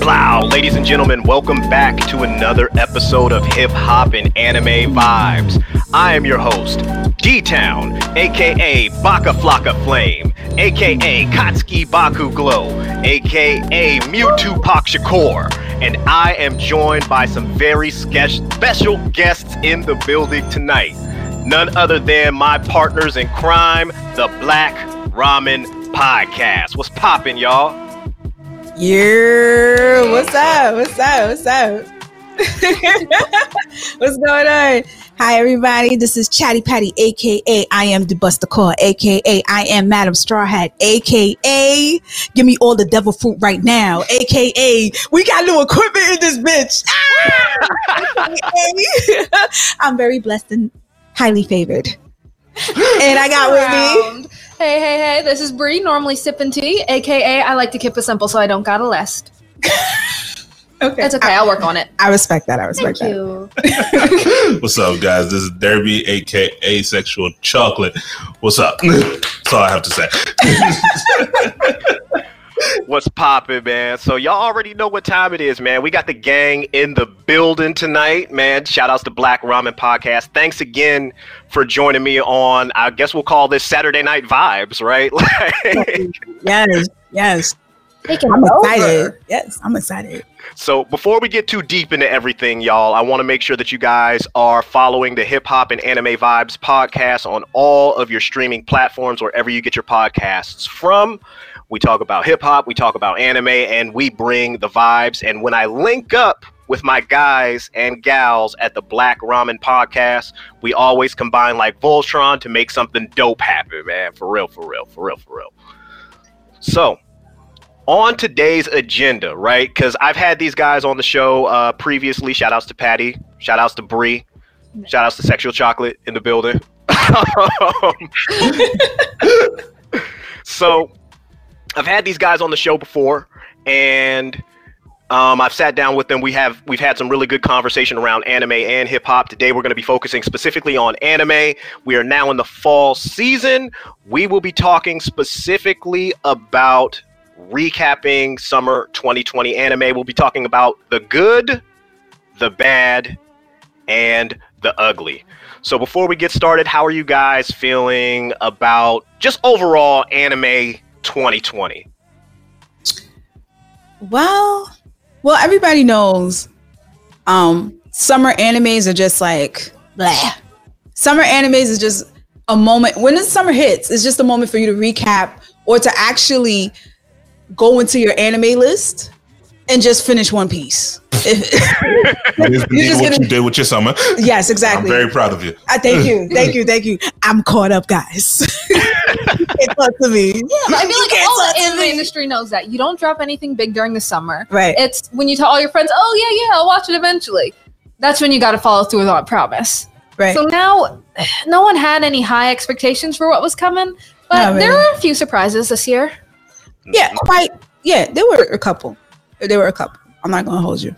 Blow, ladies and gentlemen, welcome back to another episode of Hip Hop and Anime Vibes. I am your host, D Town, aka Baka Flocka Flame, aka Katsuki Baku Glow, aka Mewtwo Pak Shakur, and I am joined by some very special guests in the building tonight. None other than my partners in crime, the Black Ramen Podcast. What's poppin', y'all? Yeah, what's up? What's up? What's up? what's going on? Hi, everybody. This is Chatty Patty, aka I am the Buster Core, aka I am Madam Straw Hat, aka Give me all the devil fruit right now, aka We got new equipment in this bitch. Ah! I'm very blessed and highly favored. And I got with me. Around. Hey, hey, hey, this is Bree, normally sipping tea, aka I like to keep it simple so I don't got a list. Okay. That's okay, I'll work on it. I respect that. I respect Thank that. you. What's up, guys? This is Derby, aka Asexual Chocolate. What's up? That's all I have to say. What's poppin', man? So y'all already know what time it is, man. We got the gang in the building tonight, man. Shout outs to Black Ramen Podcast. Thanks again for joining me on. I guess we'll call this Saturday Night Vibes, right? Like, Yes, yes. I'm excited. Yes, I'm excited. so before we get too deep into everything, y'all, I want to make sure that you guys are following the Hip Hop and Anime Vibes podcast on all of your streaming platforms, wherever you get your podcasts from. We talk about hip hop, we talk about anime, and we bring the vibes. And when I link up with my guys and gals at the Black Ramen podcast, we always combine like Voltron to make something dope happen, man. For real, for real, for real, for real. So, on today's agenda, right? Because I've had these guys on the show uh, previously. Shout outs to Patty. Shout outs to Bree. Shout outs to Sexual Chocolate in the building. so, I've had these guys on the show before, and um, I've sat down with them. We have we've had some really good conversation around anime and hip hop. Today, we're going to be focusing specifically on anime. We are now in the fall season. We will be talking specifically about recapping summer 2020 anime. We'll be talking about the good, the bad, and the ugly. So before we get started, how are you guys feeling about just overall anime 2020? Well, well, everybody knows um summer animes are just like blah. Summer animes is just a moment when the summer hits, it's just a moment for you to recap or to actually go into your anime list and just finish one piece. That is indeed just what gonna- you did with your summer. yes, exactly. I'm exactly. very proud of you. I thank you, thank you, thank you. I'm caught up, guys. you can't talk to me. Yeah, but I You feel like all talk the anime me. industry knows that. You don't drop anything big during the summer. Right. It's when you tell all your friends, oh, yeah, yeah, I'll watch it eventually. That's when you got to follow through with that promise. Right. So now, no one had any high expectations for what was coming, but Not there were a few surprises this year. yeah, quite. Yeah, there were a couple. There were a couple. I'm not gonna hold you.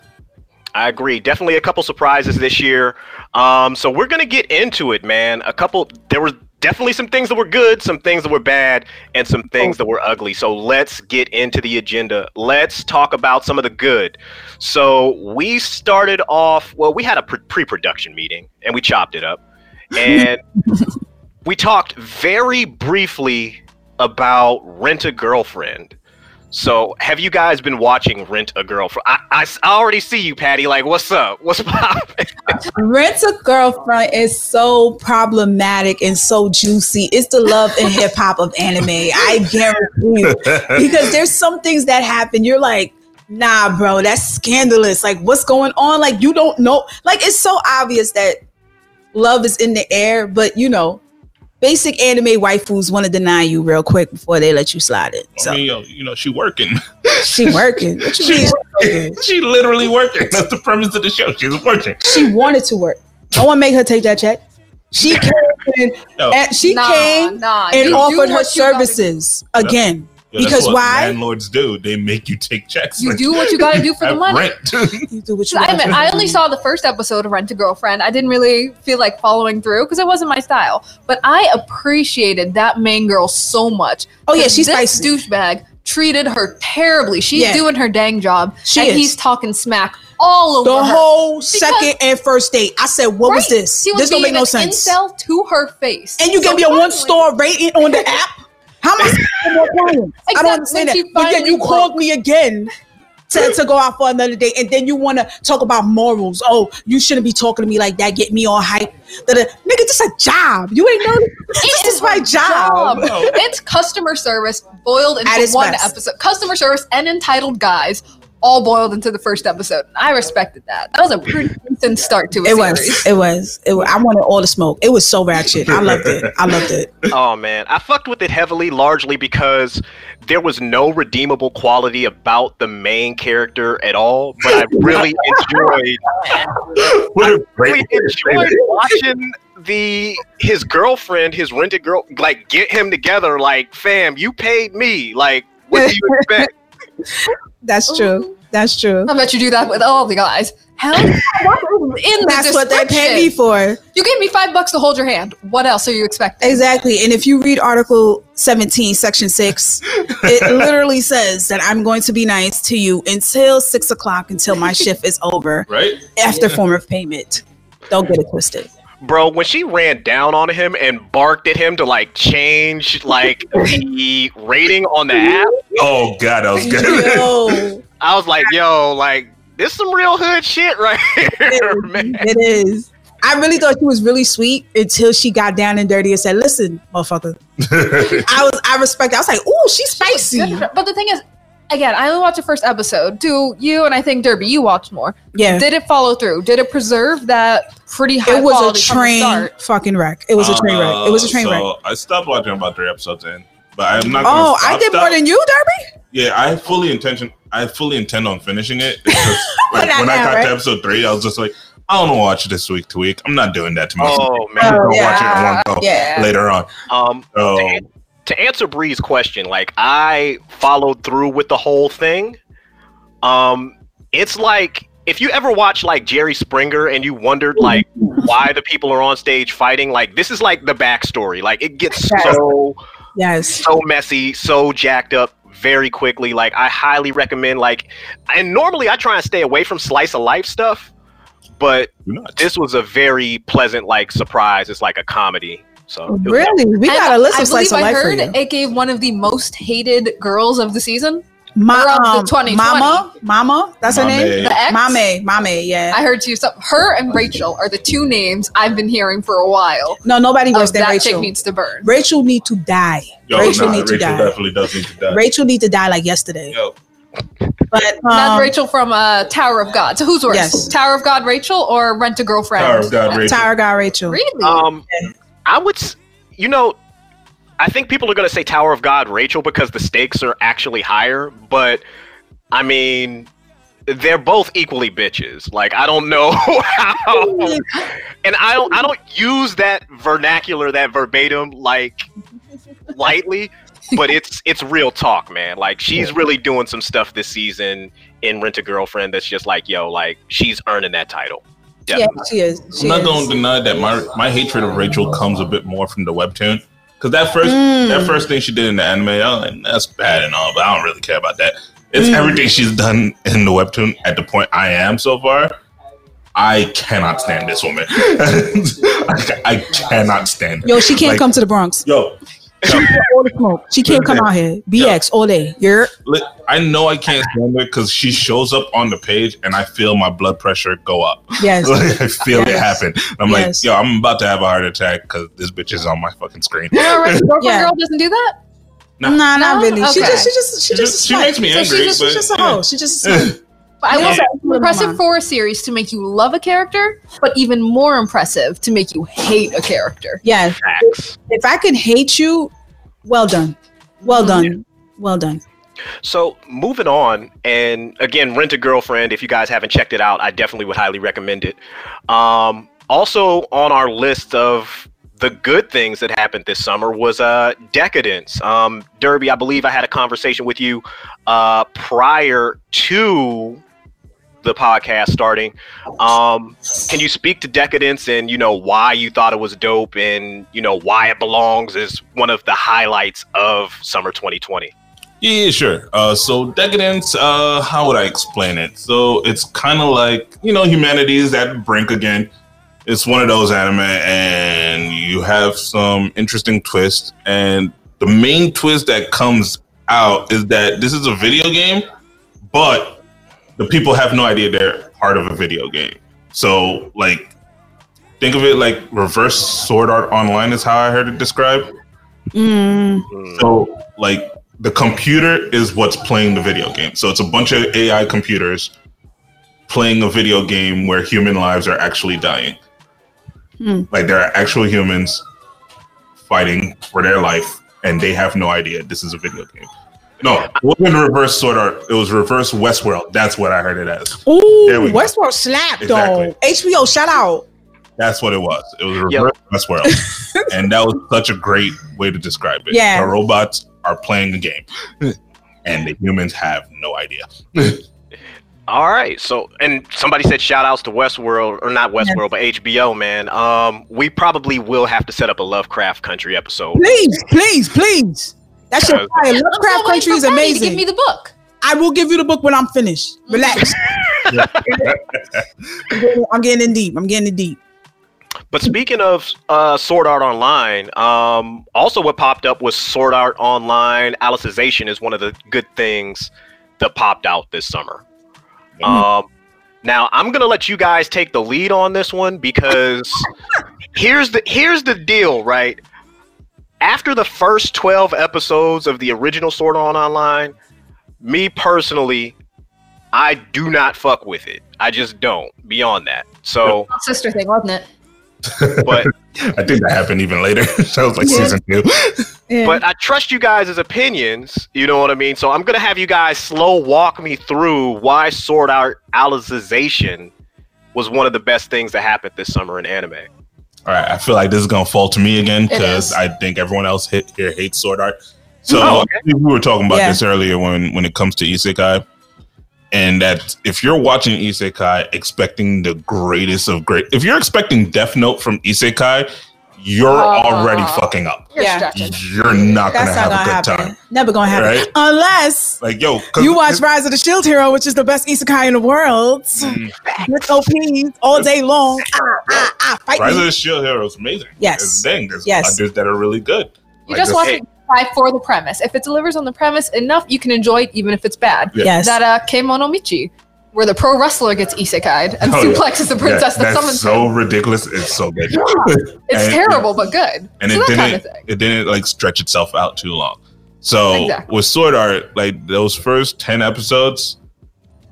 I agree. Definitely a couple surprises this year. Um, so we're gonna get into it, man. A couple. There was definitely some things that were good, some things that were bad, and some things oh. that were ugly. So let's get into the agenda. Let's talk about some of the good. So we started off. Well, we had a pre- pre-production meeting and we chopped it up, and we talked very briefly about Rent a Girlfriend. So, have you guys been watching Rent a Girlfriend? I I already see you, Patty. Like, what's up? What's poppin'? Rent a girlfriend is so problematic and so juicy. It's the love and hip hop of anime. I guarantee you. Because there's some things that happen. You're like, nah, bro, that's scandalous. Like, what's going on? Like, you don't know. Like, it's so obvious that love is in the air, but you know, basic anime waifus want to deny you real quick before they let you slide it. I mean, yo, you know, she working. she working. What you mean? working? she literally working. That's the premise of the show. She's working. She wanted to work. No one made her take that check. She came and, Yo, and she Nah, came nah, and you offered her you gotta services again. Yo, that's because what why? Landlords do. They make you take checks. You do what you got to do for the money. Rent. You do what you I, want. admit, I only saw the first episode of Rent a Girlfriend. I didn't really feel like following through because it wasn't my style. But I appreciated that main girl so much. Oh yeah, she's this spicy. douchebag treated her terribly. She's Yeah. doing her dang job, She and is. he's talking smack all over The her. whole second and first date. I said, what was this? Was This don't make no sense. Incel to her face. And you So gave me a one star rating on the app. How am I supposed to get more clients? I don't understand when that. But then you called me again to, to go out for another date, and then you want to talk about morals. Oh, you shouldn't be talking to me like that. Get me all hype. Da-da. Nigga, this a job. You ain't know this is my her job. It's customer service boiled into one best. episode. Customer service and entitled guys all boiled into the first episode. I respected that. That was a pretty decent start to a It was. series. It was. It was. I wanted all the smoke. It was so ratchet. I loved it. I loved it. Oh man, I fucked with it heavily, largely because there was no redeemable quality about the main character at all. But I really enjoyed, What a really great way to enjoyed watching the his girlfriend, his rented girl, like get him together. Like, fam, you paid me. Like, what do you expect? That's true. That's true. I bet you do that with all the guys. Hell, in the That's what they pay me for. You gave me five bucks to hold your hand. What else are you expecting? Exactly. And if you read Article 17, Section 6, it literally says that I'm going to be nice to you until six o'clock until my shift is over Right? after form of payment. Don't get it twisted. Bro, when she ran down on him and barked at him to like change like the rating on the app, Oh god, I was good. Yo, I was like, yo, like this some real hood shit right here, man. it is. I really thought she was really sweet until she got down and dirty and said, "Listen, motherfucker." I was, I respect. It. I was like, "Ooh, she's spicy." But the thing is, again, I only watched the first episode. Do you and I think Derby, you watched more. Yeah, Did it follow through? Did it preserve that pretty high it was quality a train fucking wreck. It was a train wreck. It was a train Uh, wreck. so I stopped watching about three episodes in, but I'm not. Gonna Oh, stop I did that. more than you, Derby. Yeah, I fully intention. I fully intend on finishing it. Because, like, Not when I got right? to episode three, I was just like, I don't want to watch this week to week. I'm not doing that to myself. Oh I'm man. gonna watch yeah, it in one go yeah. later on. Um So to answer Bree's question, like I followed through with the whole thing. Um, it's like if you ever watch like Jerry Springer and you wondered like why the people are on stage fighting, like this is like the backstory. Like it gets so Yes. so messy, so jacked up very quickly. Like I highly recommend like and normally I try and stay away from slice of life stuff, but this was a very pleasant like surprise. It's like a comedy. So it was- Really? We got a list I of slice of believe I heard it gave one of the most hated girls of the season. Ma- Or the um, 2020. Mama, Mama, that's her name. Mami. The ex. Mami, Mami, yeah. I heard you. Some, her and Rachel are the two names I've been hearing for a while. no, nobody worse Of than that chick Rachel. needs to burn. Rachel need to die. Yo, Rachel nah, need to Rachel die. definitely does need to die. Rachel need to die like yesterday. Yo, But Not um, Rachel from uh, Tower of God. So who's worse? Yes. Tower of God, Rachel, or Rent a Girlfriend? Tower of God, Rachel. Tyra got Rachel. Really? Um, I would, you know, I think people are going to say Tower of God, Rachel, because the stakes are actually higher. But I mean, they're both equally bitches. Like I don't know how, and I don't, I don't use that vernacular, that verbatim, like lightly. But it's it's real talk, man. Like she's really doing some stuff this season in Rent a Girlfriend that's just like, yo, like she's earning that title. Yeah, she is. She I'm not is. going to deny that my my hatred of Rachel comes a bit more from the webtoon. Because that first Mm. that first thing she did in the anime, I was like, that's bad and all, but I don't really care about that. It's Mm. everything she's done in the webtoon at the point I am so far. I cannot stand this woman. I, I cannot stand her. Yo, she can't Like, come to the Bronx. Yo, She all the smoke. She can't come out here. BX all day. You're I know I can't stand her because she shows up on the page and I feel my blood pressure go up. yes. Like, I feel it happen. I'm Yes. like, yo, I'm about to have a heart attack because this bitch is on my fucking screen. No, Rent a Girlfriend Yeah. girl doesn't do that. Nah. Nah, not No? really. She just, she just, she She just, just- a she makes me So angry, She just, but, she's just a yeah. hoe. She just. a slut. But I will say it's impressive for a series to make you love a character, but even more impressive to make you hate a character. Yes. Facts. If I can hate you, well done. Well done. Well done. So moving on, and again, Rent a Girlfriend. If you guys haven't checked it out, I definitely would highly recommend it. Um, also on our list of the good things that happened this summer was uh, Decadence. Um, Derby, I believe I had a conversation with you uh, prior to the podcast starting. Um, can you speak to Decadence and you know why you thought it was dope and you know why it belongs as one of the highlights of summer 2020? Yeah, sure. Uh, so decadence, uh, how would I explain it? So it's kind of like you know humanity is at brink again. It's one of those anime, and you have some interesting twists. And the main twist that comes out is that this is a video game, but the people have no idea they're part of a video game. So like, think of it like reverse Sword Art Online is how I heard it described. Mm. Mm. So, like, the computer is what's playing the video game. So it's a bunch of AI computers playing a video game where human lives are actually dying. Hmm. Like there are actual humans fighting for their life, and they have no idea this is a video game. No, it wasn't reverse Sword Art. It was reverse Westworld. That's what I heard it as. There we go. Westworld slap Exactly. though. HBO, shout out. That's what it was. It was Yep. reverse Westworld, and that was such a great way to describe it. Yeah. the robots are playing the game, and the humans have no idea. All right. So, and somebody said shout outs to Westworld, or not Westworld, but HBO, man. Um, we probably will have to set up a Lovecraft Country episode. Please, please, please. That shit Uh, fire. Lovecraft I'm Country is for Patty to amazing. Give me the book. I will give you the book when I'm finished. Relax. I'm getting in deep. I'm getting in deep. But speaking of uh, Sword Art Online, um, also what popped up was Sword Art Online. Alicization is one of the good things that popped out this summer. Um, now I'm gonna let you guys take the lead on this one because here's the here's the deal, right? After the first 12 episodes of the original Sword Art Online, me personally, I do not fuck with it. I just don't. Beyond that, so Sister thing, wasn't it? but. I think that happened even later. that was like Yeah. season two. Yeah. but I trust you guys' opinions. You know what I mean? So I'm gonna have you guys slow walk me through why Sword Art Alicization was one of the best things that happened this summer in anime. All right, I feel like this is gonna fall to me again because. I think everyone else hit, here hates Sword Art. So Oh, okay. we were talking about Yeah. this earlier when when it comes to isekai, and that if you're watching isekai expecting the greatest of great, if you're expecting Death Note from isekai, you're Uh, already fucking up. You're Yeah. You're not gonna That's have not a gonna good happen. time, Never gonna happen. right? Unless Like yo, you watch it's- Rise of the Shield Hero, which is the best isekai in the world. Mm. With OPs all day long. Ah, ah, ah, fight Rise of the Shield Hero is amazing. Yes. It's dang, there's Yes. others that are really good. You Like just this- watch Hey. it by for the premise. If it delivers on the premise enough, you can enjoy it even if it's bad. Yeah. Yes. That uh, Kemono Michi, where the pro wrestler gets isekai'd and Oh, yeah. suplexes the princess Yeah, that summons that's so him. ridiculous. It's so good. It's and- terrible, but good. and so it didn't kind of it didn't like stretch itself out too long. So Exactly. with Sword Art, like those first ten episodes,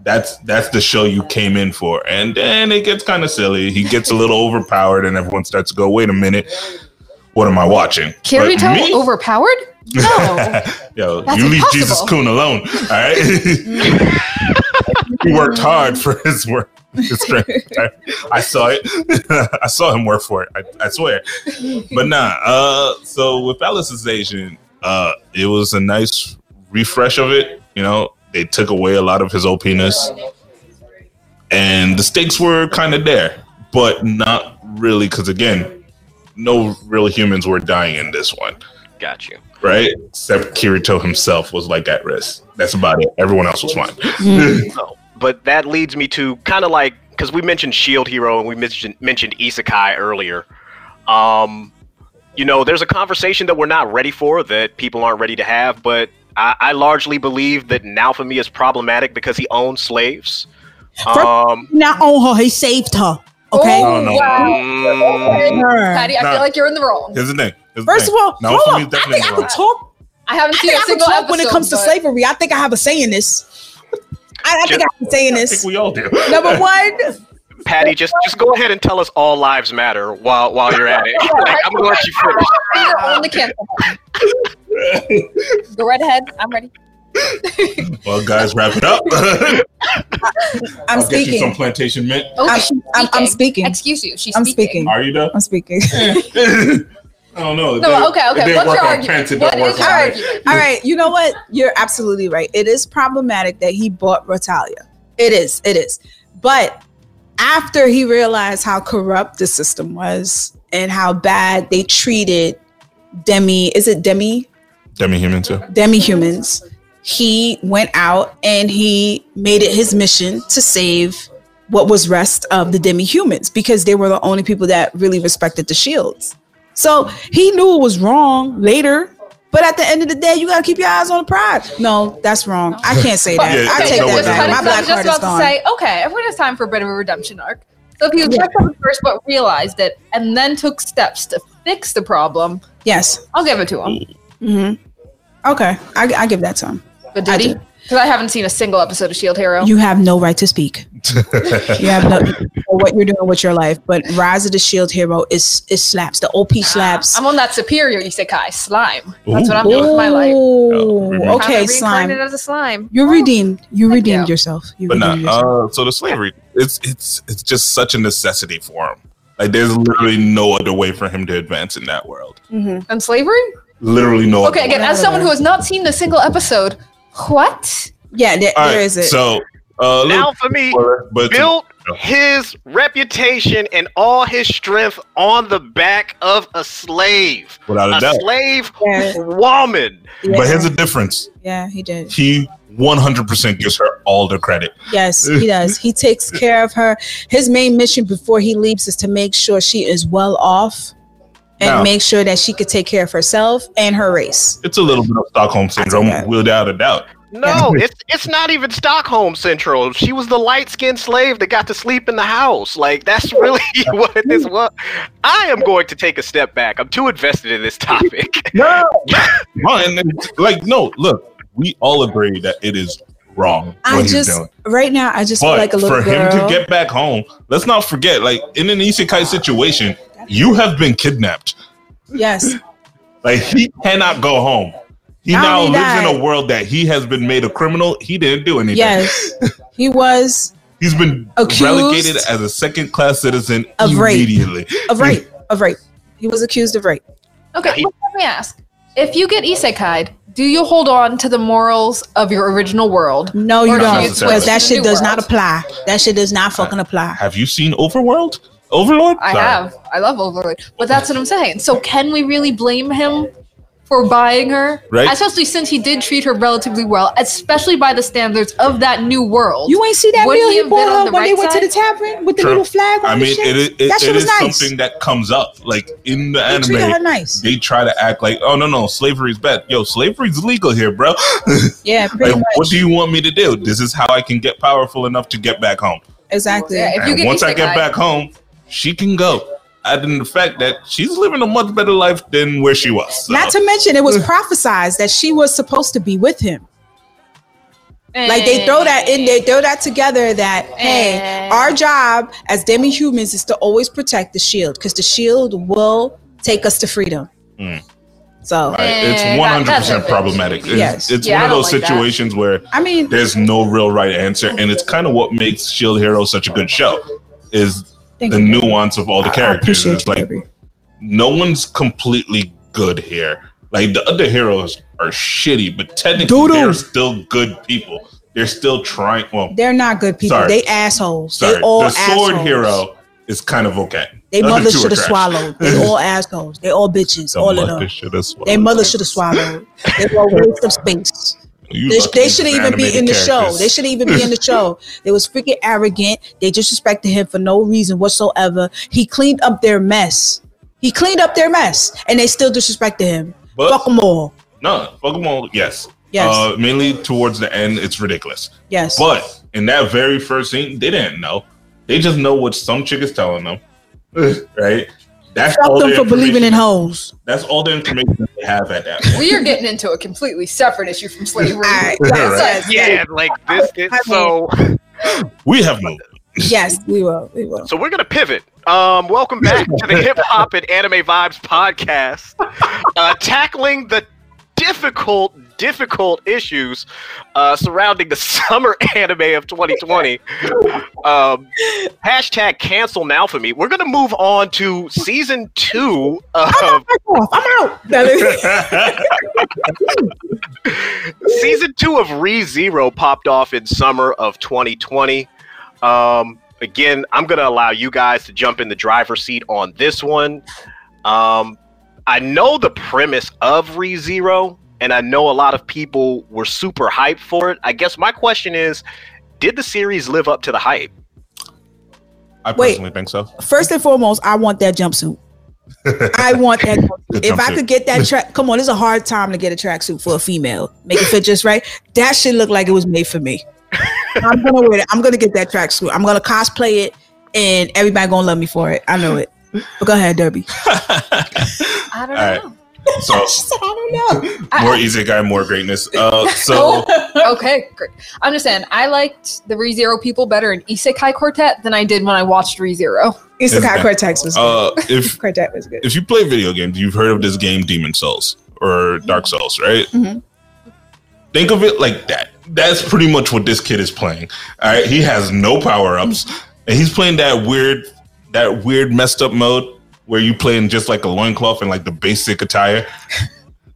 that's that's the show you came in for, and then it gets kind of silly. He gets a little overpowered, and everyone starts to go, "Wait a minute, what am I watching?" Can but tell me- overpowered? No. Yo, That's you leave. Jesus Kun alone, all right? He worked hard for his work. His. I, I saw it. I saw him work for it. I, I swear. But nah. Uh, so with Alicization, uh, it was a nice refresh of it. You know, they took away a lot of his OPness, and the stakes were kind of there, but not really, because again, no real humans were dying in this one Got you. right? Except Kirito himself was like at risk. That's about it. Everyone else was fine. No, but that leads me to kind of like because we mentioned Shield Hero and we mentioned mentioned Isekai earlier. Um, you know, there's a conversation that we're not ready for that people aren't ready to have, but I, I largely believe that Naofumi is problematic because he owns slaves. Um, Not on her, he saved her. Okay. Oh, no. wow. mm, Her. Patty, I Nah. feel like you're in the wrong. Here's the thing. Here's the First of all, Now, hold on. I it's think I wrong. could talk. I haven't I seen think a I could single talk episode. when it comes to slavery. I think I have a say in this. I, I think I have a say in I this. think we all do. Number one, Patty, just just go ahead and tell us all lives matter while while you're at it. Like, I'm gonna let you finish. On the cancel button. Go right ahead. I'm ready. well, guys, wrap it up. I'm I'll get you some speaking. plantation mint. Oh, I'm, I'm, I'm speaking. Excuse you. She's I'm speaking. speaking. Are you done? I'm speaking. I don't know. It No, didn't- okay, it okay. didn't What's work your on argument? Pence, it What work is, on all, right, all right. you know what? You're absolutely right. It is problematic that he bought Raphtalia. It is. It is. But after he realized how corrupt the system was and how bad they treated demi, is it demi Demi humans, too. demi humans, he went out and he made it his mission to save what was rest of the demi-humans because they were the only people that really respected the shields. So he knew it was wrong later, but at the end of the day, you gotta keep your eyes on the prize. No, that's wrong. I can't say that. Yeah, I take no, that back. My black I was just card is about to gone. say, okay, everyone has time for a bit of a redemption arc. So if you Yeah. checked out first, but realized it, and then took steps to fix the problem, yes. I'll give it to him. Mm-hmm. Okay, I, I give that to him. But I did he? do. Because I haven't seen a single episode of Shield Hero. You have no right to speak. You have no what you're doing with your life. But Rise of the Shield Hero is is slaps. The OP slaps. I'm on that superior isekai slime. That's what I'm doing with my life. Ooh, Yeah, okay, slime. as a slime. You're redeemed. You Thank redeemed you. yourself. You but redeemed not yourself. uh, so the slavery it's it's it's just such a necessity for him like there's literally no other way for him to advance in that world Mhm. And slavery? literally no Okay, other again, way. as someone who has not seen a single episode, what? Yeah, there, there right, is it. so uh Now for me, spoiler, but built his reputation and all his strength on the back of a slave, without a, a doubt slave Yeah. woman. yeah, but here's the difference yeah, he did. he 100% gives her all the credit Yes, he does. He takes care of her. His main mission before he leaves is to make sure she is well off and Now- make sure that she could take care of herself and her race. it's a little bit of stockholm syndrome that. without a doubt No, it's it's not even Stockholm Central. She was the light skinned slave that got to sleep in the house. Like that's really what this was. I am going to take a step back. I'm too invested in this topic. no and like no look we all agree that it is wrong what I he's just doing right now I just feel like a little for girl. him to get back home, let's not forget, like in an isekai situation, you have been kidnapped. yes, Like he cannot go home. He Not now lives that- in a world that he has been made a criminal. He didn't do anything. yes, he was He's been Accused relegated as a second class citizen of rape. immediately. of rape. Of rape. He was accused of rape. Okay, He- let me ask. If you get isekai'd, do you hold on to the morals of your original world? No, you don't, because that shit New does not apply. That shit does not fucking apply. Have you seen Overworld? Overlord? I Sorry. have. I love Overlord. But that's what I'm saying. So can we really blame him for buying her? Right. Especially since he did treat her relatively well, especially by the standards of that new world. You ain't see that Would meal he he have been bought on her the when they right went to the side? tavern with the True. little flag on I the mean, shit? it, it, that it shit was is nice. something that comes up. Like in the They treated her anime, nice. they try to act like, oh no, no, slavery's bad. Yo, slavery's legal here, bro. Yeah, pretty Like, much. what do you want me to do? This is how I can get powerful enough to get back home. exactly. Yeah, if you And get once I get isekai- back home, she can go. Adding the fact that she's living a much better life than where she was. So. Not to mention, it was prophesized that she was supposed to be with him. Like they throw that in, they throw that together. That hey, Eh. our job as demi humans is to always protect the shield because the shield will take us to freedom. Mm. So Right, Eh, it's one hundred percent problematic. It's, Yes. it's Yeah, one of those like that. situations where I mean, there's no real right answer, and it's kind of what makes Shield Hero such a good show. Is thank the you. nuance of all the I- I characters. It's you, like baby. no one's completely good here. Like the other heroes are shitty, but technically Doo-doo. they're still good people. They're still trying. Well, They're not good people. Sorry. They assholes. sorry, they all the sword assholes. hero is kind of okay. They The mother should have swallowed. They all assholes. They all bitches. The all of them. Their mother should have swallowed. They all waste of space. They, they shouldn't even be in the show. They shouldn't even be in the show. They was freaking arrogant. They disrespected him for no reason whatsoever. He cleaned up their mess. He cleaned up their mess, and they still disrespected him. But- Fuck them all. No, fuck them all. Yes. Yes. Uh, mainly towards the end, it's ridiculous. Yes. But in that very first scene, they didn't know. They just know what some chick is telling them. right? That's Fuck all them the for believing in information- hoes. That's all the information they have at that point. We are getting into a completely separate issue from slavery. Alright. Right. Yeah, like this. this so We have moved. Yes, we will. We will. so we're gonna pivot. Um, welcome back to the Hip Hop and Anime Vibes podcast, uh, tackling the difficult, difficult issues uh, surrounding the summer anime of 2020. Um, hashtag cancel now for me. We're gonna move on to season two of Fuck off. I'm out. season two of Re Zero popped off in summer of 2020. Um, again, I'm gonna allow you guys to jump in the driver's seat on this one. Um, I know the premise of Re Zero. And I know a lot of people were super hyped for it. I guess my question is, did the series live up to the hype? I Wait. personally think so. First and foremost, I want that jumpsuit. I want that. The if I could get that track, come on, it's a hard time to get a tracksuit for a female. Make it fit just right. That shit look like it was made for me. I'm gonna wear it. I'm gonna get that tracksuit. I'm gonna cosplay it, and everybody gonna love me for it. I know it. But go ahead, Derby. I don't All right. Know. So She said, I don't know. I- more isekai, more greatness. Uh, so okay, great. I'm just saying, I liked the ReZero people better in Isekai Quartet than I did when I watched ReZero. It's the Is guy was good. uh, if Cortex was good. if you play video games, you've heard of this game Demon Souls or Dark Souls, right? Mhm. Think of it like that. That's pretty much what this kid is playing. All right, he has no power ups, and he's playing that weird, that weird messed up mode where you play in just like a loincloth and like the basic attire.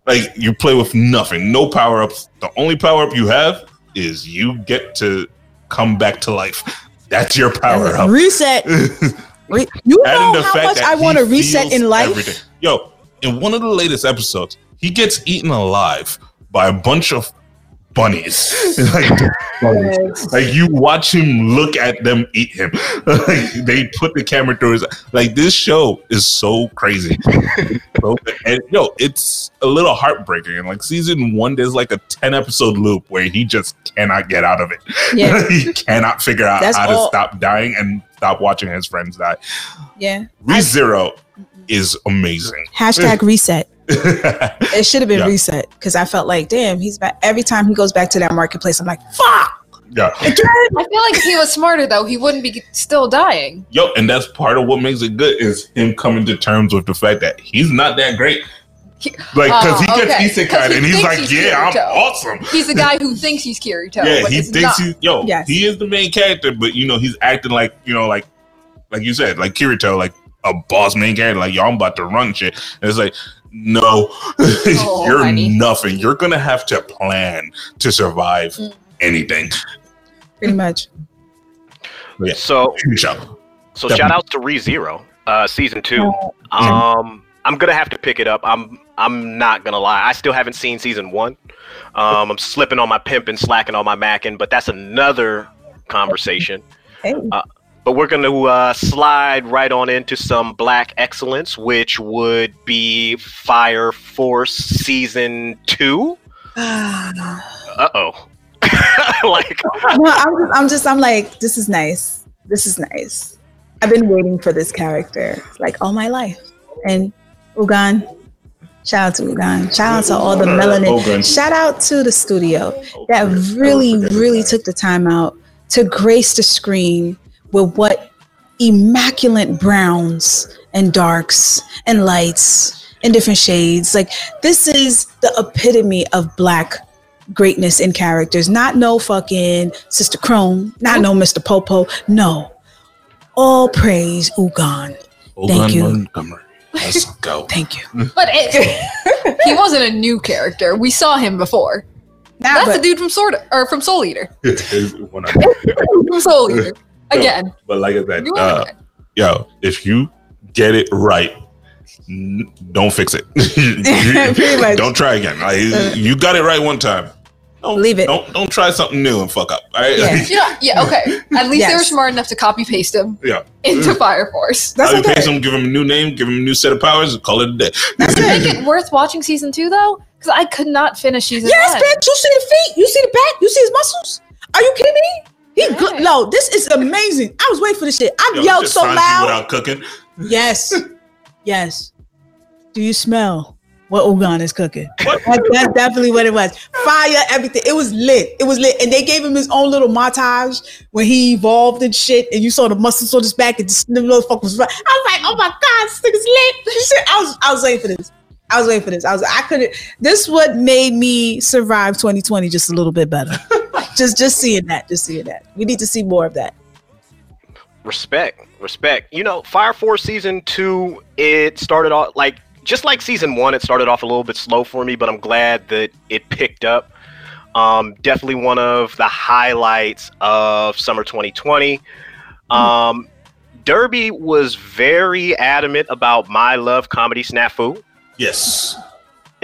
like you play with nothing, no power ups. The only power up you have is you get to come back to life. That's your power up. Reset. Re- you know how much I want to reset in life. everything. Yo, in one of the latest episodes, he gets eaten alive by a bunch of bunnies. like, bunnies. Like, you watch him look at them eat him. like, they put the camera through his. Like this show is so crazy. So- and yo, it's a little heartbreaking. And like season one, there's like a ten episode loop where he just cannot get out of it. Yeah. he cannot figure out That's how all- to stop dying and stop watching his friends die. Yeah. ReZero is amazing. Hashtag reset. Yeah. It should have been Yeah. reset because I felt like, damn, he's back. Every time he goes back to that marketplace, I'm like, fuck. Again. I feel like if he was smarter though, he wouldn't be still dying. Yo, and that's part of what makes it good is him coming to terms with the fact that he's not that great. He- Like, because he uh, okay. gets 'Cause isekai he and he's like, he's yeah, I'm awesome. He's the guy who thinks he's Kirito. yeah, but he is thinks not. he's yo. Yes. He is the main character, but you know he's acting like you know like like you said like Kirito, like a boss main character. Like yo, I'm about to run shit. And it's like. No, Oh, you're honey. nothing. You're gonna have to plan to survive Mm. anything. Pretty much. Yeah. So Show. so Definitely. shout out to ReZero, uh, season two. Um, I'm gonna have to pick it up. I'm I'm not gonna lie. I still haven't seen season one. Um, I'm slipping on my pimping, slacking on my macking, but that's another conversation. Hey. But we're going to uh, slide right on into some Black Excellence, which would be Fire Force Season 2. Uh oh. like, no, I'm just, I'm just, I'm like, this is nice. This is nice. I've been waiting for this character like all my life. And Ogun, shout out to Ogun. Shout out to all the melanin. Ogun. Shout out to the studio that really, really took the time out to grace the screen with what immaculate browns and darks and lights and different shades. Like this is the epitome of black greatness in characters. Not no fucking Sister Krone, not no Mr. Popo. No. All praise Ogun. Thank you. Montgomery. Let's go. Thank you. But it, he wasn't a new character. We saw him before. Nah, That's but- the dude from Sword or from Soul Eater. When I- From Soul Eater. Again. but like I said, You uh, yo, if you get it right, n- don't fix it. Pretty. Don't try again. Like, you got it right one time. Don't, Leave it. Don't don't try something new and fuck up. All right? Yeah. You know, yeah, okay. At least they were smart enough to copy paste him yeah. into Fire Force. That's How you okay. pay him, give him a new name, give him a new set of powers, call it a day. That's Make it. it worth watching season two though? Because I could not finish season Yes, one. bitch. You see the feet? You see the back? You see his muscles? Are you kidding me? He good. No, this is amazing. I was waiting for this shit. I Yo, yelled so Sanji loud. without cooking. Yes. Yes. Do you smell what Ogun is cooking? That- that's definitely what it was. Fire, everything. It was lit. It was lit. And they gave him his own little montage when he evolved and shit. And you saw the muscles on his back and just the motherfucker was right. I was like, oh my God, this nigga's lit. Shit, I was I was waiting for this. I was waiting for this. I was I couldn't this what made me survive 2020 just a little bit better. just just seeing that. Just seeing that. We need to see more of that. respect, respect. You know, Fire Force Season 2, it started off like, just like Season 1, it started off a little bit slow for me, but I'm glad that it picked up. Um, definitely one of the highlights of summer 2020. Um, Derby was very adamant about my love comedy snafu. Yes.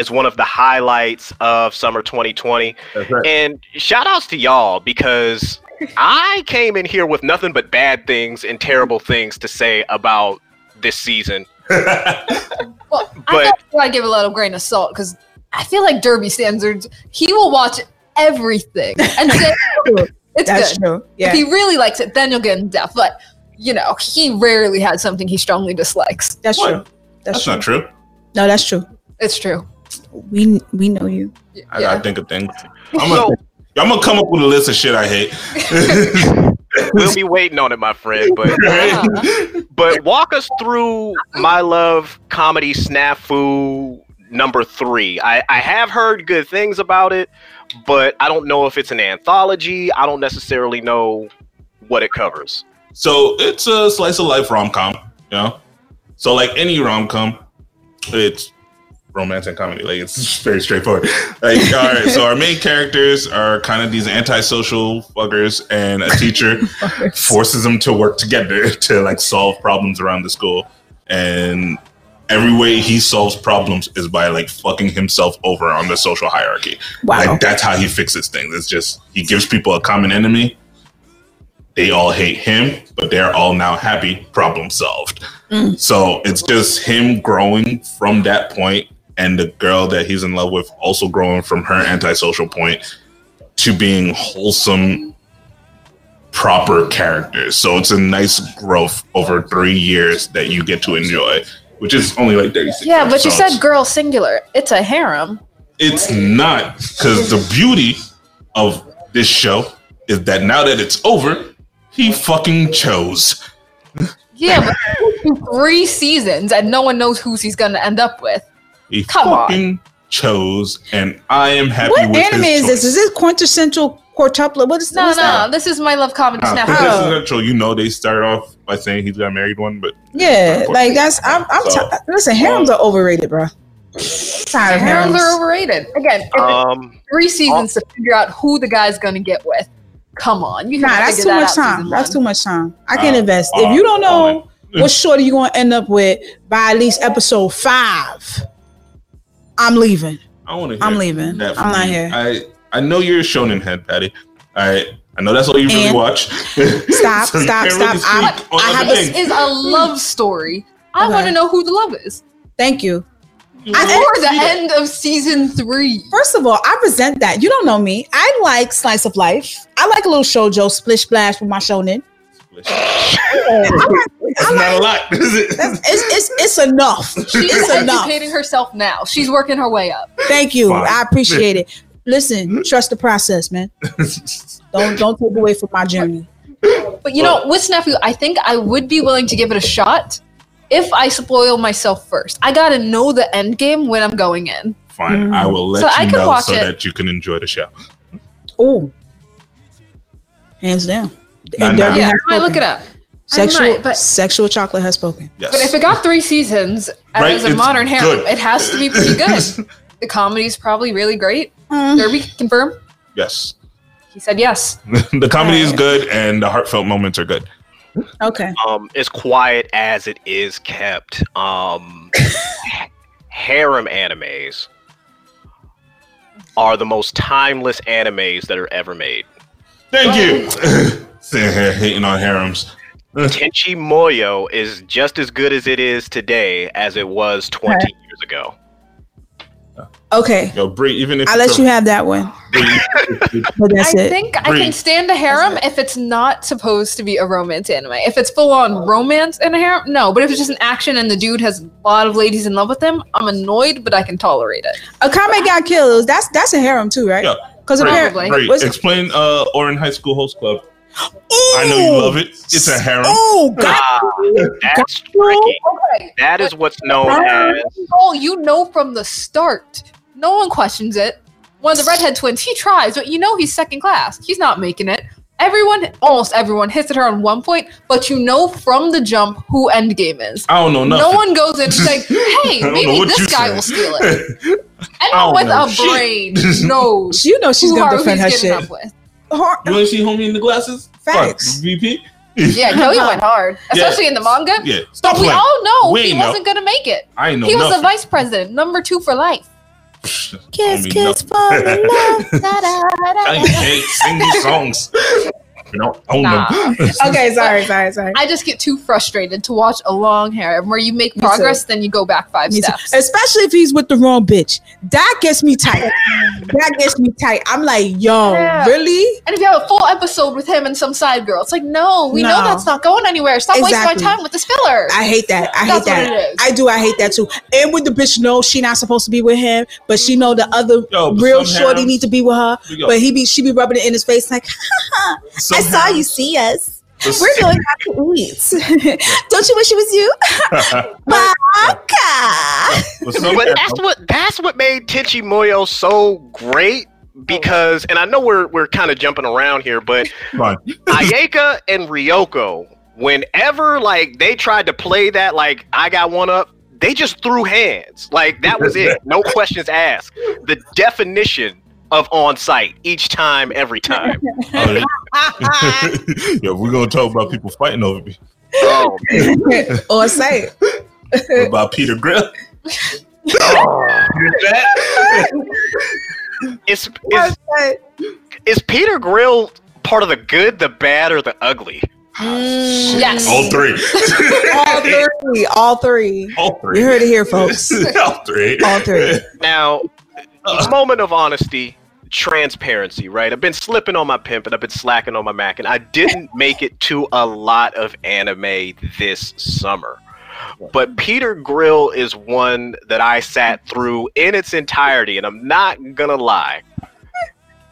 Is one of the highlights of summer 2020. Right. And shout outs to y'all because I came in here with nothing but bad things and terrible things to say about this season. Well, I But- thought I'd give a little grain of salt because I feel like Derby standards, he will watch everything and say it's That's good. true. If Yeah. he really likes it, then you'll get in depth. But you know, he rarely had something he strongly dislikes. That's What? true. That's, That's true. not true. No, that's true. It's true. We we know you. I gotta think of things. I'm gonna, I'm gonna come up with a list of shit I hate. we'll be waiting on it, my friend. But Uh-huh. but walk us through my love comedy snafu number three. I, I have heard good things about it, but I don't know if it's an anthology. I don't necessarily know what it covers. So it's a slice of life rom com, you know. So like any rom com, it's romance and comedy. Like it's very straightforward. Like all right, so our main characters are kind of these antisocial fuckers, and a teacher forces them to work together to like solve problems around the school. And every way he solves problems is by like fucking himself over on the social hierarchy. Wow. Like that's how he fixes things. It's just he gives people a common enemy. They all hate him, but they're all now happy. Problem solved. Mm. So it's just him growing from that point, and the girl that he's in love with also growing from her antisocial point to being wholesome, proper characters. So it's a nice growth over three years that you get to enjoy, which is only like 36 Yeah, but you said girl singular. It's a harem. It's not because the beauty of this show is that now that it's over, he fucking chose. Yeah, but three seasons and no one knows who he's gonna end up with. He Come on. chose, and I am happy What with anime his is this? Is this quintessential quartuplet? What is this? No, what's no, that? this is my love comedy Nah, snap. for Oh. this is intro, you know they start off by saying he's got married one, but Yeah, like that's I'm. I'm So- t- listen, harems are overrated, bro. Tired of Harems harems. are overrated. Again, Um, three seasons to figure out who the guy's gonna get with. Come on, you Nah, can that's figure too that much time. That's one. too much time. I can't Uh, invest. uh, if you don't all know what shorty you gonna end up with by at least episode five, I'm leaving. I want to. I'm leaving. I'm not here. I I know you're a shonen head, Patty. I I know that's all you really And- watch. Stop, So you stop, can't stop. really I- I have a- This is a love story. I Okay. want to know who the love is. Thank you. You I- know, Or the see that. end of season three. First of all, I resent that. You don't know me. I like slice of life. I like a little shoujo splish splash with my shonen. That's not a lot, is it? That's, it's, it's it's enough. She's It's enough. educating herself now. She's working her way up. Thank you. Fine. I appreciate it. Listen, hmm? trust the process, man. Don't don't take away from my journey. But you know, with Snafu, I think I would be willing to give it a shot if I spoil myself first. I gotta know the end game when I'm going in. Fine, mm. I will let So I you could know watch so it. that you can enjoy the show. Oh, hands down. Nah, And nah. Yeah, I look it up. I Sexual might, but- sexual chocolate has spoken. Yes. But if it got three seasons Right, as a it's modern harem, it has to be pretty good. the comedy's probably really great. Mm, Derby, confirm? yes, He said yes. the comedy is good and the heartfelt moments are good. okay. um, as quiet as it is kept. Um, harem animes are the most timeless animes that are ever made. Thank you. Sitting here hating on harems. Tenchi Muyo is just as good as it is today as it was 20 Okay. years ago. Okay. Yo, Bree, even if I'll let you have that one. Bree, But that's I it. think I can stand a harem if it's not supposed to be a romance anime. If it's full on romance in a harem, no. But if it's just an action and the dude has a lot of ladies in love with him, I'm annoyed, but I can tolerate it. Akame ga Kill. That's that's a harem too, right? Yeah. Because apparently, Probably. Bree, What's- explain uh, Ouran High School Host Club. I know you love it. It's a harem. Oh God! Ah, that's tricky. Okay. That is what's known as Oh, you know from the start. No one questions it. One of the redhead twins, he tries, but you know he's second class. He's not making it. Everyone, almost everyone, hits at her on one point, but you know from the jump who Endgame is. I don't know No one goes in and like, hey, I don't know maybe this guy said. will steal it. I Anyone with know a brain knows You know she's gonna defend her getting shit. Up You want to see homie in the glasses? Facts. VP? Yeah, Kelly went hard, especially in the manga. Yeah. Stop But we all know We he wasn't gonna make it. I ain't know he was nothing. the vice president, number two for life. Kiss, Don't kiss, nothing. fall in love. I can't sing these songs. You don't Nah. them. Okay, sorry, sorry, sorry. I just get too frustrated to watch a long hair. And where you make progress, then you go back five Me too. steps. Especially if he's with the wrong bitch. That gets me tight. that gets me tight. I'm like, yo, Yeah. really? And if you have a full episode with him and some side girl, it's like, no, we know that's not going anywhere. Stop Exactly. wasting our time with this filler. I hate that. I hate That's what that. it is. I do. I hate that too. And when the bitch knows she not supposed to be with him, but she know the other Yo, real some shorty need to be with her, but he be she be rubbing it in his face like, some I saw you see us. the- We're going out to eat. Don't you wish it was you? Baka. but some But harems- that's what that's what made Tenchi Muyo so great because, and I know we're we're kind of jumping around here, but Fine. Ayeka and Ryoko, whenever like they tried to play that like I got one up, they just threw hands. Like that was it. No questions asked. The definition of on site each time, every time. Oh, yeah. Yo, we're gonna talk about people fighting over me. Oh, or say it. What about Peter Grill? oh. That? Is, Or is say Peter Grill part of the good, the bad, or the ugly? Mm. Yes. All three. All three. All three. All three. You heard it here, folks. All three. All three. Now, moment of honesty, transparency, right? I've been slipping on my pimp and I've been slacking on my Mac, and I didn't make it to a lot of anime this summer. But Peter Grill is one that I sat through in its entirety, and I'm not gonna lie.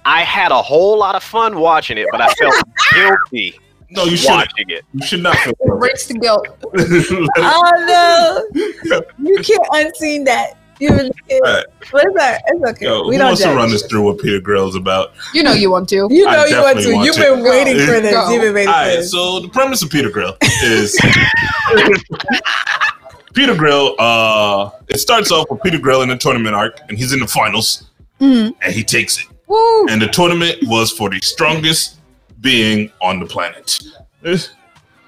I had a whole lot of fun watching it, but I felt guilty No, you should. watching it. You should not feel Breaks the guilt. Oh no. You can't unseen that. You really can't. Alright. But it's, all right. it's okay. Yo, we who don't wants to run this through what Peter Grill's about? You know you want to. You know I you want to. want You've to. been waiting Go. for this. Go. You've been waiting All for this. so the premise of Peter Grill is Peter Grill. Uh, it starts off with Peter Grill in the tournament arc, and he's in the finals, Mhm. and he takes it. Woo. And the tournament was for the strongest being on the planet.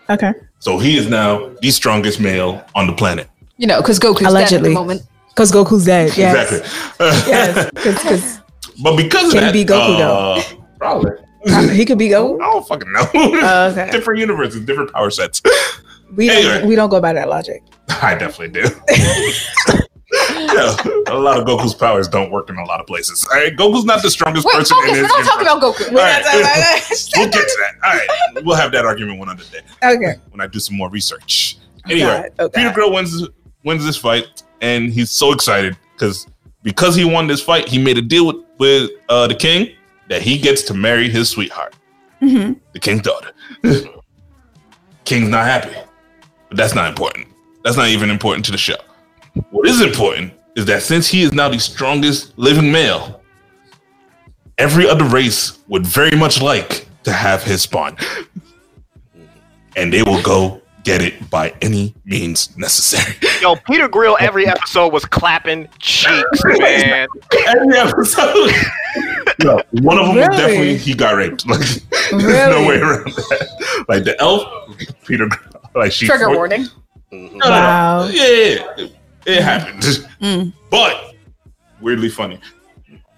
Okay. So he is now the strongest male on the planet. You know, because Goku's dead at Allegedly. the moment. Because Goku's dead. Yes. Exactly. Yes. Because but because of Can he that, be Goku, uh, probably. he could be Goku. I don't fucking know. Oh, okay. different universes, different power sets. We don't. We don't go by that logic. I definitely do. yeah, a lot of Goku's powers don't work in a lot of places. All right, Goku's not the strongest Wait, person focus. in We're his not talking universe. about Goku. We're All not right. talking about that. We'll get to that. All right, we'll have that argument one other day Okay. when I do some more research. Anyway, God. Oh, Peter God. Grill wins wins this fight, and he's so excited because because he won this fight, he made a deal with with uh, the king that he gets to marry his sweetheart, Mhm. the king's daughter. King's not happy, but that's not important. That's not even important to the show. What is important is that since he is now the strongest living male, every other race would very much like to have his spawn, and they will go get it by any means necessary. Yo, Peter Grill, every episode was clapping cheeks, man. Every episode. No, one of them was definitely he got raped. Like there's no way around that. Like the elf, Peter, like she Trigger for- warning. Wow. Yeah, yeah, yeah. it happened, Mm. but weirdly funny.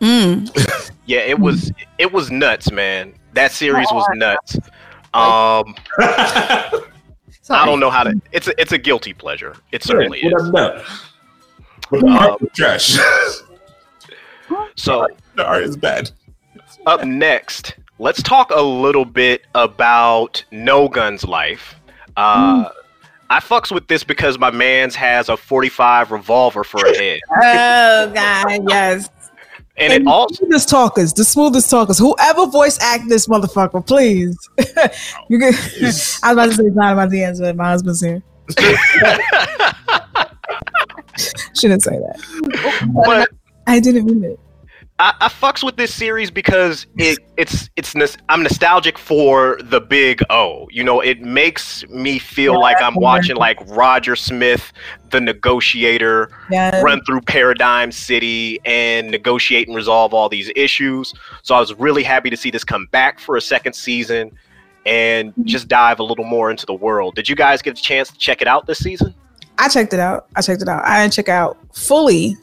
Mm. Yeah, it was it was nuts, man. That series was nuts. Um, Sorry. I don't know how to. It's a it's a guilty pleasure. It certainly Yeah, is. without a. But the art was trash. So the art is bad. up next, let's talk a little bit about No Guns Life. Uh, I fucks with this because my man's has a 45 revolver for a head, Oh God, yes. And it the also smoothest talkers, the smoothest talkers. Whoever voice act this motherfucker, please. you can, I was about to say it's not about the answer, but my husband's here. Shouldn't say that. but I didn't mean it. I, I fucks with this series because it it's it's I'm nostalgic for the big O. You know, it makes me feel like I'm watching like Roger Smith, the negotiator, Yeah. run through Paradigm City and negotiate and resolve all these issues. So I was really happy to see this come back for a second season and mm-hmm. just dive a little more into the world. Did you guys get a chance to check it out this season? I checked it out. I checked it out. I didn't check out fully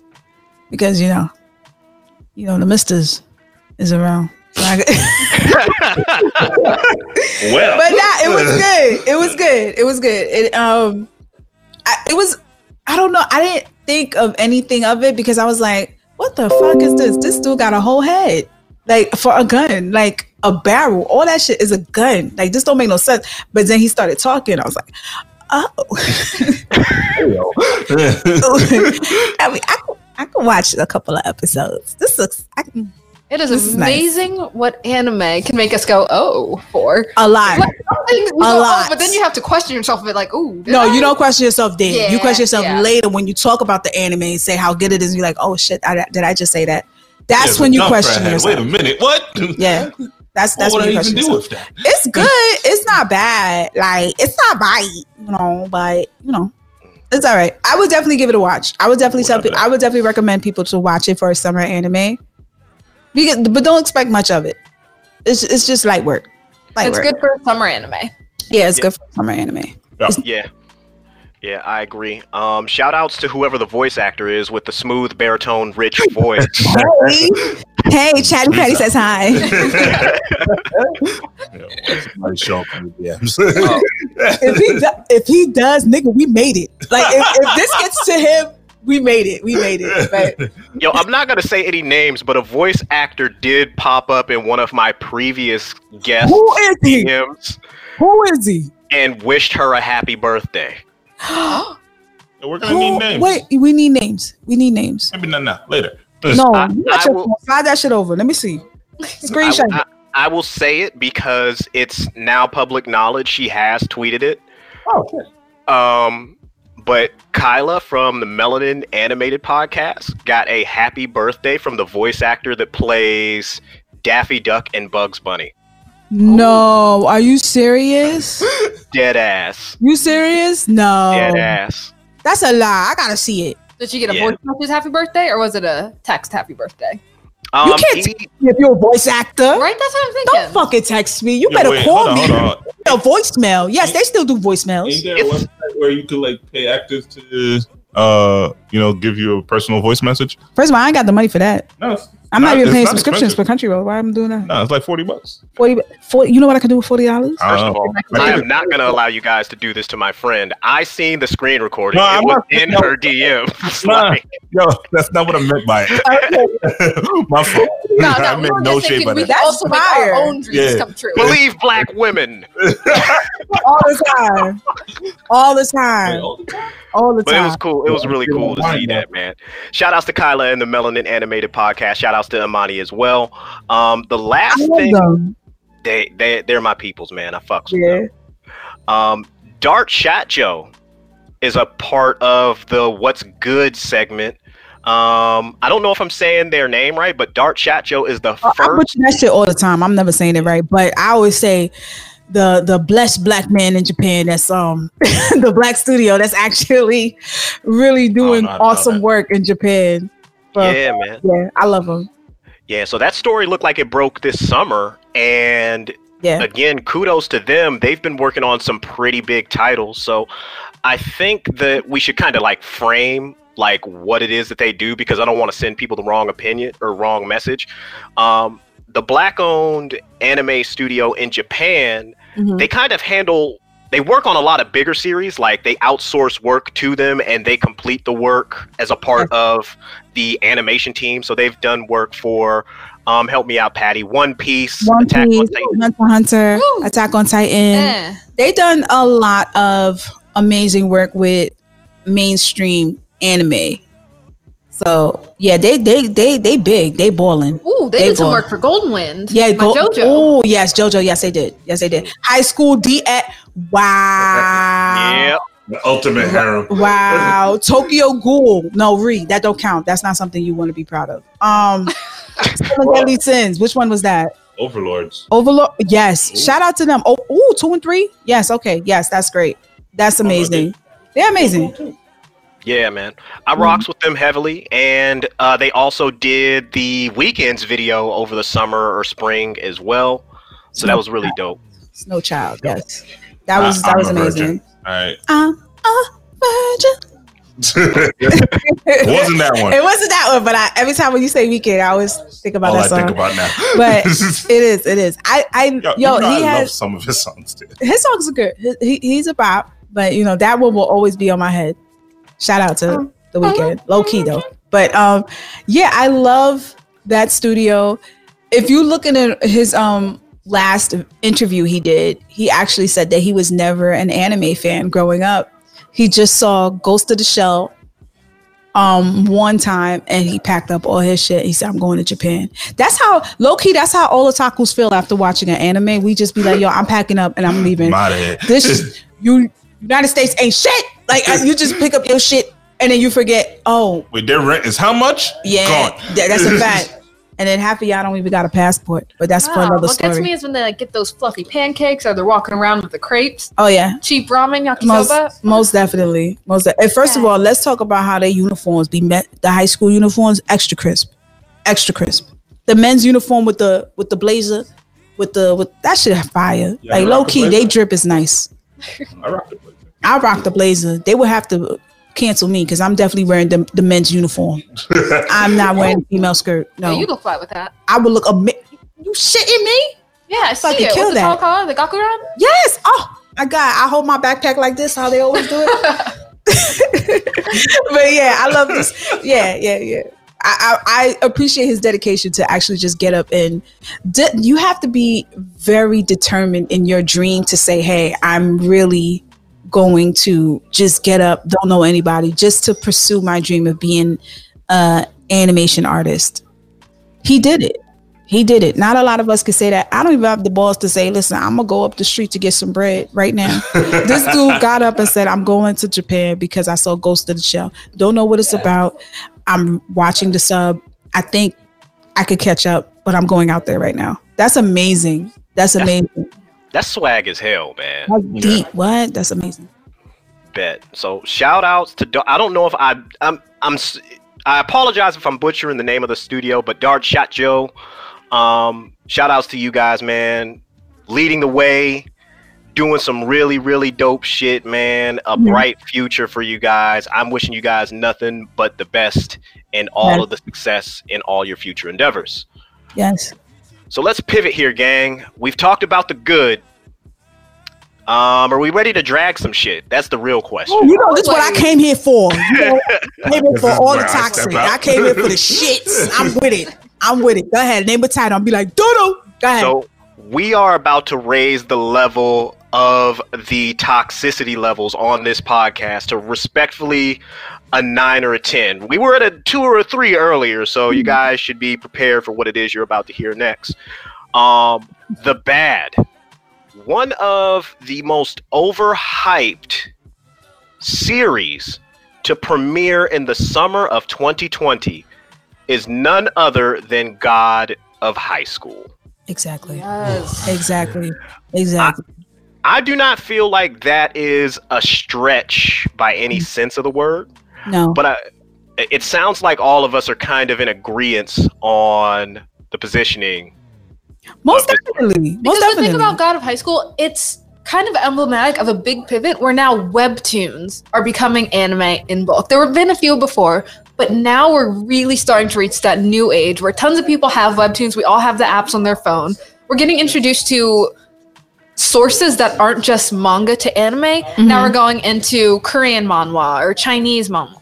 because you know you know the misters is around. So Well, but nah, it was good. It was good. It was good. It um, I, it was. I don't know. I didn't think of anything of it because I was like, "What the fuck is this? This dude got a whole head, like for a gun, like a barrel. All that shit is a gun. Like this don't make no sense." But then he started talking. I was like, "Oh." I mean, I I could watch a couple of episodes. This looks I can, It is This is nice. amazing what anime can make us go oh for. a lot. Like, some things you A go, oh, lot. but then you have to question yourself a bit, like, ooh, No, I? you don't question yourself then. you question yourself yeah. later when you talk about the anime and say how good it is. And you're like, oh shit, I, did I just say that? That's There's when you question yourself. Wait a minute, what? Yeah, that's that's what when would you I even do with that? It's good. It's not bad. Like it's not bad, you know, but you know, it's all right. I would definitely give it a watch. I would definitely tell people. I would definitely recommend people to watch it for a summer anime. Because, but don't expect much of it. It's it's just light work. Light It's work. good for a summer anime. Yeah, it's Yeah. good for summer anime. Yeah. Yeah, I agree. Um, shout outs to whoever the voice actor is with the smooth baritone rich voice. Hey, hey, Chatty Patty says hi. Somebody show up in the DMs. if he do, if he does, nigga, we made it. Like if, if this gets to him, we made it. We made it. But Yo, I'm not gonna say any names, but a voice actor did pop up in one of my previous guests. who is he? DMs Who is he? and wished her a happy birthday. We're gonna need names. Wait, we need names. We need names. Maybe not now. Later. No, I- I got your will- phone. slide that shit over. Let me see. Screenshot. I, I- I will say it because it's now public knowledge. She has tweeted it. oh, shit. Um, but Kyla from the Melanin Animated Podcast got a happy birthday from the voice actor that plays Daffy Duck and Bugs Bunny. No, are you serious? Dead ass. You serious? No, Dead ass. that's a lie. I gotta see it. Did you get a Yeah. voice message happy birthday or was it a text happy birthday? Um, you can't he- text me if you're a voice actor. Right? That's what I'm thinking. Don't fucking text me. You Yo, better wait, call hold on, me. hold on. A voicemail. Yes, they still do voicemails. Ain't there a website where you could like pay actors to uh you know give you a personal voice message? First of all, I ain't got the money for that. No, it's I'm not, not- even paying not subscriptions expensive. for Crunchyroll. Why am I doing that? No, it's like forty bucks. 40, 40 You know what I can do with forty dollars? First of all, I, I am not going to allow you guys to do this to my friend. I seen the screen recording. No, it I'm was not- in no. her DM. No, like, Yo, that's not what I meant by it. My fault. No, no, I meant no shade thinking by we that. can also make our own dreams Yeah. come true. believe black women. All the time. All the time. All the time. But it was cool. It was really cool to see that, man. Shout outs to Kyla and the Melanin Animated Podcast. Shout to Amani as well. Um, the last thing them. they they they're my peoples, man. I fucks with Yeah. them. Um, D'ART Shtajio is a part of the What's Good segment. Um, I don't know if I'm saying their name right, but D'ART Shtajio is the I first. butcher that shit all the time. I'm never saying it right, but I always say the the blessed black man in Japan. That's um the black studio. That's actually really doing awesome work in Japan. But, Yeah, man. yeah, I love them. Yeah, so that story looked like it broke this summer, and Yeah, again, kudos to them. They've been working on some pretty big titles. So I think that we should kind of like frame like what it is that they do because I don't want to send people the wrong opinion or wrong message. Um, the black owned anime studio in Japan, Mhm. they kind of handle they work on a lot of bigger series like they outsource work to them and they complete the work as a part of the animation team so they've done work for um help me out patty one piece One attack on Titan. Hunter x Hunter, Woo. Attack on Titan. Eh. They done a lot of amazing work with mainstream anime. So yeah, they they they they big. They balling. Ooh, they, They did some work for Golden Wind. Yeah, go, JoJo. Oh yes, JoJo. Yes, they did. Yes, they did. High school D at wow. yeah The ultimate harem. Wow. Tokyo Ghoul. No, Re, that don't count. That's not something you want to be proud of. Um Seven Deadly Sins. Which one was that? Overlords. Overlord. Yes. Shout out to them. Oh, ooh, two and three. Yes. Okay. Yes, that's great. That's amazing. They're amazing. Yeah, man. I Mm-hmm. rocks with them heavily, and uh, they also did the Weeknd's video over the summer or spring as well. So that was really dope. Snow Child. Yes. That was I- that was I'm a virgin. amazing. All right. I'm a virgin. Wasn't that one? It wasn't that one, but I, every time when you say Weeknd, I always think about All I that song. think about now. but it is, it is. I, I, yo, yo, you know he I love has some of his songs too. his songs are good. He, he- he's a bop, but you know that one will always be on my head. Shout out to the Weeknd, low key though. But um, yeah, I love that studio. If you looking at his um last interview he did, he actually said that he was never an anime fan growing up. He just saw Ghost of the Shell um one time and he packed up all his shit. He said, I'm going to Japan. That's how low key, that's how all otakus feel after watching an anime. We just be like, yo, I'm packing up and I'm leaving I'm out of here. this you United States ain't shit. Like uh, you just pick up your shit and then you forget. Oh Wait, their rent is how much? yeah, Gone. that's a fact. And then half of y'all don't even got a passport, but that's for Wow, another what gets me is when they like get those fluffy pancakes or they're walking around with the crepes, oh yeah, cheap ramen, most yakisoba. most definitely, most. De- and first of all, let's talk about how their uniforms be met. The high school uniforms, extra crisp, extra crisp. The men's uniform with the with the blazer, with the with that shit fire. Yeah, like low rock the key, they drip is nice. I rock the blazer. I rock the blazer. They would have to cancel me because I'm definitely wearing the, the men's uniform. I'm not wearing the female skirt. No, Yeah, you look fly with that. I would look. a Ami- you shitting me? Yeah, I see Fucking it. kill What's the that. tall collar? The Gakuran? Yes. Oh my god, I hold my backpack like this. How they always do it. but yeah, I love this. Yeah, yeah, yeah. I, I, I appreciate his dedication to actually just get up and de- you have to be very determined in your dream to say, "Hey, I'm really going to just get up, don't know anybody, just to pursue my dream of being an animation artist." He did it. He did it. Not a lot of us can say that. I don't even have the balls to say, listen, I'm gonna go up the street to get some bread right now. this dude got up and said, I'm going to Japan because I saw Ghost of the Shell. Don't know what it's about. I'm watching the sub. I think I could catch up, but I'm going out there right now. That's amazing. That's amazing. That's swag as hell, man. That's deep. What? That's amazing. Bet. So shout outs to Dar- I don't know if I I'm I'm s- I apologize if I'm butchering the name of the studio, but D'ART Shtajio. Um, shout outs to you guys, man. Leading the way, doing some really, really dope shit, man. A Mhm. bright future for you guys. I'm wishing you guys nothing but the best and all Yes. of the success in all your future endeavors. Yes. So let's pivot here, gang. We've talked about the good. Um, are we ready to drag some shit? That's the real question. You know, this is what I came here for. You know, I came here for all the where I toxic. I came here for the shits. I'm with it. I'm with it. Go ahead. Name a title. I'll be like, Dodo. Go ahead. So we are about to raise the level of the toxicity levels on this podcast to respectfully a nine or a ten. We were at a two or a three earlier, so you guys should be prepared for what it is you're about to hear next. Um, the bad, one of the most overhyped series to premiere in the summer of 2020 is none other than God of High School. exactly. Yes. Exactly. Exactly. I do not feel like that is a stretch by any mm. sense of the word, no. but I, it sounds like all of us are kind of in agreement on the positioning. Most definitely. Most Because the definitely. thing about God of High School, it's kind of emblematic of a big pivot where now webtoons are becoming anime in bulk. There have been a few before, but now we're really starting to reach that new age where tons of people have webtoons. We all have the apps on their phone. We're getting introduced to sources that aren't just manga to anime. Now we're going into Korean manhwa or Chinese manhwa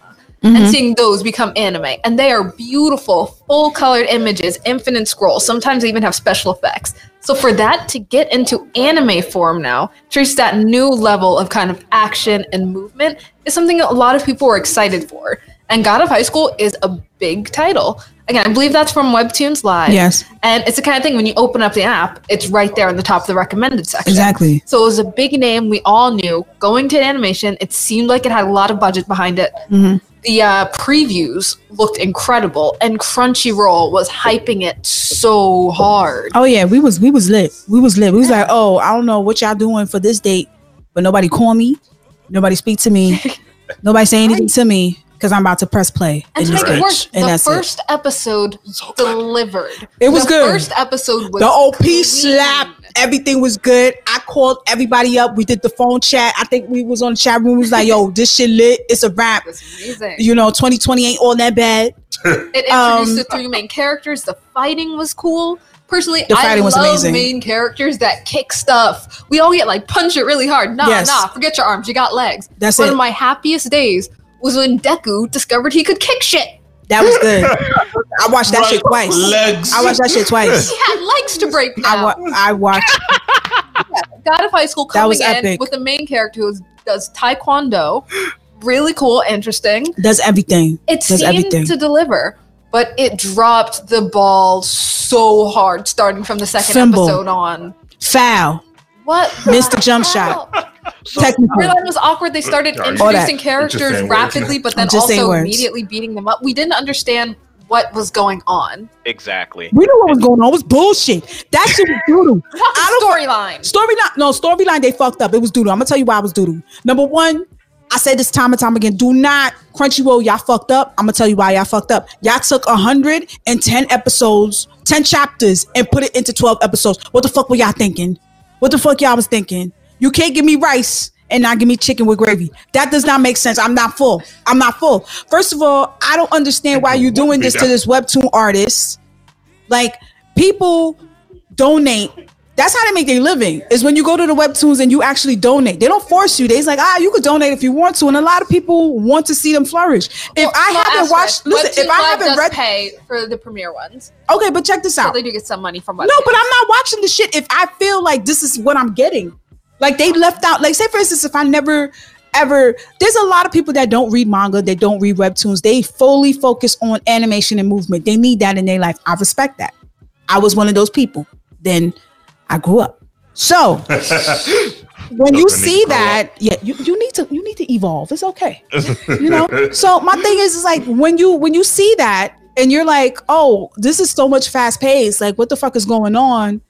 and Mhm. seeing those become anime. And they are beautiful, full colored images, infinite scrolls. Sometimes they even have special effects. So for that to get into anime form now, to reach that new level of kind of action and movement is something that a lot of people were excited for. And God of High School is a big title. Again, I believe that's from Webtoons Live. Yes. And it's the kind of thing when you open up the app, it's right there in the top of the recommended section. Exactly. So it was a big name we all knew. Going to an animation, it seemed like it had a lot of budget behind it. Mhm. The uh, previews looked incredible, and Crunchyroll was hyping it so hard. Oh yeah, we was we was lit. We was lit. We was like, oh, I don't know what y'all doing for this date, but nobody call me, nobody speak to me, nobody say anything to me because I'm about to press play. And to make it worse, and the that's first episode delivered. It was the good. First episode was The OP clean. slap Everything was good. I called everybody up. We did the phone chat. I think we was on the chat room. We was like, "Yo, this shit lit. It's a wrap." That's amazing. You know, 2020 ain't all that bad. It introduced Um, the three main characters. The fighting was cool. Personally, The I fighting was love amazing. main characters that kick stuff. We all get like punch it really hard. Nah, Yes. nah, forget your arms. You got legs. That's One it. of my happiest days was when Deku discovered he could kick shit. That was good. I watched that shit twice. Legs. I watched that shit twice. He had legs to break I, now. wa- I watched. God of High School That coming was in with the main character who does Taekwondo. Really cool, interesting. Does everything. It Does seemed everything. to deliver, but it dropped the ball so hard starting from the second Fimble. episode on. Foul. What? Missed the the jump hell? shot. So, Technically. Realized it was awkward. They started Sorry. Introducing characters saying words. rapidly, but then Just also words. immediately beating them up. We didn't understand what was going on. exactly. We knew what was going on. It was bullshit. That shit was doodoo. We're I don't- storyline. Storyline, no, storyline, they fucked up. It was doodoo. I'm gonna tell you why it was doodoo. Number one, I said this time and time again, do not Crunchyroll, y'all fucked up. I'm gonna tell you why y'all fucked up. Y'all took 110 episodes, 10 chapters, and put it into 12 episodes. What the fuck were y'all thinking? What the fuck y'all was thinking? You can't give me rice and not give me chicken with gravy. That does not make sense. I'm not full. I'm not full. First of all, I don't understand why you're doing this to this webtoon artist. Like people donate. That's how they make their living. Is when you go to the webtoons and you actually donate. They don't force you. They's like, ah, you could donate if you want to, and a lot of people want to see them flourish. If I haven't asterisk, watched, listen, Webtoon if I Live haven't read, pay for the premiere ones, okay, but check this so out. they do get some money from. No, but I'm not watching the shit if I feel like this is what I'm getting. Like they left out, like say for instance, if I never ever there's a lot of people that don't read manga, they don't read webtoons, they fully focus on animation and movement. They need that in their life. I respect that. I was one of those people. Then I grew up. So when you see that, yeah, you, you need to you need to evolve. It's okay. you know? So my thing is, is like when you when you see that and you're like, oh, this is so much fast paced, like what the fuck is going on?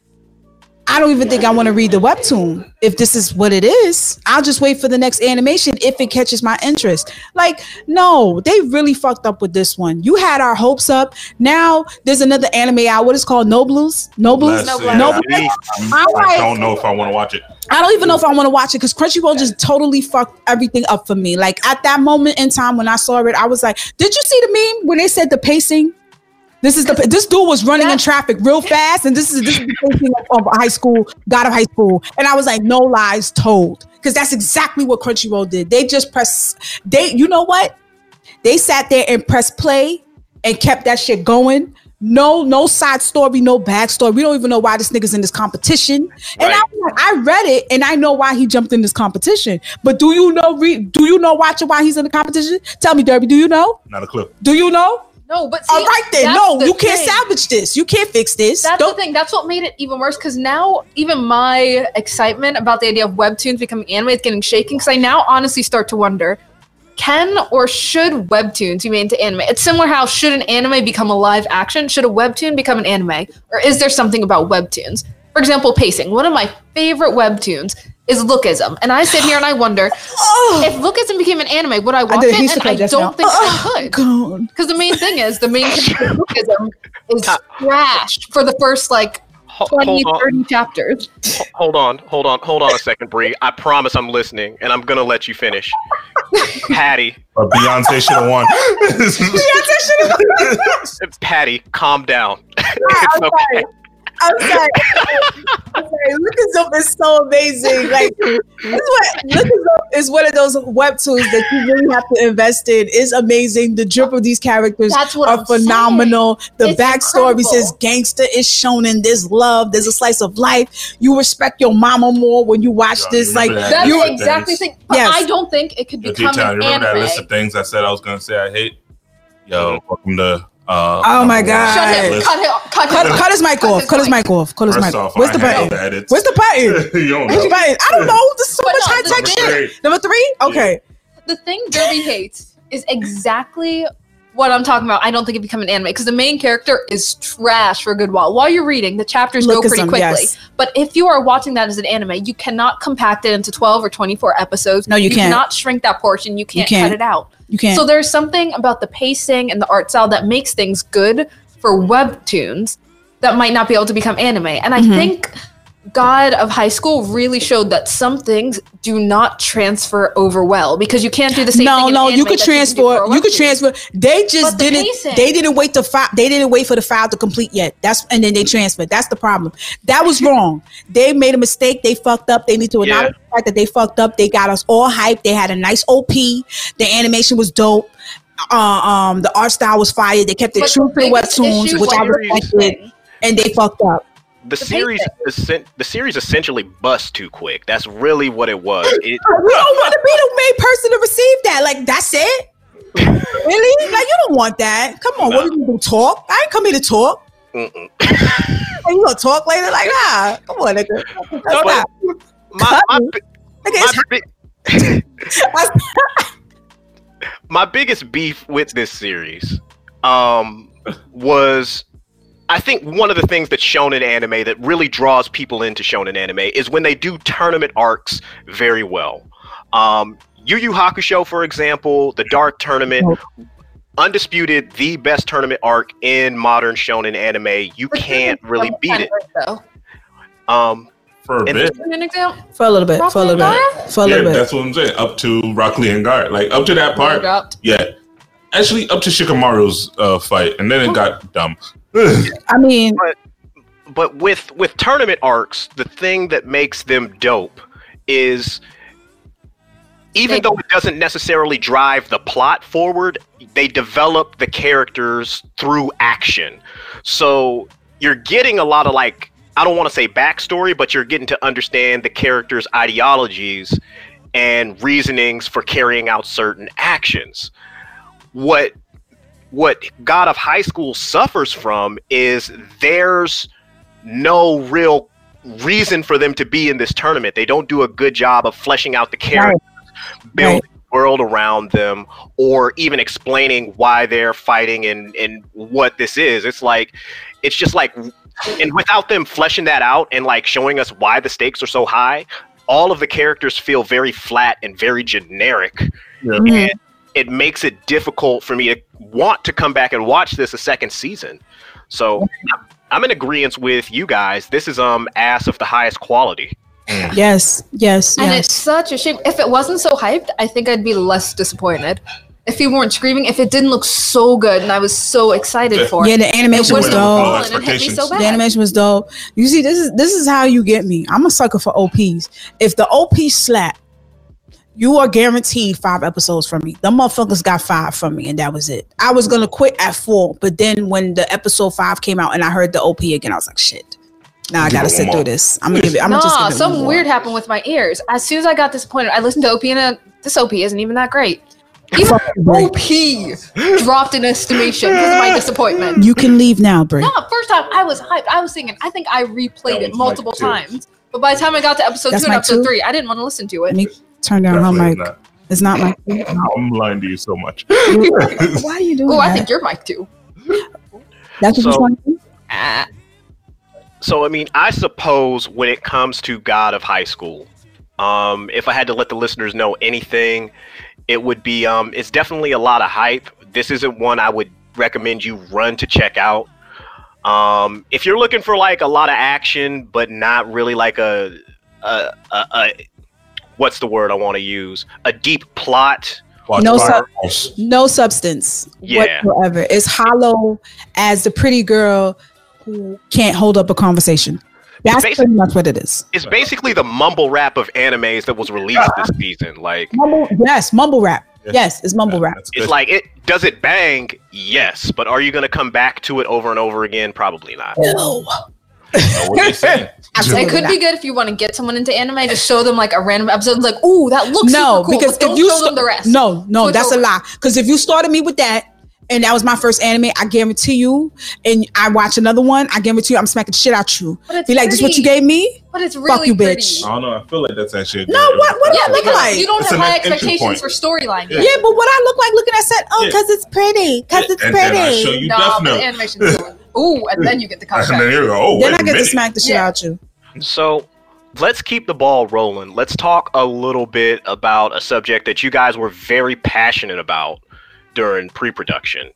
I don't even think I want to read the webtoon. If this is what it is, I'll just wait for the next animation if it catches my interest. Like, no, they really fucked up with this one. You had our hopes up. Now there's another anime out. What is it called? Nobles? Bless No, it. no, I'm I don't know if I want to watch it. I don't even know if I want to watch it because Crunchyroll just totally fucked everything up for me. Like at that moment in time when I saw it, I was like, "Did you see the meme when they said the pacing? This is the this dude was running in traffic real fast, and this is this is the pacing of, of high school, God of high school." And I was like, "No lies told," because that's exactly what Crunchyroll did. They just press they, you know what? They sat there and pressed play and kept that shit going. No, no side story, no backstory. We don't even know why this nigga's in this competition. And I, Right. was I read it and I know why he jumped in this competition. But do you know? Re- do you know watching why he's in the competition? Tell me, Derby. Do you know? Not a clue. Do you know? No, but see, All right then. No, the you can't thing. salvage this. You can't fix this. That's Don't- the thing. That's what made it even worse. Because now, even my excitement about the idea of webtoons becoming anime is getting shaken. Because I now honestly start to wonder: Can or should webtoons be made into anime? It's similar how should an anime become a live action? Should a webtoon become an anime? Or is there something about webtoons? For example, pacing. One of my favorite webtoons is Lookism, and I sit here and I wonder Oh, if Lookism became an anime, would I watch did. He it? And I don't now. think Oh, I could. Because the main thing is the main character of Lookism is trash for the first like Ho- 20, hold 30 chapters. hold on, hold on, hold on a second, Bree. I promise I'm listening, and I'm gonna let you finish. Patty, But Beyonce should have won. Beyonce should have won. Patty, calm down. I'm it's okay. sorry. I'm sorry. I'm sorry. Lookism is so amazing. Like this is what Lookism is one of those webtoons that you really have to invest in. It's amazing. The drip of these characters That's what are I'm saying. phenomenal. The It's backstory incredible. says gangster is shown in this love. There's a slice of life. You respect your mama more when you watch Yeah, this. you Like that. That's you exactly the things. thing. But Yes. I don't think it could Yo, become T-Town, an you remember anime. that list of things I said I was going to say I hate? Yo, welcome to. Uh, Oh my God. Shut him. Cut him. Cut, cut, him. cut his mic off. Cut his mic. mic off. Cut his mic. off, Where's the I handle button? the edits. Where's the button? Where's the button? I don't know. There's so But much no, high tech shit. Number three? Okay. The thing Derby hates is exactly what I'm talking about. I don't think it become an anime because the main character is trash for a good while. While you're reading, the chapters go pretty quickly. yes. But if you are watching that as an anime, you cannot compact it into 12 or 24 episodes. No, you can't. cannot shrink that portion. You can't, can't. cut it out. You can't. So there's something about the pacing and the art style that makes things good for webtoons that might not be able to become anime. And I Mhm. think God of High School really showed that some things do not transfer over well because you can't do the same. no, thing in no, you could transfer. do for a You could transfer. They just the didn't. pacing- They didn't wait to file. They didn't wait for the file to complete yet. That's and then they transferred. That's the problem. That was wrong. They made a mistake. They fucked up. They need to acknowledge the fact that they fucked up. They got us all hyped. They had a nice OP. The animation was dope. Uh, um, the art style was fire. They kept it But true to the webtoons, which I respected, and they fucked up. The, series, the series essentially bust too quick. That's really what it was. It, We don't want to be the main person to receive that. Like that's it. really? Like you don't want that. Come on, what are you gonna do? Talk? I ain't come here to talk. Are you gonna talk later? Like, nah, come on, nigga. Not- my, my, my, my biggest beef with this series um, was I think one of the things that's shown in anime that really draws people into shonen anime is when they do tournament arcs very well. Um, Yu Yu Hakusho, for example, the Dark Tournament, undisputed the best tournament arc in modern shonen anime. You can't really beat it. Um, for a And- bit. Give an example. for a little bit, for a little bit, for a Yeah, little bit. that's what I'm saying. Up to Rock Lee and Gaara, like up to that part. Yeah, actually up to Shikamaru's uh, fight, and then it got dumb. I mean, but with with tournament arcs, the thing that makes them dope is even though it doesn't necessarily drive the plot forward, they develop the characters through action. So you're getting a lot of like I don't want to say backstory, but you're getting to understand the characters' ideologies and reasonings for carrying out certain actions. What what God of High School suffers from is there's no real reason for them to be in this tournament. They don't do a good job of fleshing out the characters, building the world around them, or even explaining why they're fighting and, and what this is. It's like it's just like and without them fleshing that out and like showing us why the stakes are so high, all of the characters feel very flat and very generic Yeah. mhm. and it makes it difficult for me to want to come back and watch this a second season. So I'm- I'm in agreement with you guys. This is um ass of the highest quality. yes, yes, And yes. it's such a shame. If it wasn't so hyped, I think I'd be less disappointed. If you weren't screaming, if it didn't look so good and I was so excited for Yeah, it. Yeah, the animation was wouldn't dope. have dope. hit me so bad. The animation was dope. You see, this is this is how you get me. I'm a sucker for OPs. If the OP slap, you are guaranteed five episodes from me. The motherfuckers got five from me, and that was it. I was gonna quit at four, but then when the episode five came out and I heard the OP again, I was like, shit. Now I gotta sit one through this. I'm gonna give it. I'm nah, gonna just give it something more. weird happened with my ears. As soon as I got disappointed, I listened to OP and uh, this OP isn't even that great. Even OP dropped in estimation because of my disappointment. You can leave now, Brie. No, first time I was hyped. I was singing. I think I replayed it multiple times. But by the time I got to episode That's two and episode too? three, I didn't want to listen to it. me turn down her Definitely mic. not. It's not my. I'm lying to you so much. Why are you doing Oh, that? I think you're Mike too. That's what So- you're to? Ah, So I mean, I suppose when it comes to God of High School, um, if I had to let the listeners know anything, it would be um, it's definitely a lot of hype. This isn't one I would recommend you run to check out. Um, if you're looking for like a lot of action, but not really like a a, a, a what's the word I want to use? A deep plot. Watch No, Fire no substance Yeah. whatsoever. It's hollow as the pretty girl who can't hold up a conversation. That's Basi- pretty much what it is. It's basically the mumble rap of animes that was released this season. Like Mumble, yes, mumble rap. Yes, it's mumble rap. It's like it does it bang? Yes, but are you going to come back to it over and over again? Probably not. No, That's what they say. Absolutely it could be good if you want to get someone into anime. Just show them like a random episode. Like, ooh, that looks no, super cool. because but don't if you show sta- them the rest. no, no, Switch that's a lie. Because if you started me with that. And that was my first anime. I guarantee you. And I watch another one. I guarantee you, I'm smacking shit out you. But Be like, this what you gave me? But it's really you, pretty. bitch. I don't know. I feel like that's actually a good No, what? What do Yeah, I look like? you don't It's have high expectations point. for storyline. Yeah. yeah, but what I look like looking at set? Oh, Yeah. because it's pretty. Because it's and then I pretty. show you No, Death but the Note. Animation's. Ooh, and then you get the And then contract. you go, oh, then wait I a get to smack the shit Yeah. out you. So let's keep the ball rolling. Let's talk a little bit about a subject that you guys were very passionate about during pre production.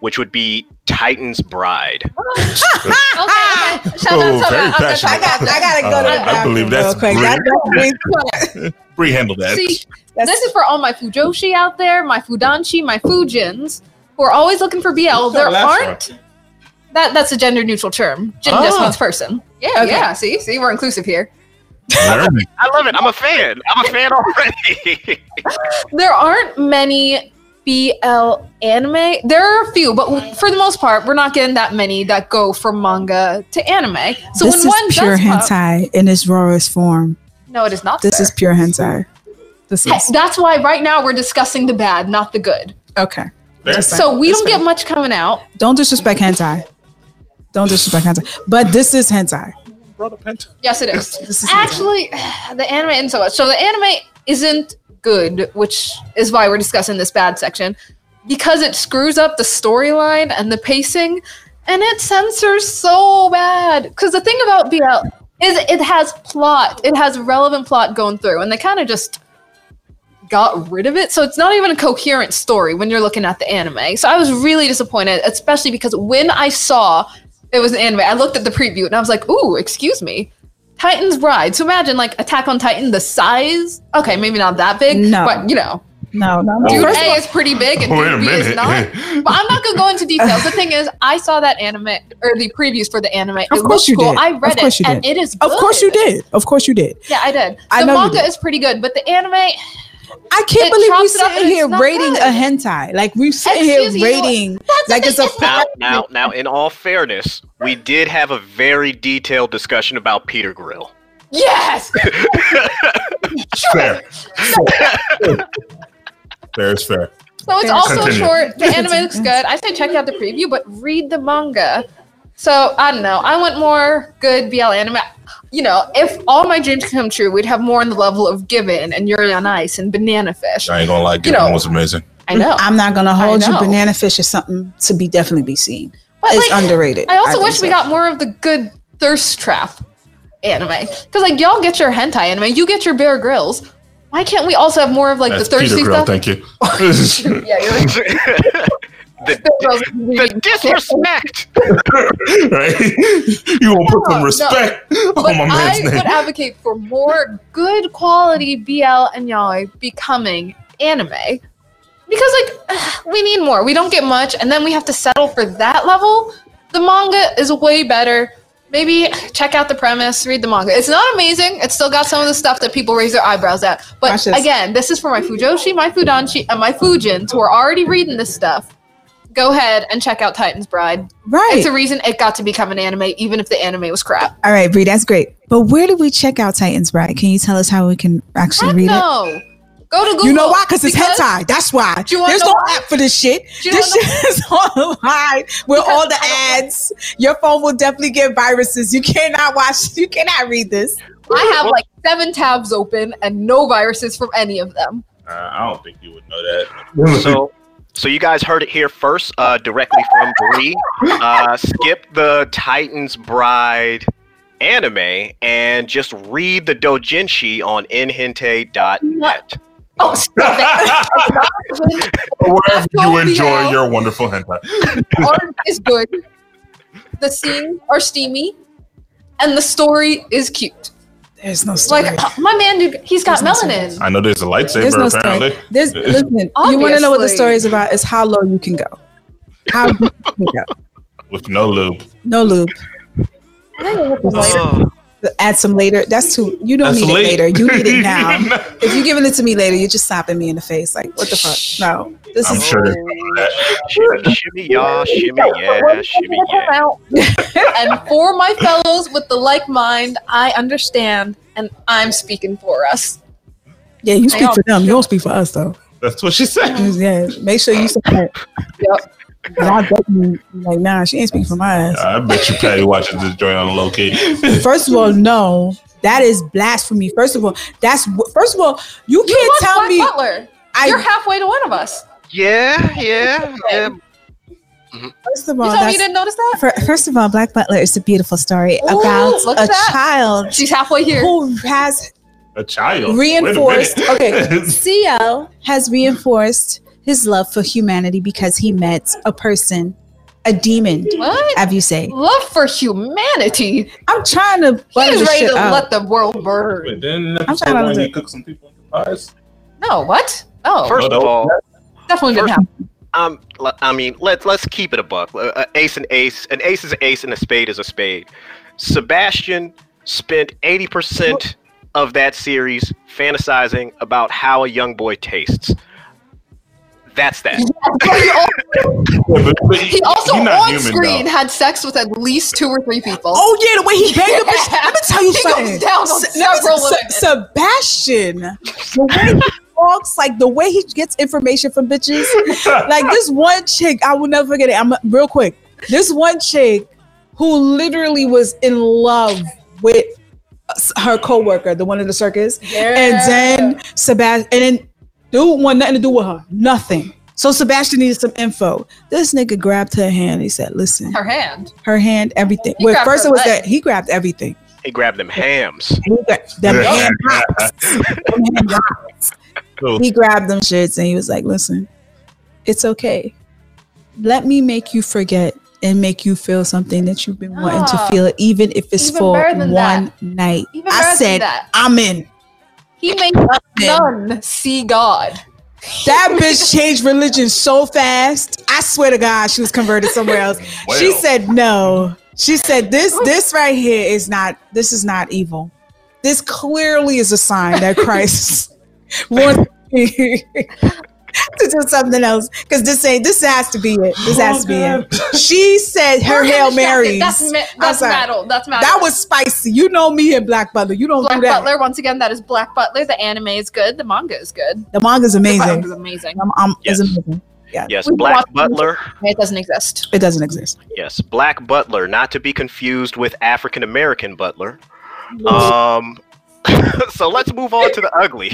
which would be Titan's Bride. okay, okay. Shout Oh, out, very out. Okay, passionate. I got, I gotta go to the Uh, I bathroom believe that's real quick. That, that's, Bree handle that. See, that's, this is for all my Fujoshi out there, my Fudanshi, my Fujins, who are always looking for BL. There aren't. That that's a gender neutral term. Jin just Ah. means person. Yeah, Okay. yeah. See, see, we're inclusive here. Learning. I love it. I'm a fan. I'm a fan already. There aren't many BL anime. There are a few, but for the most part, we're not getting that many that go from manga to anime. So this when one is pure does pop- hentai in its rawest form. no, it is not. This fair. is pure hentai. This Hey, is That's why right now we're discussing the bad, not the good. okay. Fair. That's fine. So we That's don't fine. get much coming out. Don't disrespect hentai. Don't disrespect hentai. But this is hentai. Brother Penta. Yes, it is. This is hentai. Actually, the anime isn't so much. So the anime isn't good, which is why we're discussing this bad section, because it screws up the storyline and the pacing, and it censors so bad. Because the thing about BL is it has plot, it has relevant plot going through, and they kind of just got rid of it. So it's not even a coherent story when you're looking at the anime. So I was really disappointed, especially because when I saw it was an anime, I looked at the preview and I was like, ooh, excuse me. Titan's Bride. So imagine like Attack on Titan, the size. Okay, maybe not that big, No. but you know, No, no, no. Dude First A all, is pretty big and Wait a Dude B is not. But I'm not gonna go into details. The thing is, I saw that anime or the previews for the anime. Of it course you cool. did. I read it, and did. it is. of course you did. Of course you did. Yeah, I did. I The know manga did. is pretty good, but the anime, I can't It believe we're sitting here rating good. a hentai. Like we're sitting here Excuse me, you know what? rating that's like the it's a thing, now, now, now, in all fairness, we did have a very detailed discussion about Peter Grill. yes. Fair. fair is fair. So it's Fair. also Continue. short. The anime looks good. I say check out the preview, but read the manga. So I don't know. I want more good BL anime. You know, if all my dreams come true, we'd have more on the level of Given and Yuri on Ice and Banana Fish. I ain't gonna lie, You Given know. was amazing. I know. I'm not gonna hold you. Banana fish is something to be definitely be seen. But, it's like, underrated. I also think wish we got more of the good thirst trap anime. Because like y'all get your hentai anime, you get your Bear Grills. Why can't we also have more of like That's the thirsty Peter Grill, stuff? thank you. yeah, you're right. the, Bear Grylls is the disrespect. right? You gonna put No, some no. respect But on my I man's would advocate for more good quality BL and yaoi becoming anime. Because like we need more. We don't get much, and then we have to settle for that level. The manga is way better. Maybe check out the premise, read the manga. It's not amazing. It's still got some of the stuff that people raise their eyebrows at. But Watch this. again, this is for my Fujoshi, my Fudanshi, and my Fujins who are already reading this stuff. Go ahead and check out Titan's Bride. Right. It's a reason it got to become an anime, even if the anime was crap. All right, Bree, that's great. But where do we check out Titans Bride? Can you tell us how we can actually Heck read it? no. Go to Google. You know why? Because it's hentai. That's why. Do you There's no why? app for this shit. This wanna shit is online with Because all the ads. Your phone will definitely get viruses. You cannot watch. You cannot read this. I have like seven tabs open and no viruses from any of them. Uh, I don't think you would know that. So, so you guys heard it here first, uh, directly from Bree. Uh, skip the Titans Bride anime and just read the doujinshi on nhentai.net. Oh, stop it. Wherever you enjoy out. your wonderful hentai. Art is good. The scenes are steamy. And the story is cute. There's no story. Like my man, dude, he's got There's no melanin. I know there's a lightsaber There's no apparently. story. There's listen. You want to know what the story is about? Is how low you can go. How deep you can go. With no lube. No lube. Oh, Add some later. That's too. You don't That's need late. it later. You need it now. if you're giving it to me later, you're just slapping me in the face. Like what the fuck? No. This I'm is sure. shimmy, shimmy, y'all, shimmy, yeah, shimmy, yeah. and for my fellows with the like mind, I understand and I'm speaking for us. Yeah, you speak for them. You don't speak for us though. That's what she said. Yeah, make sure you support. Yep. And I bet you like, nah, she ain't speaking for my ass. I bet you Patty watches this joint on low key. First of all, no, that is blasphemy. First of all, that's first of all, you You can't love tell Black me. Butler. I You're halfway to one of us. Yeah, yeah, yeah. Mm-hmm. first of You all, told me you didn't notice that? first of all, Black Butler is a beautiful story Ooh, about look a at that. child She's halfway here. who has A child. Reinforced- a okay. Ciel has reinforced his love for humanity because he met a person, a demon, What? have you say. Love for humanity. I'm trying to butter He's this ready shit to up. let the world burn. Wait, then I'm trying episode to- when he cooked some people in the pies. No, what? Oh, First no, of all, definitely didn't first- happen. um, l- I mean, let's let's keep it a buck. Uh, uh, ace and ace, an ace is an ace, and a spade is a spade. Sebastian spent eighty percent of that series fantasizing about how a young boy tastes. That's that. But he also, Yeah, but- but he also he on human, screen though. had sex with at least two or three people. Oh yeah, the way he banged the bitch. Let me tell you He something. goes down on Se- several tell- women. Sebastian, the way he talks, like the way he gets information from bitches. Like this one chick, I will never forget it. I'm real quick. This one chick who literally was in love with her coworker, the one in the circus, and then Sebastian, and then dude want nothing to do with her, nothing. So Sebastian needed some info. This nigga grabbed her hand. He said, "Listen, her hand. her hand, everything." He Well, first her it was leg. that he grabbed everything. He grabbed them hams. He got them hand pops. Them hand pops. So, He grabbed them shits and he was like, "Listen, it's okay. Let me make you forget and make you feel something that you've been wanting to Ah. feel, even if it's Even for better than one night." Even I said, that. "I'm in." He made none see God. That bitch changed religion so fast. I swear to God, she was converted somewhere else. She said no. She said this this right here is not this is not evil. This clearly is a sign that Christ wants me to do something else. Because this ain't this has to be it. This has to be Oh, it. She said her We're Hail distracted. Marys. That's that's metal. That's metal. That was spicy. You know me and Black Butler. You don't Black do that. Butler. Once again, that is Black Butler. The anime is good. The manga is good. The manga's The amazing. manga is amazing. I'm, I'm, Yes. It's amazing. Yes, We Black Butler. It doesn't exist. It doesn't exist. Yes, Black Butler, not to be confused with African American Butler. Um, so let's move on to the ugly.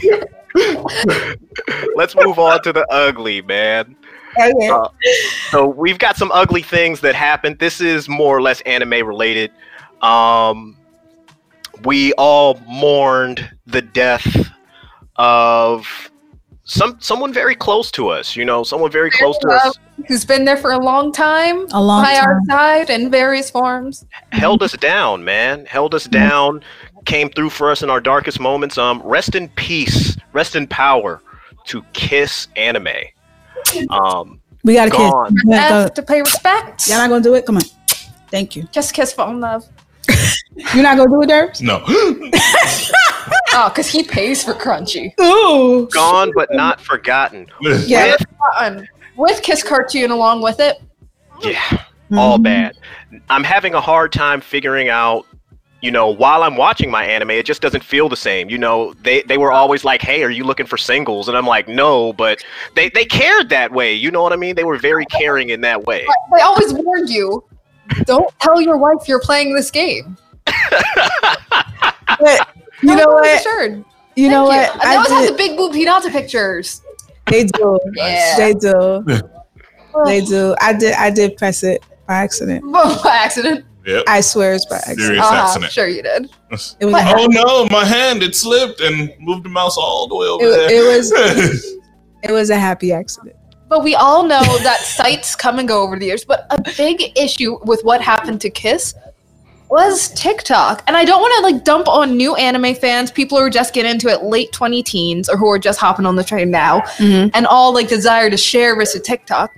let's move on to the ugly, man. Okay. Uh, so we've got some ugly things that happened. This is more or less anime related. Um, we all mourned the death of some someone very close to us. You know, someone very close to us Who's been there for a long time A long by our side in various forms. held us down, man. Held us down. Came through for us in our darkest moments. Um, rest in peace. Rest in power to Kiss Anime. Um, We got a kiss. Gone. Yeah, Have go- to pay respect. Y'all not gonna do it? Come on. Thank you. Kiss, kiss, fall in love. You're not gonna do it, Derbs? no. Oh, because he pays for Crunchy. Ooh. gone but not forgotten. Yeah. With, with Kiss Cartoon along with it. yeah, all Mhm. bad. I'm having a hard time figuring out. You know, while I'm watching my anime, it just doesn't feel the same. You know, they, they were always like, "Hey, are you looking for singles?" And I'm like, "No," but they, they cared that way. You know what I mean? They were very caring in that way. They always warned you don't tell your wife you're playing this game. But you know what? Assured. You know Thank what? And they always have the big boob Hinata pictures. They do. Yeah. They do. They do. I did. I did press it by accident. By accident. Yep. I swear it's by accident. Serious Uh-huh, accident. sure you did. It was. Oh no, my hand it slipped and moved the mouse all the way over It, there. it was. It was a happy accident. But we all know that sites come and go over the years. But a big issue with what happened to Kiss was TikTok. And I don't want to like dump on new anime fans, people who are just getting into it late 20 teens or who are just hopping on the train now and all like desire to share versus TikTok.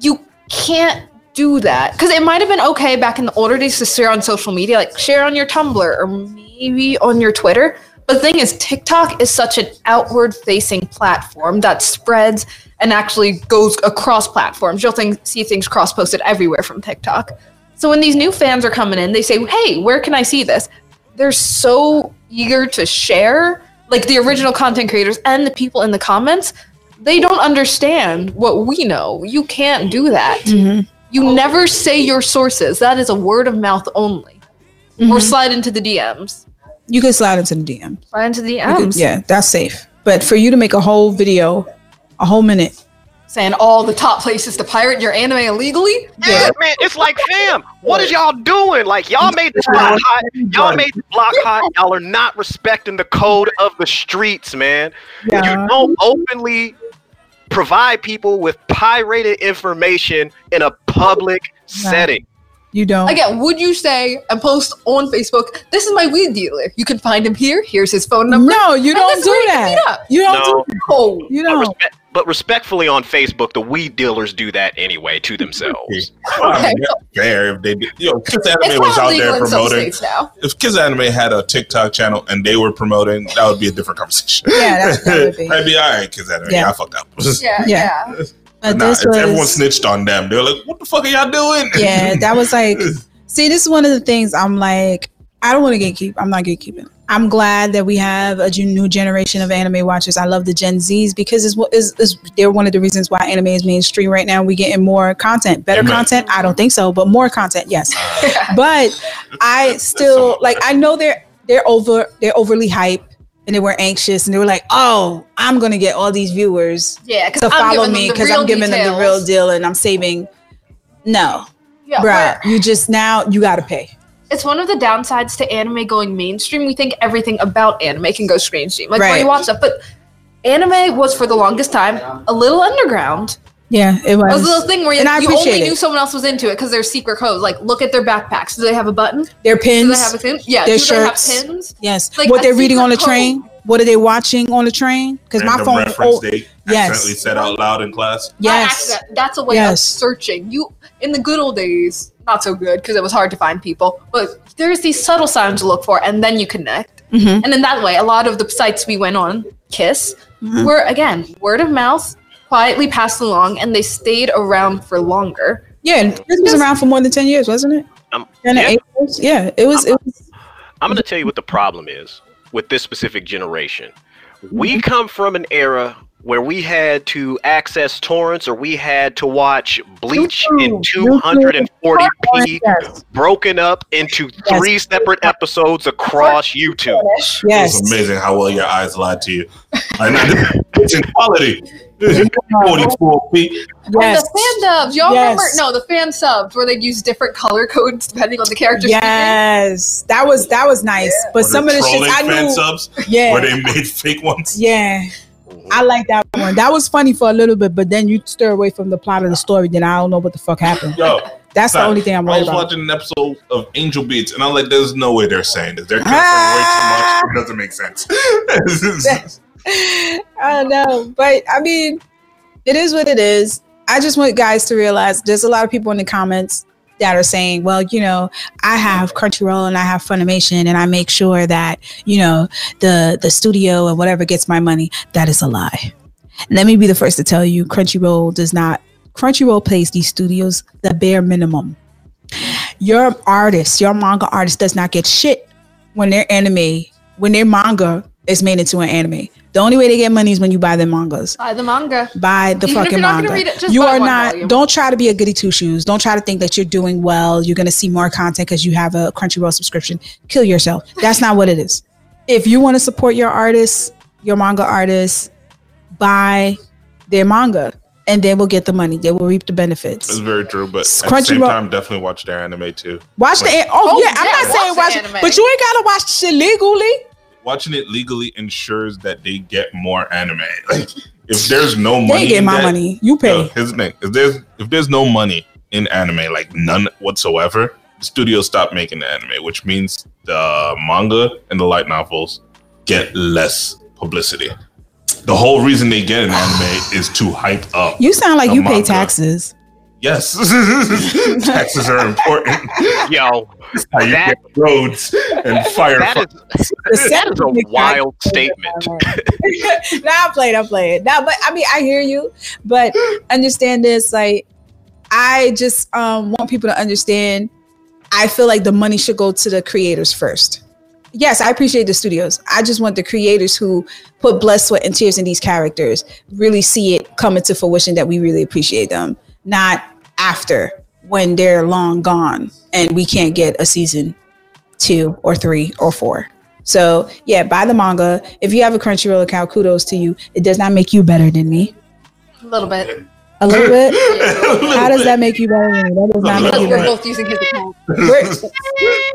You can't do that because it might have been okay back in the older days to share on social media, like share on your Tumblr or maybe on your Twitter. But the thing is, TikTok is such an outward facing platform that spreads and actually goes across platforms. You'll think, see things cross posted everywhere from TikTok. So when these new fans are coming in, they say, hey, where can I see this? They're so eager to share, like the original content creators and the people in the comments. They don't understand what we know. You can't do that. Mhm. You never say your sources. That is a word of mouth only. Or Mhm. slide into the DMs. You can slide into the DM. Slide into the You can- DMs. yeah, that's safe. But for you to make a whole video, a whole minute, Saying all the top places to pirate your anime illegally. Yeah, man, it's like, fam, what is y'all doing? Like, y'all made this block hot. Y'all made this block hot. Y'all are not respecting the code of the streets, man. Yeah. You don't openly provide people with pirated information in a public setting. You don't. Again, would you say and post on Facebook, this is my weed dealer. You can find him here. Here's his phone number. No, you don't do is where you can meet that. You don't No. do Oh, You don't. respe- but respectfully on Facebook, the weed dealers do that anyway to themselves. I mean, that's fair if they did. You know, Kiss it's Anime was out there legal in some promoting. If Kiss Anime had a TikTok channel and they were promoting, that would be a different conversation. Yeah, that, that would be. I'd be all right, Kiss Anime. Yeah. Yeah, I fucked up. Yeah, Yeah. yeah. But nah, this if everyone snitched on them, they're like, "What the fuck are y'all doing?" yeah, that was like, see, this is one of the things I'm like, I don't want to gatekeep. I'm not gatekeeping. I'm glad that we have a new generation of anime watchers. I love the Gen Zs because it's what is is they're one of the reasons why anime is mainstream right now. We're getting more content, better Amen. content. I don't think so, but more content, yes. but I still like I know they're they're over they're overly hype and they were anxious and they were like, oh, I'm gonna get all these viewers Yeah, because to follow me because I'm giving them the real deal and I'm saving. No, Yeah, bruh, you just now you gotta pay. It's one of the downsides to anime going mainstream. We think everything about anime can go mainstream, like Right. when you watch stuff. But anime was for the longest time a little underground. Yeah, it It was was. a little thing where you, you only it. knew someone else was into it because there's secret codes. Like, look at their backpacks. Do they have a button? Their pins. Do they have a pin? Yeah. Their do shirts. they have pins? yes. like what they're reading on the secret train. What are they watching on the train? Because my phone. reference Oh, they yes. accidentally said out loud in class. Not yes. accident. That's a way Yes. of searching. You in the good old days, not so good because it was hard to find people. But there's these subtle signs to look for, and then you connect. Mhm. And in that way, a lot of the sites we went on, Kiss, Mhm. were again word of mouth, quietly passed along, and they stayed around for longer. Yeah, and this was around for more than ten years, wasn't it? Um, yeah. Yeah, it was. It was. I'm going to tell you what the problem is with this specific generation. We Mm-hmm. come from an era where we had to access torrents or we had to watch Bleach in 240p Yes. broken up into three separate episodes across YouTube. Yes. It's amazing how well your eyes lied to you. Like, not- it's in quality. 44p. Yes. And the fan dubs, y'all Yes. remember? No, the fan subs where they'd use different color codes depending on the character. speaking. Yes, that was that was nice. But Or some of the shit trolling I fan subs Yeah, where they made fake ones. yeah, I mm-hmm. like that one. That was funny for a little bit, but then you stir away from the plot of the story. Then I don't know what the fuck happened. Yo, That's the only thing I'm I was about. watching an episode of Angel Beats, and I'm like, "There's no way they're saying this. They're cursing way too much. It doesn't make sense." I don't know, but I mean, it is what it is. I just want guys to realize there's a lot of people in the comments that are saying, well, you know, I have Crunchyroll and I have Funimation and I make sure that, you know, the the studio and whatever gets my money. That is a lie. Let me be the first to tell you Crunchyroll does not Crunchyroll pays these studios the bare minimum. Your artist, your manga artist does not get shit when their anime, when their manga is made into an anime. The only way they get money is when you buy their mangas. Buy the manga. Buy the Even if fucking you're not gonna manga. read it, just you buy are one not. volume. Don't try to be a goody two shoes. Don't try to think that you're doing well. You're gonna see more content because you have a Crunchyroll subscription. Kill yourself. That's not what it is. If you want to support your artists, your manga artists, buy their manga, and they will get the money. They will reap the benefits. It's very true, but at the Crunchyroll- same time, definitely watch their anime too. Watch the. Wait. Oh, Oh, yeah, I'm yeah, not saying watch watch, the it, anime. but you ain't gotta watch shit legally. Watching it legally ensures that they get more anime. Like, if there's no money, They get my that- money. You Yo, pay. the thing: if there's if there's no money in anime, like none whatsoever, the studios stop making the anime, which means the manga and the light novels get less publicity. The whole reason they get an anime is to hype up. You sound like you pay taxes. Yes, taxes are important. Yo, How you That- get roads and fire. that is The that is a wild statement. nah, I'm playing. I'm playing. Nah, but I mean, I hear you, but understand this. Like, I just um, want people to understand. I feel like the money should go to the creators first. Yes, I appreciate the studios. I just want the creators who put blood, sweat, and tears in these characters really see it come into fruition that we really appreciate them, not after when they're long gone and we can't get a season two or three or four. So yeah, buy the manga. If you have a Crunchyroll account, kudos to you. It does not make you better than me. A little bit. A little bit. How does that make you better than me? That does not make Because you we're better. both using his account. We're-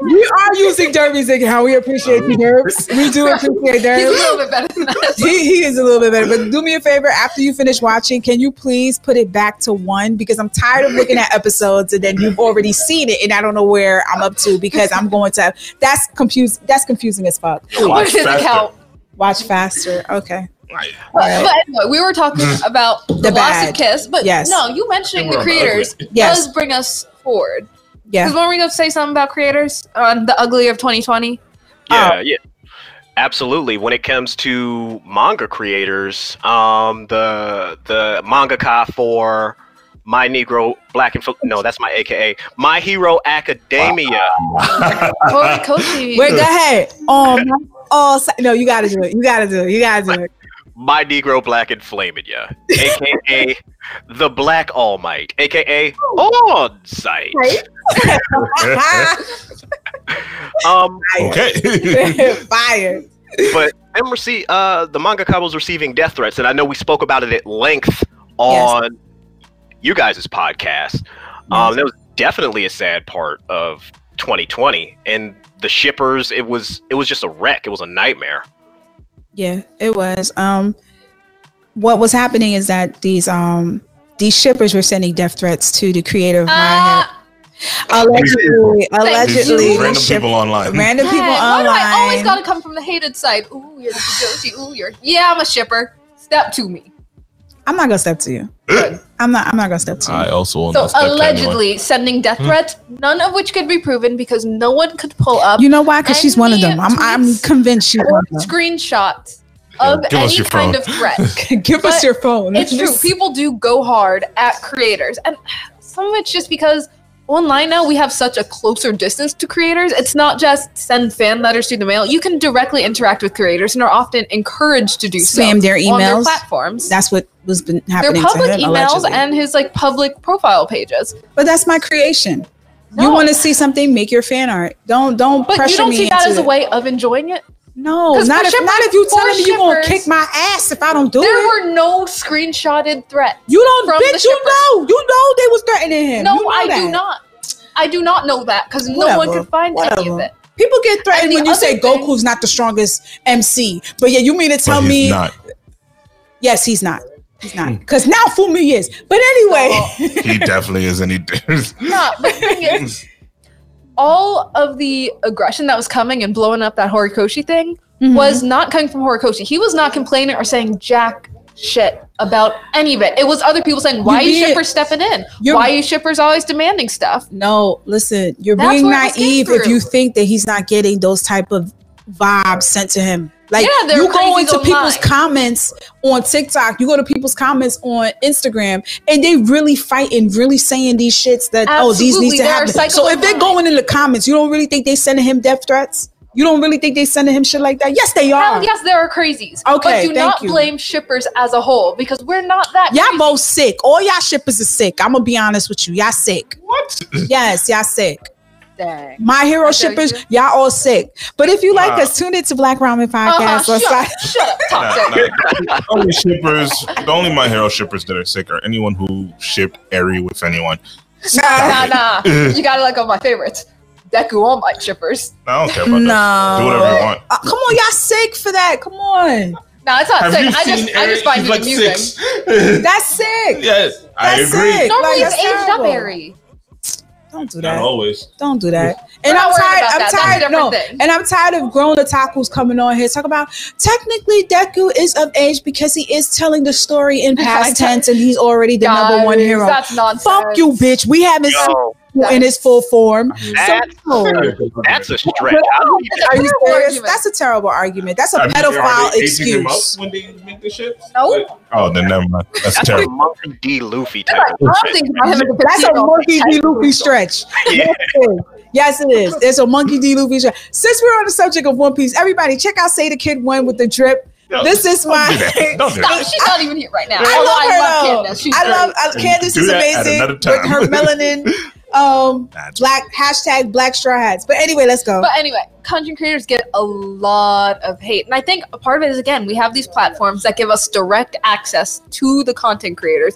we are using Derby's account. We appreciate you, Derbs. We do appreciate He's a little bit better than us. He, he is a little bit better. But do me a favor, after you finish watching, can you please put it back to one? Because I'm tired of looking at episodes and then you've already seen it and I don't know where I'm up to because I'm going to that's confused that's confusing as fuck. Please, Where's his faster. account? watch faster. Okay. But, but anyway, we were talking about the, The loss bad. of Kiss, but Yes. no, you mentioning the We're creators Yes. does bring us forward. Yeah. Because when we going to say something about creators on the ugly of 2020? Yeah, yeah. Absolutely. When it comes to manga creators, um, the the mangaka for My Negro Black and Fo- no, that's my AKA My Hero Academia. Horikoshi. Wait, go ahead. Um oh si- no, you gotta do it. You gotta do it. You gotta do it. My Negro Black and Flaming Ya, aka the Black All Might, aka On Sight. Um, okay. Fire. but them rece- uh, the mangaka was receiving death threats, and I know we spoke about it at length on you guys' podcast. Um, that was definitely a sad part of 2020, and the shippers. It was it was just a wreck. It was a nightmare. Yeah, it was. Um, what was happening is that these um these shippers were sending death threats to the creator of My Ah, Allegedly, allegedly, random ship- people online. random people dang, why do I always got to come from the hated side? Ooh, you're the Joshi. Ooh, you're. Yeah, I'm a shipper. Step to me. I'm not gonna step to you. I'm not. I'm not gonna step to you. I also will So not anyone. allegedly sending death threats, none of which could be proven because no one could pull up You know why? Because she's one of them. I'm. I'm convinced she's or one of them. screenshots of Give any kind phone. of threat. Give us your phone. It's true. People do go hard at creators, and some of it's just because online now we have such a closer distance to creators. It's not just send fan letters through the mail. You can directly interact with creators, and are often encouraged to do so Spam their on their emails. platforms. That's what was been their public to him. emails allegedly. and his like public profile pages. but that's my creation. You want to see something? Make your fan art. Don't don't But pressure you don't me see that into as a way of enjoying it. No, 'Cause not for if shippers- not if you for telling me you gonna kick my ass if I don't do There it. There were no screenshotted threats. you don't, from the bitch. You know, you know they was threatening him. No, You know I do not. I do not know that because no one could find any of it. People get threatened when you say thing- Goku's not the strongest MC, but yeah, you mean to But tell he's me? not. Yes, he's not. He's not. Because now Fumi is. But anyway, He definitely is, and he No, but the thing is, all of the aggression that was coming and blowing up that Horikoshi thing Mhm. was not coming from Horikoshi. He was not complaining or saying jack shit about any of it. It was other people saying, "Why are you shippers stepping in? you're- Why are you shippers always demanding stuff?" no, listen, you're That's being where it came naive if you think that he's not getting those type of vibes sent to him. Like Yeah, you go crazies into people's online. comments on TikTok, you go to people's comments on Instagram, and they really fighting, really saying these shits that oh these Absolutely, need to there are happen. So if they're going in the comments, you don't really think they sending him death threats? You don't really think they sending him shit like that? Yes, they are. Hell, yes, there are crazies. Okay, but do thank not you. blame shippers as a whole because we're not that. Y'all crazy. both sick. All y'all shippers are sick. I'm gonna be honest with you. Y'all sick. what? Yes, y'all sick. Dang. My hero I shippers, you. y'all all sick. But if you like us, tune in to Black Ramen Uh-huh, Podcast. Shut, like- shut up, Nah, nah. The only shippers, the only my hero shippers that are sick are anyone who shipped Eri with anyone. Nah, nah. nah. you gotta let go of my favorites. Deku All my shippers. I don't care about No. that. Do whatever you want. Uh, come on, y'all sick for that. Come on. Nah, it's not Have sick. you I seen just, I just find He's it like amusing. six. That's sick. yes, I That's agree. sick. Normally, Like, it's that's aged up, terrible. Eri. Don't do Not that. always. Don't do that. We're And I'm tired. I'm that. Tired. different No, thing. and I'm tired of grown otakus coming on here talk about technically Deku is of age because he is telling the story in past tense and he's already the number one hero. That's nonsense. Fuck you, bitch. We haven't seen Yo, you in his full form. that's, So, oh. that's a stretch. I don't even- Are you serious? That's a terrible argument. That's a Have you- are pedophile they aging him up excuse. when they make the shit? Nope. Oh, then never mind. That's That's a terrible. Monkey D. Luffy type I of don't shit. think about him a That's a monkey D. Luffy stretch. Yeah. Yes, it is. It is. A monkey D. Luffy stretch. Since we're on the subject of One Piece, everybody check out Say the Kid One with the drip. Yo, This is my. do that. Don't do Stop. that. She's not even here right now. I Although love her though. Candace. She's I love I, uh, Candace is amazing with her melanin. Um, Nah, it's- black hashtag Black Straw Hats. But anyway, let's go. But anyway, content creators get a lot of hate. And I think a part of it is again, we have these platforms that give us direct access to the content creators.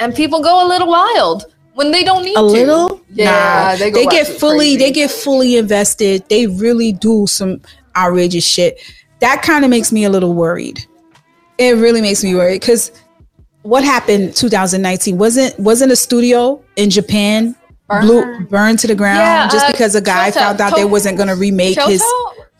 and people go a little wild when they don't need A to. little? Yeah, Nah, they, they, get fully crazy. they get fully invested. They really do some outrageous shit. That kind of makes me a little worried. It really makes me worried because what happened 2019 wasn't wasn't a studio in Japan blew Burned. burned to the ground Yeah, just uh, because a guy Kyoto- found out they wasn't going to remake his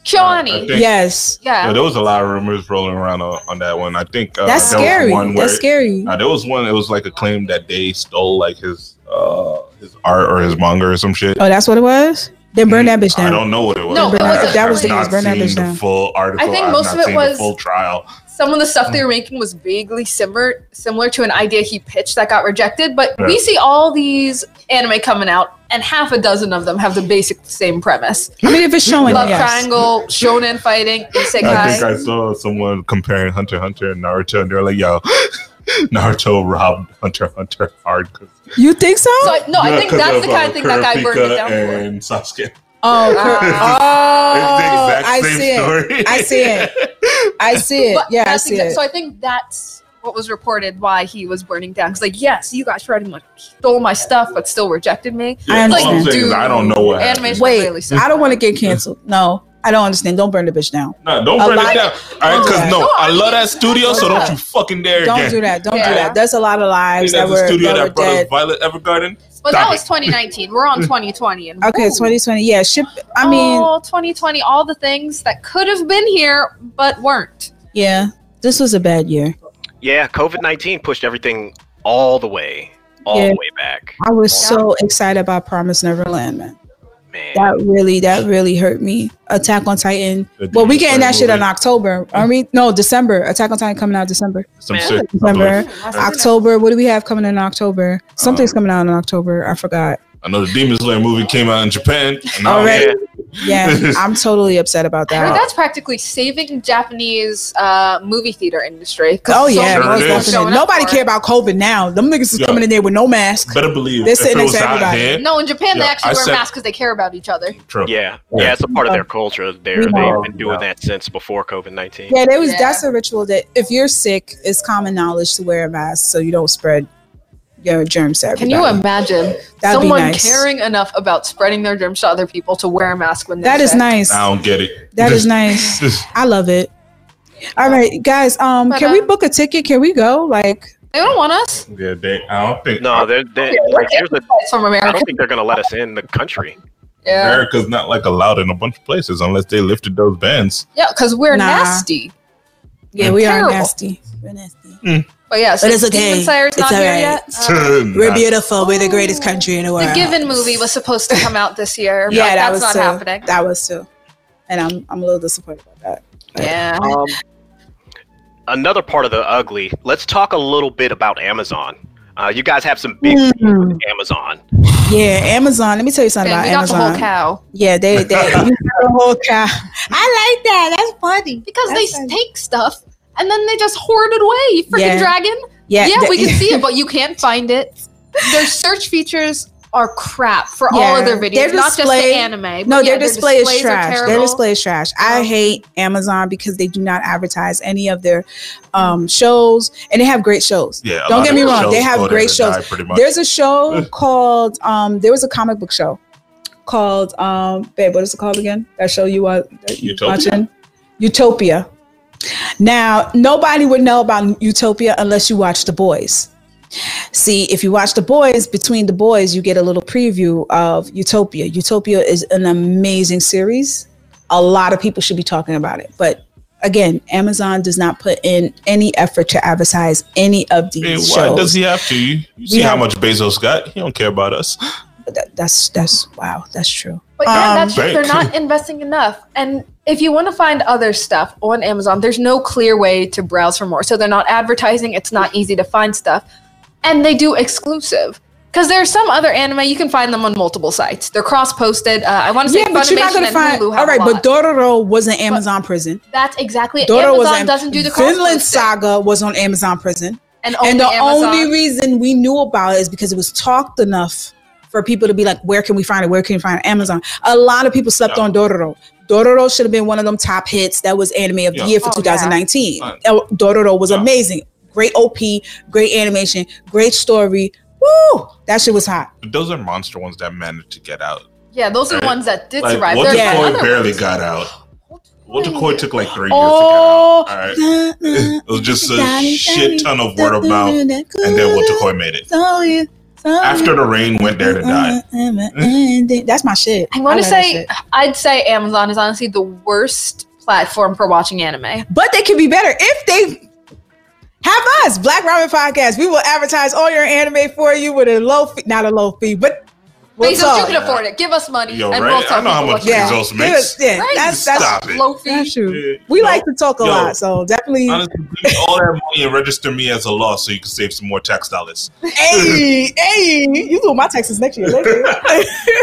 Kyoto? I yes Yeah. Yeah, there was a lot of rumors rolling around on, on that one. I think uh, that's there was scary one where- that's scary Uh, there was one. It was like a claim that they stole like his uh his art or his manga or some shit. oh that's what it was then burn that bitch down. I don't know what it was. No, it I- wasn't- I've that was the burn that seen bitch the down. full article. I think I've most not of it was- full trial. Some of the stuff they were making was vaguely similar similar to an idea he pitched that got rejected. But Yeah. we see all these anime coming out, and half a dozen of them have the basic same premise: i mean if it's showing love yes. triangle, shonen fighting, I think. I saw someone comparing Hunter Hunter and Naruto, and they're like, "Yo, Naruto robbed Hunter Hunter hard. you think so So I, no, I think that's of, the kind uh, of thing that guy burned it Kurapika down for. and Sasuke. Oh, cur- it's the oh exact i same see it. I see it. I see it. But Yeah, I see exa- it. So I think that's what was reported why he was burning down. Because like, yes, you guys pretty much stole my stuff, but still rejected me. I I'm understand. saying is I don't know what happened. Animation Wait, really. I don't want to get canceled. No, I don't understand. Don't burn the bitch down. No, don't A burn lot- it down. All right, because no, No, I I love that studio, so don't you fucking dare Don't again. do that. Don't do that. There's a lot of lives think that that's the were, studio that that brought us dead. Violet Evergarden. But that was 2019. We're on 2020, and Okay, woo, 2020. Yeah, ship. I mean, all 2020, all the things that could have been here but weren't. yeah, this was a bad year. Yeah, COVID nineteen pushed everything all the way, all Yeah. the way back. I was so excited about Promise Neverland, man. Man, That really, that really hurt me. Attack on Titan. The Well, we getting that Slayer shit in movie. October. I mean, no, December. Attack on Titan coming out December. Some Man. shit. December. October. What do we have coming in October? Something's Um, coming out in October. I forgot. I know the Demon Slayer movie came out in Japan. And Already? Yeah. Yeah, I'm totally upset about I that. that's practically saving Japanese uh, movie theater industry. Oh yeah, many Sure most it people is. showing definitely. Nobody care about COVID now. Them niggas is Yeah. coming in there with no mask. better believe They're sitting it next to everybody. here, No, in Japan they actually I wear said- masks because they care about each other. true. yeah, yeah, it's a part of their culture. There, We they've been doing Yeah. that since before COVID nineteen. Yeah, there was Yeah. that's a ritual that if you're sick, it's common knowledge to wear a mask so you don't spread your germs to Can you imagine That'd someone nice. caring enough about spreading their germs to other people to wear a mask when they're That is sick? nice. I don't get it. That is nice. I love it. All right, guys. Um, But, can we uh, book a ticket? Can we go? Like, They don't want us. yeah, they, I don't think No, they're, they like, here's the. It's from I don't think they're gonna let us in the country. Yeah, America's not like allowed in a bunch of places unless they lifted those bans. yeah, because we're Nah. nasty. yeah, we Terrible. are nasty. We're nasty. But yeah, so But it's okay. Demon Slayer's It's not here alright. yet. Uh, We're beautiful. We're the greatest country in the world. the Given movie was supposed to come out this year, Yeah, but that was not too. happening. That was too. And I'm I'm a little disappointed about that. yeah. Um, another part of the ugly. Let's talk a little bit about Amazon. Uh, you guys have some big Mm. with Amazon. Yeah, Amazon. Let me tell you something And about we got the whole cow Yeah, they they you got the whole cow. I like that. That's funny. because That's they funny. take stuff and then they just hoard it away. You freaking Yeah. dragon. Yeah, Yeah, we can see it, but you can't find it. Their search features are crap for all of their videos, Their not just the anime. No, yeah, their display is displays are trash. Their display is trash. I Oh. hate Amazon because they do not advertise any of their um, shows, and they have great shows. Yeah, Don't get me wrong, they have great shows. die, pretty much. There's a show called um, there was a comic book show called um, babe, what is it called again? That show you are that watching? Utopia. Now, nobody would know about Utopia unless you watch The Boys. See, if you watch The Boys, between The Boys, you get a little preview of Utopia. Utopia is an amazing series. A lot of people should be talking about it. But again, Amazon does not put in any effort to advertise any of these mean, why shows. does he have to? You, you see have- how much Bezos got? He don't care about us. That- that's that's wow, that's true. But yeah, Um, that's just, they're not investing enough. And if you want to find other stuff on Amazon, there's no clear way to browse for more. So they're not advertising. It's not easy to find stuff, and they do exclusive. Because there's some other anime you can find them on multiple sites. They're cross-posted. Uh, I want to say Yeah, but you're not gonna find. Hulu All right, but lot. Dororo was an Amazon prison. that's exactly it. Dororo Amazon an, doesn't do the cross-posting. Vinland Saga was on Amazon prison, and only and the Amazon. only reason we knew about it is because it was talked enough for people to be like, "Where can we find it? Where can we find it? Amazon?" A lot of people slept Yeah. on Dororo. Dororo should have been one of them top hits. That was anime of the year for Oh, 2019. Right. Uh, Dororo was Yeah. amazing. great OP, great animation, great story. Woo! That shit was hot. But those are monster ones that managed to get out. Yeah, those are the ones that did Like survive. Walter There's Yeah. Coy barely ones. got out. Wotakoi- Coy took like three Oh, years to get out. All right. It was just a shit ton of word of mouth, and then Wotakoi made it. So you, so After the rain went there to die. die. That's my shit. I want to say. I'd say Amazon is honestly the worst platform for watching anime. but they can be better if they have us. Black Ramen Podcast. We will advertise all your anime for you with a low fee, not a low fee, but we'll Bezos, talk. you can afford it. Give us money, Yo, and right? we'll tell I know how much what you Yeah, want. Bezos Give makes. us- yeah, Right? that's that's Stop it. low fee. that's true. Yeah. We Yo, like to talk a yo. lot, so definitely. Honestly, all that money and register me as a law so you can save some more tax dollars. hey, hey, you do my taxes next year? Later.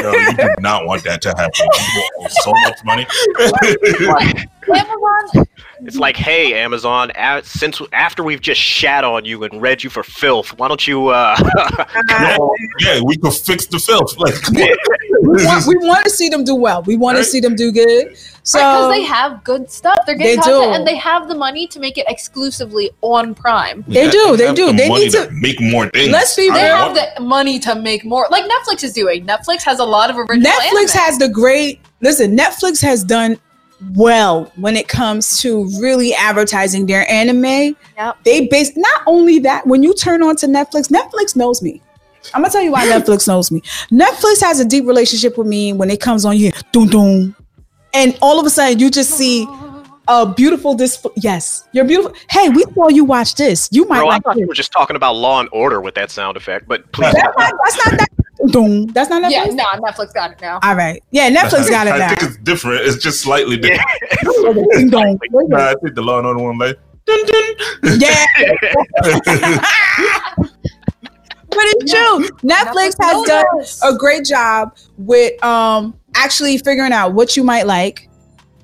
Yo, you do not want that to happen. You owe so much money. Amazon, It's like, hey, Amazon, a- since after we've just shat on you and read you for filth, why don't you? uh No, yeah, we could fix the filth. Like, we, want, we want to see them do well. We want Right. to see them do good. So because they have good stuff. They're getting They content, do. and they have the money to make it exclusively on Prime. They do, they have do. the They money need to- make more things. Let's be I They have the money to make more, like Netflix is doing. Netflix has a lot of original. Netflix anime. has the great listen. Netflix has done well when it comes to really advertising their anime. Yep. They base not only that when you turn on to Netflix, Netflix knows me. I'm gonna tell you why Netflix knows me. Netflix has a deep relationship with me when it comes on here, doom doom, and all of a sudden you just see a beautiful display. Yes, you're beautiful. Hey, we saw you watch this. You might Bro, I thought this. you were just talking about Law and Order with that sound effect, but please. That's not, that's not that. Doom. That's not Netflix. Yeah, nah, Netflix got it now. All right. Yeah, Netflix got it I now. think it's different. It's just slightly different. Ding. Nah, I think the Law and Order one like. Dun, dun. Yeah, but it's true. Netflix has done us. a great job with um actually figuring out what you might like.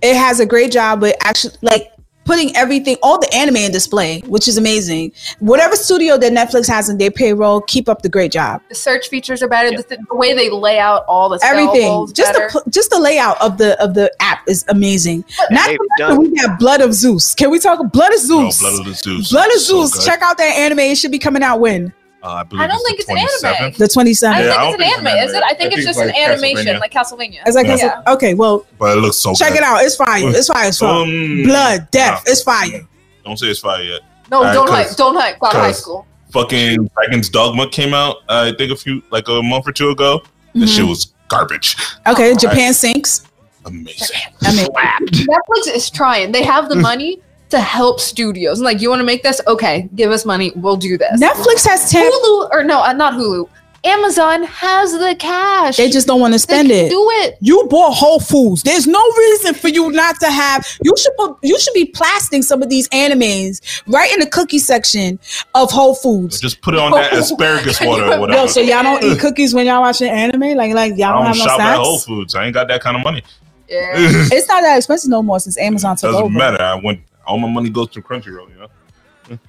It has a great job with actually like putting everything, all the anime in display, which is amazing. Whatever studio that Netflix has in their payroll, keep up the great job. The search features are better. The, the way they lay out all the Everything, just the better. pl- just the layout of the of the app is amazing. Not they've done- we got Blood of Zeus. Can we talk Blood of No, Zeus? Blood of Zeus. Blood of Zeus. good. Check out that anime. It should be coming out when Uh, I, believe I don't the think it's an anime. the 27th. I seventh. Yeah, I think don't it's an think it's an anime, is it? I think I it's think just it's an animation, like Castlevania. It's like Yeah. okay, well, But it looks so check good. it out. It's fire. It's fire. It's fire. Um, Blood, death. nah. It's fire. Don't say it's fire yet. No, Alright, don't hype. Don't hype. Got high 'cause- school. Fucking Dragon's Dogma came out. Uh, I think a few like a month or two ago. This Mhm. shit was garbage. Okay, Japan sinks. Amazing. I mean, slapped. Netflix is trying. They have the money to help studios. And like, you want to make this? Okay, give us money. We'll do this. Netflix has ten. Hulu, or no, uh, not Hulu. Amazon has the cash. They just don't want to They spend can it. Do it. You bought Whole Foods. There's no reason for you not to have. You should put. You should be plasting some of these animes right in the cookie section of Whole Foods. Just put it on that asparagus water or whatever. Yo, so y'all don't eat cookies when y'all watching anime? Like, like y'all don't don't have no shop at Whole? Foods. I ain't got that kind of money. Yeah. It's not that expensive no more since Amazon took Doesn't over. matter. I went. All my money goes to Crunchyroll. You know.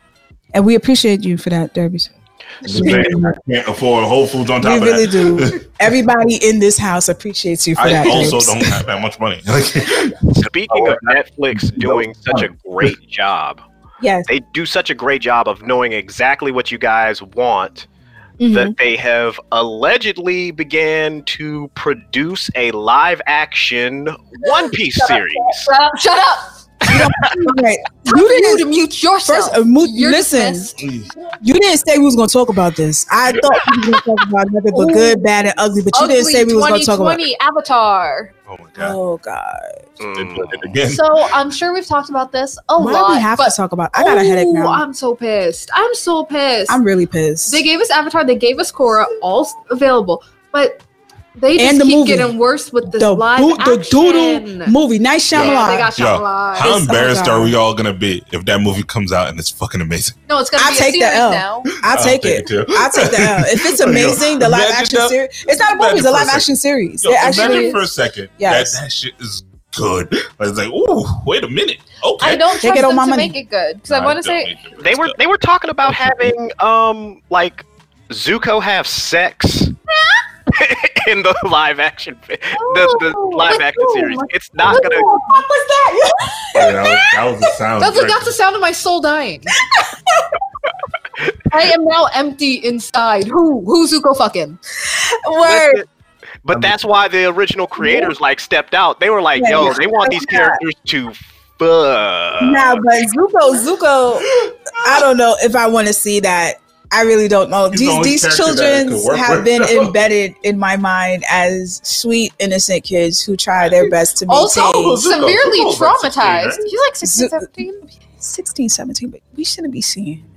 And we appreciate you for that, Derby. I can't afford Whole Foods on We top of really that. do. Everybody in this house appreciates you for I that. I also Debs. don't have that much money. Speaking of Netflix doing such a great job, Yes. they do such a great job of knowing exactly what you guys want Mhm. that they have allegedly began to produce a live action One Piece series. Shut up. Shut up. Right. You You didn't, to mute yourself. First, uh, mo- You're listen. dismissed. you didn't say we was going to talk about this. I thought we was going to talk about nothing but Ooh. good, bad, and ugly, but you didn't say we was going to talk about Avatar. oh my god. Oh, God. Mm. put it again. So I'm sure we've talked about this a Why lot. do we have but to talk about I got a headache now. I'm so pissed. I'm so pissed. I'm really pissed. they gave us Avatar. They gave us Korra, all available, but they just And the keep movie. getting worse with this the, live boo- the action. doodle movie. Night Yeah, Shyamalan. they got Yo, How It's- embarrassed oh are we all gonna be if that movie comes out and it's fucking amazing? no, it's gonna I'll be take a the series L. now. I'll I'll take take it. it. I'll take the L. If it's amazing, the live action that- series. It's not a movie, it's a for a live action series. Yo, It actually imagine is. for a second Yes. that that shit is good. Like, It's like, ooh, wait a minute. Okay. I don't Take trust it on them my to money. make it good because I No, want to say. They were they were talking about having um like Zuko have sex in the live action the, the Oh, live with action series. It's not gonna What was that? Yeah, that, was, that was the sound. that's, right that's the sound of my soul dying. I am now empty inside. Who? Who's Zuko fucking? Word. But that's why the original creators like stepped out. They were like, Yeah, "Yo, yeah. they want these Yeah. characters to fuck." Nah, but Zuko, Zuko, I don't know if I want to see that. I really don't know. He's These only these children have with. been embedded in my mind as sweet, innocent kids who try their best to Also, maintain Zuko- severely Zuko's like 16, traumatized. right? He's like 16, 17. 16, 17, but we shouldn't be seeing that. Like,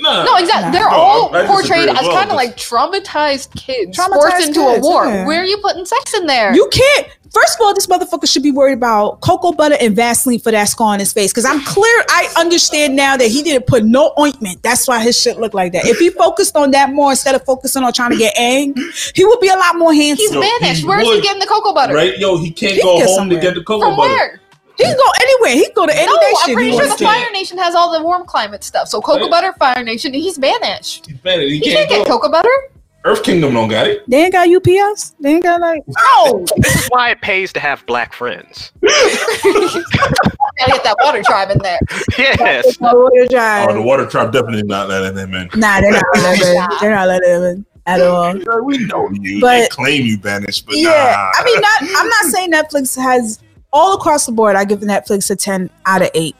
No, No, exactly. Nah. They're No, all I disagree portrayed as as well, kind of like traumatized kids Traumatized forced into kids, a war. yeah. Where are you putting sex in there? You can't. First of all, this motherfucker should be worried about cocoa butter and Vaseline for that scar on his face. Because I'm clear. I understand now that he didn't put no ointment. That's why his shit looked like that. If he focused on that more instead of focusing on trying to get Aang, he would be a lot more handsome. He's Yo, he vanished. Where's he getting the cocoa butter? Right, yo, he can't He go home somewhere. to get the cocoa From butter. where? He can go anywhere. He can go to any No, nation. I'm pretty he sure the to. Fire Nation has all the warm climate stuff. So Cocoa Right. Butter, Fire Nation, he's banished. He's bad. He He can't, can't get cocoa butter. Earth Kingdom don't got it. They ain't got UPS. They ain't got like. Oh, This is why it pays to have black friends. Gotta get that water tribe in there. Yes. The Water Tribe. Oh, the water tribe definitely not letting them in. Nah, they're not letting him. They're not letting him in at all. We know you. But- they claim you banished, but yeah, nah. I mean, not. I'm not saying Netflix has all across the board. I give Netflix a ten out of eight.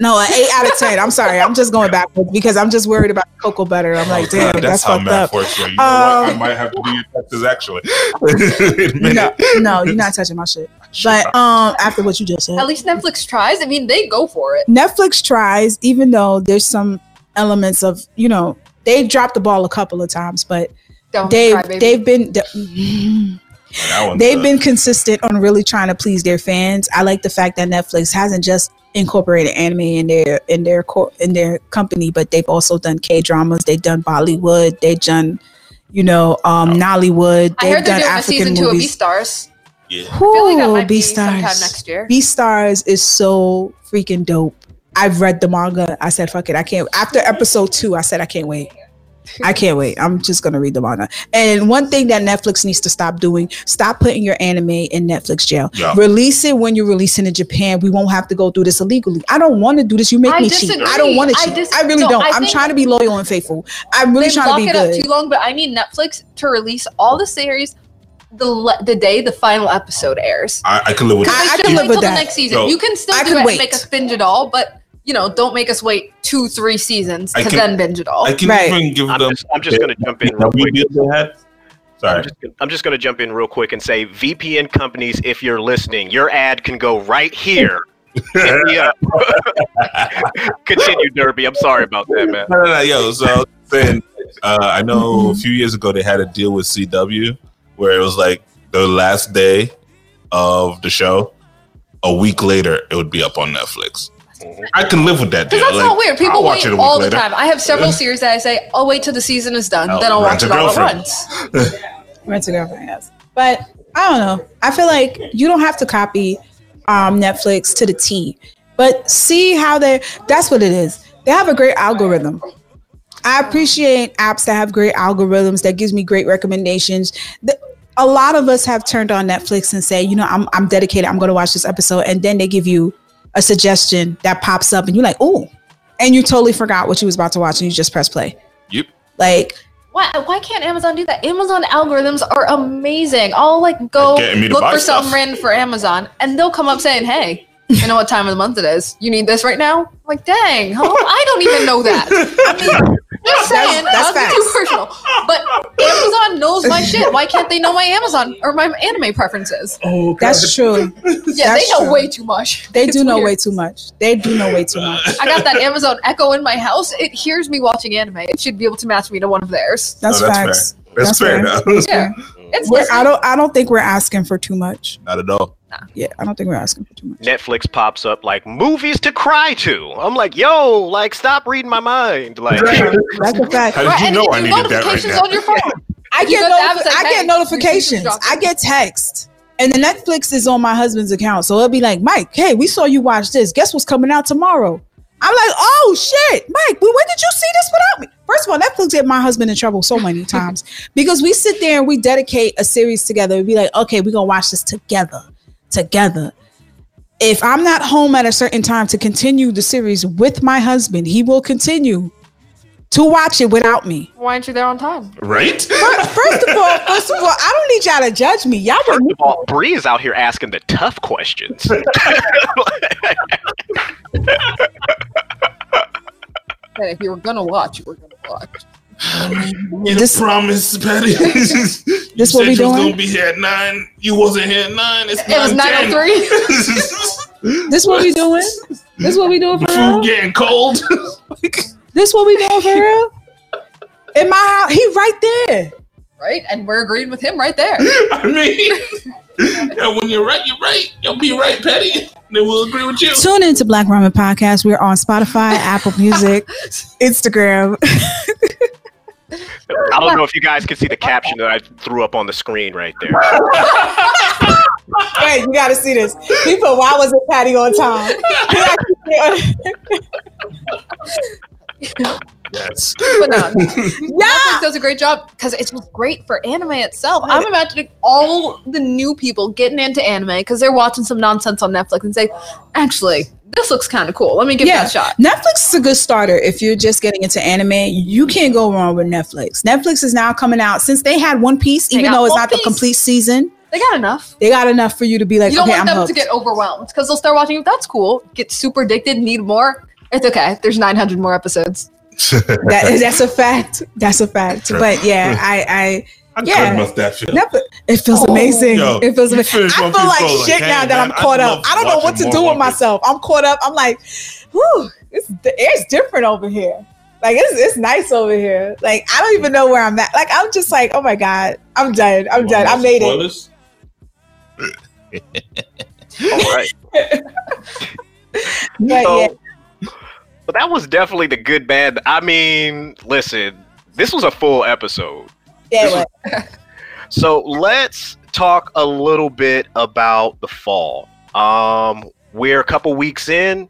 No, an eight out of ten. I'm sorry. I'm just going backwards because I'm just worried about cocoa butter. I'm like, Oh, damn, God, that's, how fucked math up. works. Yo. You know what? I Um, might have to be in Texas actually. In a minute. No, no, you're not touching my shit. But um, after what you just said, At least Netflix tries. I mean, they go for it. Netflix tries, even though there's some elements of you know they've dropped the ball a couple of times, but Don't they've try, they've been That one's they've been consistent on really trying to please their fans. I like the fact that Netflix hasn't just incorporated anime in their in their core in their company, but they've also done K dramas. They've done Bollywood. They've done you know um Nollywood. I They've heard they're done doing a African season two of movies. Beastars. yeah. I feel like that Ooh, might be sometime next year. Beastars is so freaking dope. I've read the manga. I said, fuck it. I can't. After episode two, I said, I can't wait. I can't wait. I'm just going to read the manga. And one thing that Netflix needs to stop doing stop putting your anime in Netflix jail. Yeah. Release it when you're releasing in Japan. We won't have to go through this illegally. I don't want to do this. You make I me cheat. I don't want to I cheat. I, really no, don't. I I'm trying to be loyal and faithful. I'm really trying to be it good. up too long, but I need Netflix to release all the series the le- the day the final episode airs. I, I can live with I- that. I They can live wait with till the that. next season. Yo, you can still I do can it wait. and make us binge it all, but you know, don't make us wait two, three seasons I to can- then binge it all. I can Right. even give I'm them. just, I'm just going to jump in real quick. deal they had. Sorry. I'm just, I'm just going to jump in real quick and say, VPN companies, if you're listening, your ad can go right here. Me up. Continue, Derby. I'm sorry about that, man. No, no, no, yo. So I was saying, uh, I know a few years ago they had a deal with CW where it was like the last day of the show. A week later, it would be up on Netflix. I can live with that. Because that's Like, not weird. People I'll watch wait it all the later. time. I have several series that I say, I'll wait till the season is done, Oh, then I'll watch it all at Girlfriend. once. Rent a girlfriend, yes. But I don't know. I feel like you don't have to copy um, Netflix to the T, but see how they. That's what it is. They have a great algorithm. I appreciate apps that have great algorithms that gives me great recommendations. The, a lot of us have turned on Netflix and say, you know, I'm I'm dedicated. I'm going to watch this episode, and then they give you a suggestion that pops up, and you're like, oh, and you totally forgot what you was about to watch, and you just press play. Yep. Like Why, why can't Amazon do that? Amazon algorithms are amazing. I'll like go Getting me to look for stuff. something random for Amazon, and they'll come up saying, "Hey, you know what time of the month it is? You need this right now." I'm like, dang, huh? I don't even know that. I mean, just saying, that's not to be facts. too personal, but Amazon knows my shit. Why can't they know my Amazon or my anime preferences? Oh, that's true. Yeah, That's they know true. way too much. They It's do know weird. way too much. They do know way too much. I got that Amazon Echo in my house. It hears me watching anime. It should be able to match me to one of theirs. That's, No, that's facts. fair. That's, That's fair fair. enough. Yeah, it's I don't. I don't think we're asking for too much. Not at all. Yeah, I don't think we're asking for too much. Netflix pops up like movies to cry to. I'm like, yo, like, stop reading my mind. Like, That's a fact. How did you and know you I do needed that right notifications now? on your phone. I get got the notif- appetite, I hey, get notifications. I get text, and the Netflix is on my husband's account, so it'll be like, Mike, hey, we saw you watch this. Guess what's coming out tomorrow? I'm like, oh shit, Mike, well, when did you see this without me? First of all, Netflix get my husband in trouble so many times because we sit there and we dedicate a series together. We'd be like, okay, we're gonna watch this together, together. If I'm not home at a certain time to continue the series with my husband, he will continue to watch it without me. Why aren't you there on time? Right? First of all, first of all, I don't need y'all to judge me. Y'all First of all, Bree is out here asking the tough questions. If you were gonna watch, you were gonna watch. You This- promise, Patty. this This what we You was doing? gonna be here at nine. You wasn't here at nine. It's It was 9:10. this what we doing? This what we doing for the real? food getting cold. This what we doing for real? In my house, he right there. Right? And we're agreeing with him right there. I mean, yeah, when you're right, you're right. You'll be right, Patty. Then we'll agree with you. Tune into Black Ramen Podcast. We're on Spotify, Apple Music, Instagram. I don't know if you guys can see the caption that I threw up on the screen right there. Wait, you got to see this. He put, "Why wasn't Patty on time?" He actually- Yes. But no, yeah, Netflix does a great job because it's just great for anime itself. I'm imagining all the new people getting into anime because they're watching some nonsense on Netflix and say, actually, this looks kind of cool. Let me give Yeah. that a shot. Netflix is a good starter if you're just getting into anime. You can't go wrong with Netflix. Netflix is now coming out since they had One Piece, They even though it's One not the complete season. They got enough. They got enough for you to be like, You don't okay, want I'm them hooked. to get overwhelmed because they'll start watching. That's cool. Get super addicted. Need more. It's okay. There's 900 more episodes. That, that's a fact. That's a fact. But yeah, I, I Yeah. couldn't must that feel. I it feels Oh, amazing. yo, it feels amazing. I feel like bro, like, shit hey, now that I'm man, I caught up. I don't know what to do with One Piece. myself. I'm caught up. I'm like, whew, it's the air's different over here. Like it's it's nice over here. Like I don't even know where I'm at. Like I'm just like, oh my god, I'm done. I'm You done. I made it. spoilers? All right. But So, yeah, but that was definitely the good bad. I mean, listen, this was a full episode. yeah, So let's talk a little bit about the fall. Um, we're a couple weeks in.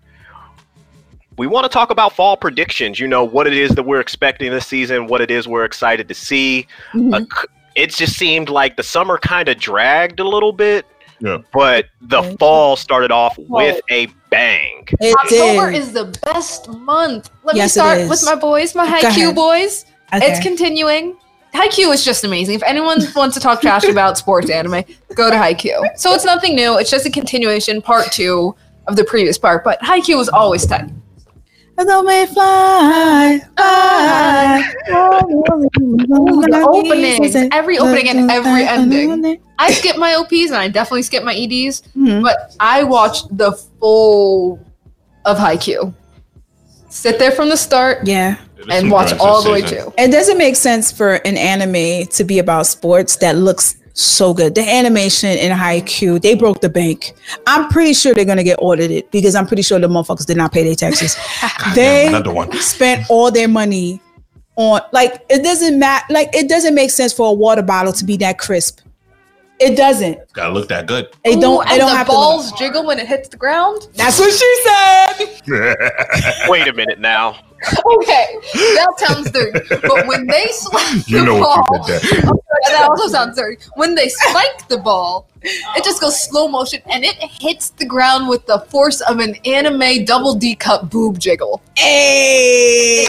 We want to talk about fall predictions. You know what it is that we're expecting this season, what it is we're excited to see. Mhm. Uh, it just seemed like the summer kind of dragged a little bit, Yeah. but the fall started off with a bang. it October did. is the best month. Let Yes, me start with my boys, my Go Haikyuu boys. Okay. It's continuing. Haikyuu is just amazing. If anyone wants to talk trash about sports anime, go to Haikyuu. So it's nothing new. It's just a continuation, part two of the previous part. But Haikyuu was always tight. Although may fly, fly. the openings, every opening and every ending. I skip my OPs and I definitely skip my EDs, Mhm. but I watched the full of Haikyuu. Sit there from the start Yeah. And watch all the way season. to. It doesn't make sense for an anime to be about sports that looks so good. The animation in Haikyuu, they broke the bank. I'm pretty sure they're gonna get audited because I'm pretty sure the motherfuckers did not pay their taxes. they Another one. spent all their money on like it doesn't matter. Like it doesn't make sense for a water bottle to be that crisp. It doesn't. Gotta look that good. It don't. It and don't the have balls to. jiggle when it hits the ground. That's what she said. Wait a minute now. Okay, that sounds dirty. But when they slap you the know ball, what you did there. That also sounds dirty. When they spike the ball, it just goes slow motion and it hits the ground with the force of an anime double D cup boob jiggle. Hey,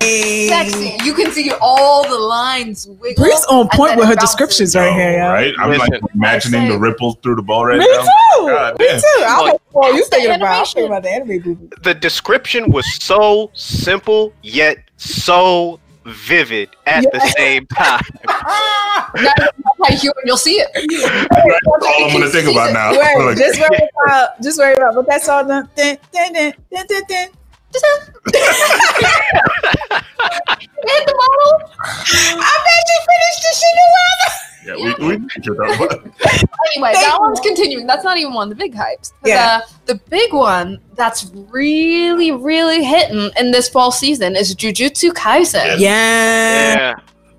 Sexy. You can see all the lines wiggle. Bree's on point with her descriptions right here, yo. Right? I'm like imagining the ripples through the ball right Me now. too. God Me damn. too. I Look, don't know what you the thinking about. I'm animation. thinking about the anime movie. The description was so simple yet so vivid at the same time. Now you and you'll see it. That's all I'm gonna think about now. Wait, Like, just worry about, just worry about, but that's all. The, dun, dun, dun, dun, dun, dun. Hit the bottle. I bet you finished the shit yeah, we, we figured that one. Anyway, Thank that you. one's continuing. That's not even one of the big hypes. Yeah. The, the big one that's really, really hitting in this fall season is Jujutsu Kaisen. Yeah. Yeah. Yeah.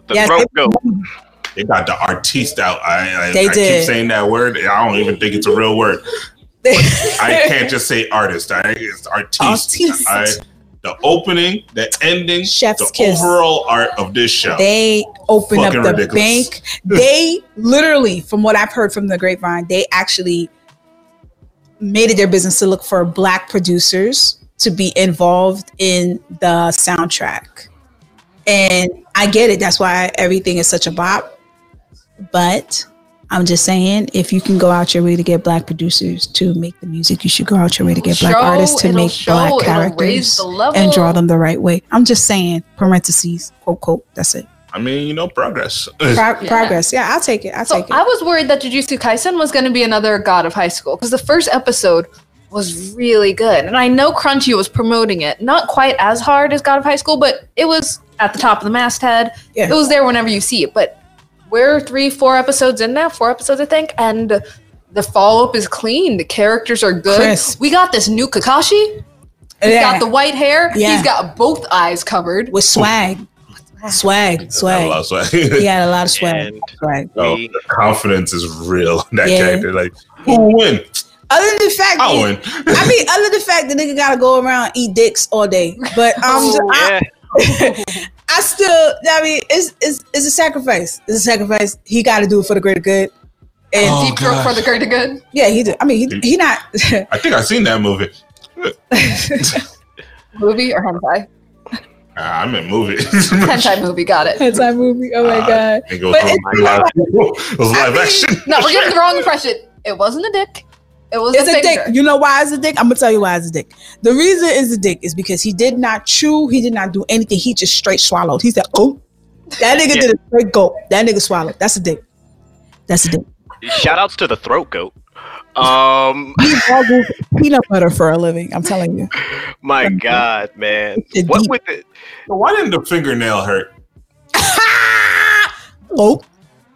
The Yes, throat it- They got the artiste out. I, I, They I did. keep saying that word. I don't even think it's a real word. I can't just say artist. I, it's artiste. Artiste. I, the opening, the ending, Chef's the kiss. overall art of this show. They opened up the ridiculous. bank. They literally, from what I've heard from the grapevine, they actually made it their business to look for black producers to be involved in the soundtrack. And I get it. That's why everything is such a bop. But I'm just saying, if you can go out your way to get black producers to make the music, you should go out your way to get black Show, artists to make show, black characters and draw them the right way. I'm just saying, parentheses, quote, quote. That's it. I mean, you know, progress. Pro- Yeah. Progress. Yeah, I'll take it. I'll So take it. I was worried that Jujutsu Kaisen was going to be another God of High School because the first episode was really good, and I know Crunchy was promoting it not quite as hard as God of High School, but it was at the top of the masthead. Yeah. It was there whenever you see it. But we're three, four episodes in now, four episodes I think, and the follow up is clean. The characters are good. Crisp. We got this new Kakashi. He's yeah. got the white hair. Yeah. He's got both eyes covered. with swag. Swag. I Swag. love swag. He had a lot of swag. And swag. Oh, the confidence is real in that Yeah. character. Like, who will win? Other than the fact, I'll win. I mean, other than the fact the nigga gotta go around eat dicks all day, but um, Oh, I, yeah, I still, I mean, it's it's it's a sacrifice. It's a sacrifice. He got to do it for the greater good. And Oh, Deep throat for the greater good. yeah, he did. I mean, he he not. I think I've seen that movie. Movie or hentai? Ah, I meant movie. Hentai movie, got it. That's that movie. Oh my Ah, god. It goes But it's- live, it was live mean- action. No, we're getting the wrong impression. It wasn't a dick. It was It's a a dick. You know why it's a dick? I'm gonna tell you why it's a dick. The reason it's a dick is because he did not chew. He did not do anything. He just straight swallowed. He said, "Oh, that nigga Yeah. did a straight gulp. That nigga swallowed. That's a dick. That's a dick." shout outs to the throat goat. Um, peanut butter for a living. I'm telling you. my God, man, what deep. would the, Why didn't the fingernail hurt? oh,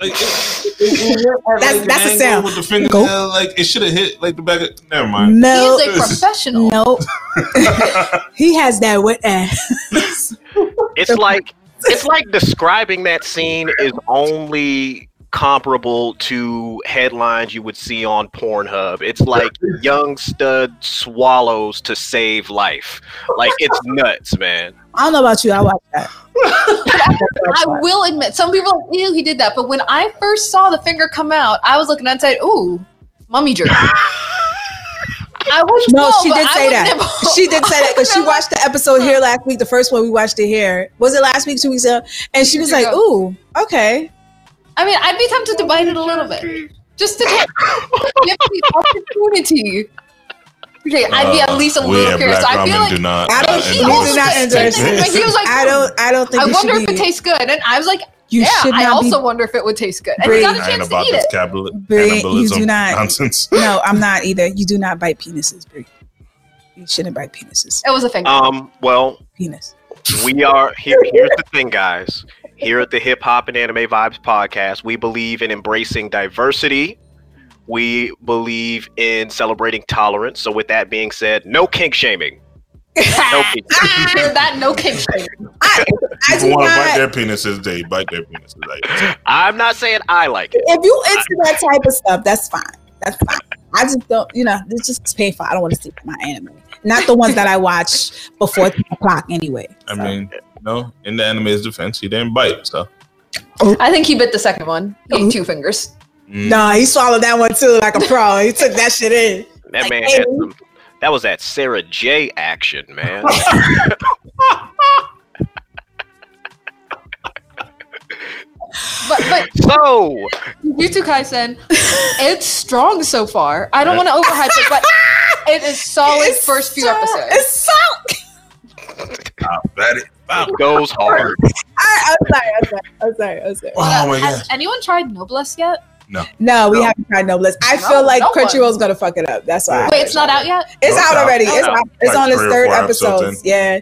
Like, it, it, it went at, That's- like, that's an a sound. With the fingernail, like it should have hit like the back. Of, never mind. no, He is a professional. no. he has that wet ass. it's like it's like describing that scene is only comparable to headlines you would see on Pornhub. It's like young stud swallows to save life. Like it's nuts, man. I don't know about you. I watch that. I will admit, some people are like, ew, he did that. But when I first saw the finger come out, I was looking and said, ooh, mummy jerk. I was No, she did say that. She did say that because she watched the episode here last week. The first one we watched it here. Was it last week? Two weeks ago? And she was like, "Ooh, okay." I mean, I'd be tempted to bite it a little bit. Just to get give the opportunity. Okay, I'd be at Uh, least a we little at curious. Black I feel like do not. I don't- uh, he we almost not just endorse said He was like, I don't. I don't think I wonder if be. it tastes good. And I was like, you yeah, should I also wonder if it would taste good. And Brie. he got a I ain't chance to eat it. cannibal- Brie, you do not- nonsense. No, I'm not either. You do not bite penises, Brie. You shouldn't bite penises. It was a finger. Um, well, Penis. we are here. Here's the thing, guys. Here at the Hip Hop and Anime Vibes podcast, we believe in embracing diversity. We believe in celebrating tolerance. So, with that being said, no kink shaming. No kink. Ah, Hear that? No kink shame. I, I People want to bite their penises, they bite their penises. Like, I'm not saying I like it. If you into that type of stuff, that's fine. That's fine. I just don't. You know, it's just painful. I don't want to see my anime. Not the ones that I watch before 10 o'clock anyway. I So. mean, no, in the anime's defense, he didn't bite. So, oh. I think he bit the second one. He ate oh. two fingers. Mm. No, he swallowed that one too, like a pro. He took that shit in. That Like, man hey. had some. That was that Sarah J action, man. But but so, Jujutsu Kaisen, it's strong so far. I don't want to overhype it, but it is solid It's first few so- episodes. It's so. Stop that. It goes hard. I, I'm sorry. I'm sorry. I'm sorry. I'm sorry. Oh my Has god. anyone tried Noblesse yet? No, No, we No. haven't tried Noblesse. I No, feel like no. Crunchyroll's gonna fuck it up. That's why. Wait, it's not out yet. It's No, out it's out. already. No, It's, no. out. it's Like on its third four episodes episodes. Yeah,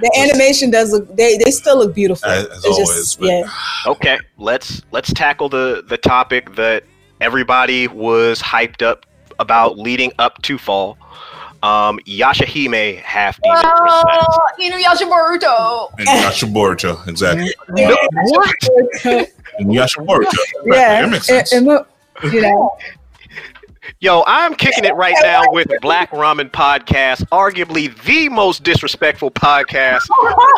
the animation does look. They they still look beautiful. As, It's always, just- but yeah. Okay, let's let's tackle the the topic that everybody was hyped up about leading up to fall. Um, Yashahime half demon princess. Oh, Inuyasha Boruto. and Yasha Boruto, exactly. Yeah. And Yasha Boruto. yeah. that makes sense. it look- you know, Yo, I'm kicking it right now with Black Ramen Podcast, arguably the most disrespectful podcast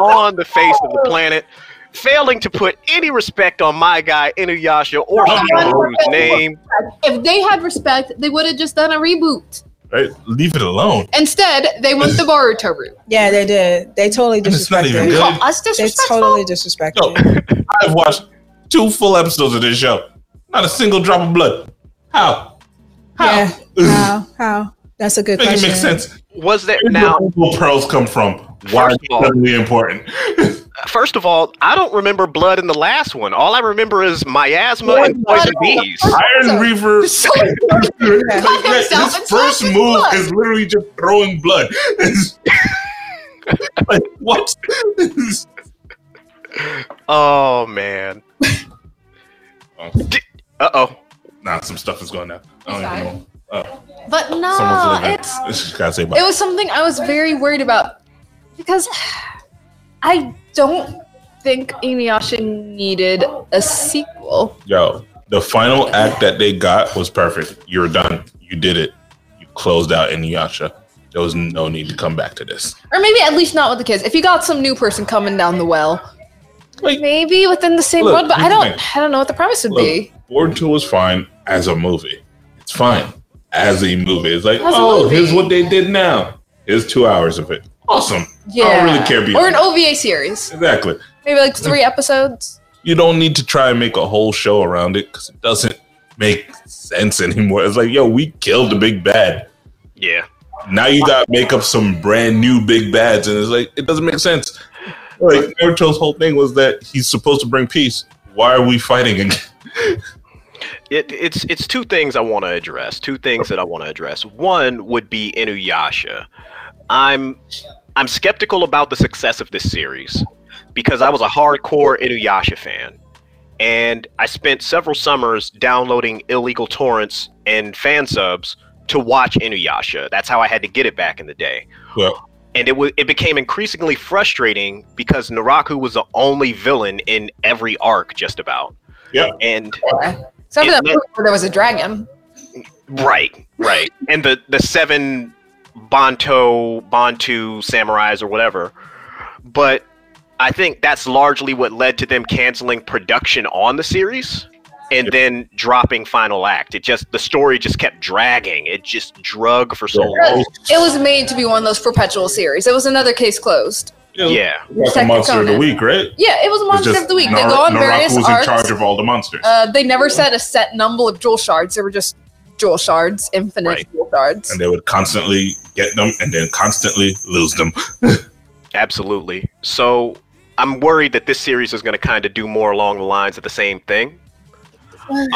on the face of the planet, failing to put any respect on my guy Inuyasha or Shinobu's name. If they had respect, they would have just done a reboot. Right? Leave it alone. Instead, they went the Boruto route. Yeah, they did. They totally And it's not disrespected. even good. Call us They disrespectful. totally disrespected. Yo, I've watched two full episodes of this show. Not a single drop of blood. How? How? Yeah. How? How? That's a good Make it question. make sense. Was there Where now? Where pearls come from? Why are First they suddenly important? First of all, I don't remember blood in the last one. All I remember is miasma and poison bees. Iron Reaver. So- his first move blood. is literally just throwing blood. Like what? Oh man. Uh oh. nah, some stuff is going down. I don't even know. Uh, But no, someone's living. it's It's gotta say it bye. was something I was very worried about because I don't think Inuyasha needed a sequel. Yo, the final act that they got was perfect. You're done. You did it. You closed out Inuyasha. There was no need to come back to this. Or maybe at least not with the kids. If you got some new person coming down the well, Like, maybe within the same Look, world, but I don't. I don't know what the premise would Look, be. Boruto was fine as a movie. It's fine as a movie. It's like, As oh, here's what they did now. Here's two hours of it. Awesome. Yeah. I don't really care beyond Or an. OVA series. Exactly. Maybe like three episodes. You don't need to try and make a whole show around it because it doesn't make sense anymore. It's like, yo, we killed the big bad. Yeah. Now you got to make up some brand new big bads, and it's like it doesn't make sense. Like Naruto's whole thing was that he's supposed to bring peace. Why are we fighting again? It, it's it's two things I want to address. Two things that I want to address. One would be Inuyasha. I'm I'm skeptical about the success of this series because I was a hardcore Inuyasha fan, and I spent several summers downloading illegal torrents and fan subs to watch Inuyasha. That's how I had to get it back in the day. Well, and it was it became increasingly frustrating because Naraku was the only villain in every arc, just about. Yeah. And Except for that It- part there was a dragon. right, right, and the the seven Banto Bantu samurais or whatever, but I think that's largely what led to them canceling production on the series and then dropping final act. It just the story just kept dragging. It just drug for so long. It was made to be one of those perpetual series. It was another case closed. Yeah. Like a Second monster of the week, right? Yeah, it was a monster just of the week. they go on Naraku various was in arcs. charge of all the monsters. Uh, they never said a set number of jewel shards. They were just jewel shards, infinite Right. jewel shards. and they would constantly get them and then constantly lose them. Absolutely. So I'm worried that this series is going to kind of do more along the lines of the same thing.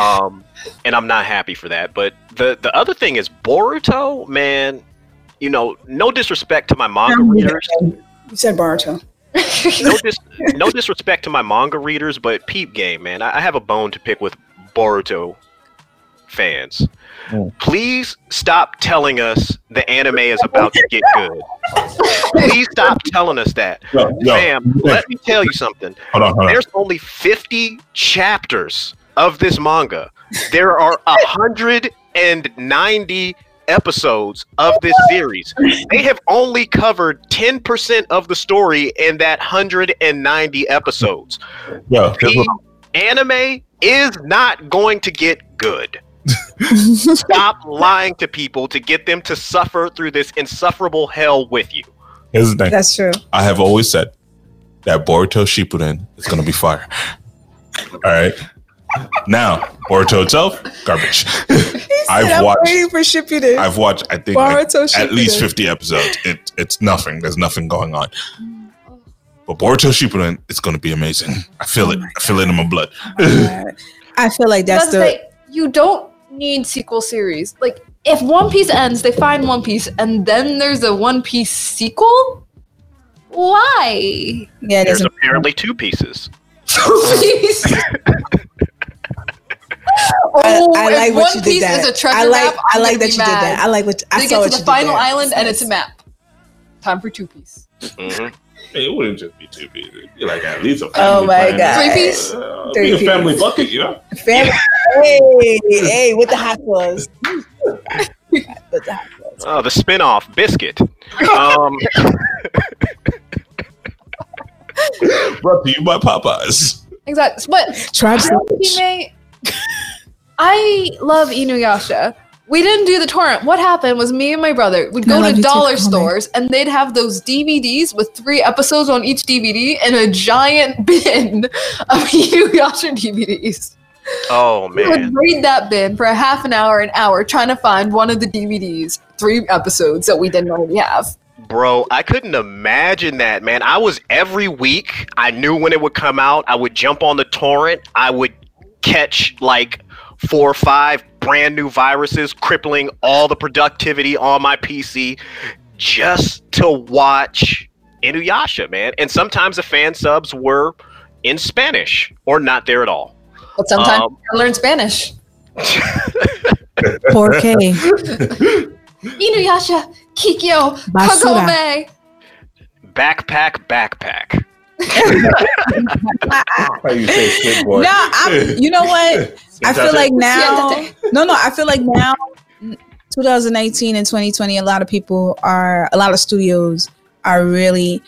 Um, and I'm not happy for that. But the the other thing is Boruto, man. You know, no disrespect to my manga readers. You said Boruto. No, dis- no disrespect to my manga readers, but Peep Game, man. I, I have a bone to pick with Boruto fans. Mm. Please stop telling us the anime is about to get good. Please stop telling us that. Yo, yo, Fam, let me tell you something. hold on, hold on. There's only 50 chapters of this manga. There are 190 episodes of this series. They have only covered 10% of the story in that 190 episodes. Here's The anime is not going to get good. Stop lying to people to get them to suffer through this insufferable hell with you. here's the thing. That's true. I have always said that Boruto Shippuden is going to be fire. All right. Now, Boruto itself, garbage. I've watched. waiting for Shippuden. I've watched. I think like, Boruto at least fifty episodes. It, it's nothing. There's nothing going on. But Boruto Shippuden is going to be amazing. I feel it. I feel it in my blood. Oh I feel like that's That's the. the, you don't need sequel series. Like if One Piece ends, they find One Piece, and then there's a One Piece sequel. Why? Yeah, There's there's apparently two pieces. Two pieces. oh, I like if what One you Piece did that. is a treasure I like. map, I like that be you mad. did that. I like what. I They saw get what to the final island, and it's a map. Time for two piece. Mhm. Hey, it wouldn't just be two pieces. It'd be like at least a family. Oh family my plan. God. Three piece? Uh, Three be a piece. family bucket, you know. Family. hey, hey, with the hot sauce. with the hot sauce. Oh, the spin-off Biscuit. Um, Brought to you by Popeyes. Exactly. But Tribe I love sandwich. I love Inuyasha. We didn't do the torrent. What happened was me and my brother would go to you too, dollar oh, stores and they'd have those DVDs with three episodes on each DVD and a giant bin of Inuyasha DVDs. Oh man. Oh, we would read that bin for a half an hour, an hour, trying to find one of the DVDs, three episodes that we didn't already have. Bro, I couldn't imagine that, man. I was every week, I knew when it would come out. I would jump on the torrent. I would catch like four or five brand new viruses crippling all the productivity on my PC just to watch Inuyasha, man. And sometimes the fan subs were in Spanish or not there at all. But sometimes Um, I learn Spanish. 4K. Inuyasha, Kikyo, Basura. Kagome. Backpack, backpack. How you say shit, boy? No, I'm, you know what? I feel like now, no, no, I feel like now, 2019 and 2020, a lot of people are, a lot of studios are really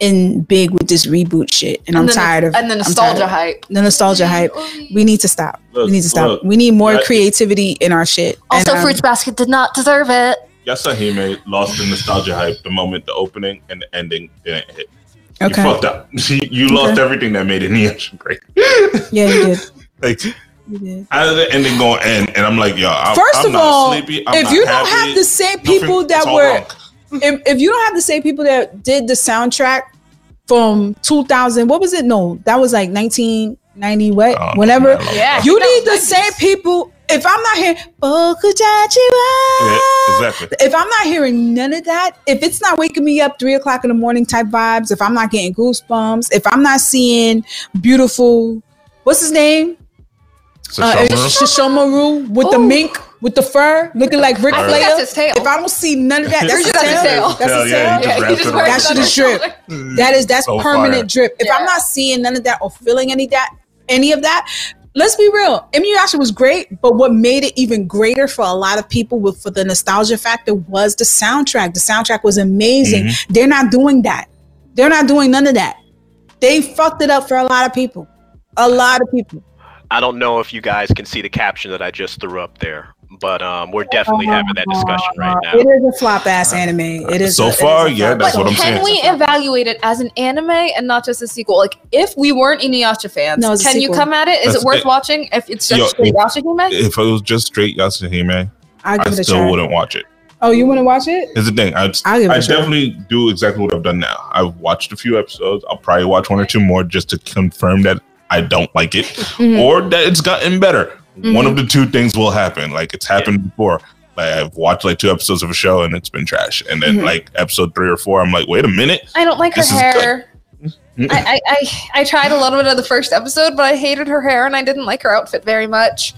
in big with this reboot shit, and, I'm the- tired of and the nostalgia tired. hype. The nostalgia hype. We need to stop. Look, we need to stop. look, we need more that- creativity in our shit. Also, And, um, Fruits Basket did not deserve it. Yes, Yashahime lost the nostalgia hype the moment the opening and the ending didn't hit. You fucked up. you lost everything that made Inuyasha great. Yeah, you did. Like, You did. how did the ending going end? And I'm like, yo, I'm, First I'm of not all, sleepy. I'm if not you don't happy. have the same people it's that were, if, if you don't have the same people that did the soundtrack from 2000, what was it? No, that was like 1990. What? Oh, Whenever man, Yeah. you need the same people. If I'm not hearing Yeah, exactly. if I'm not hearing none of that, if it's not waking me up three o'clock in the morning type vibes, if I'm not getting goosebumps, if I'm not seeing beautiful, what's his name? So Uh, Shomaru? Sesshomaru with the mink, with the fur, looking like Ric I think Flair. that's his tail. If I don't see none of that, that's Or his just that's his tail. tail. That's his Yeah, tail. Yeah, just That it shit is drip. That is that's So permanent fire. drip. If I'm not seeing none of that or feeling any that any of that, let's be real. Inuyasha was great, but what made it even greater for a lot of people with for the nostalgia factor was the soundtrack. The soundtrack was amazing. Mm-hmm. They're not doing that. They're not doing none of that. They fucked it up for a lot of people. A lot of people. I don't know if you guys can see the caption that I just threw up there, but um, we're definitely having that discussion right now. It is a flop ass anime. It is So a- far, a yeah, that's But what I'm can saying. Can we evaluate it as an anime and not just a sequel? Like, if we weren't Inuyasha fans, No, can you come at it? Is That's it worth it. watching if it's just Yo, straight if- Yashahime? If it was just straight Yashahime, I'll I give it a still try. wouldn't watch it. Oh, you want to watch it? Here's the thing. I, I'll give it I a try. definitely do exactly what I've done now. I've watched a few episodes. I'll probably watch one or two more just to confirm that I don't like it Mhm. or that it's gotten better. Mm-hmm. One of the two things will happen. Like it's happened before. Like I've watched like two episodes of a show and it's been trash. And then Mhm. like episode three or four, I'm like, wait a minute. I don't like her hair. I, I, I, I tried a little bit of the first episode, but I hated her hair and I didn't like her outfit very much.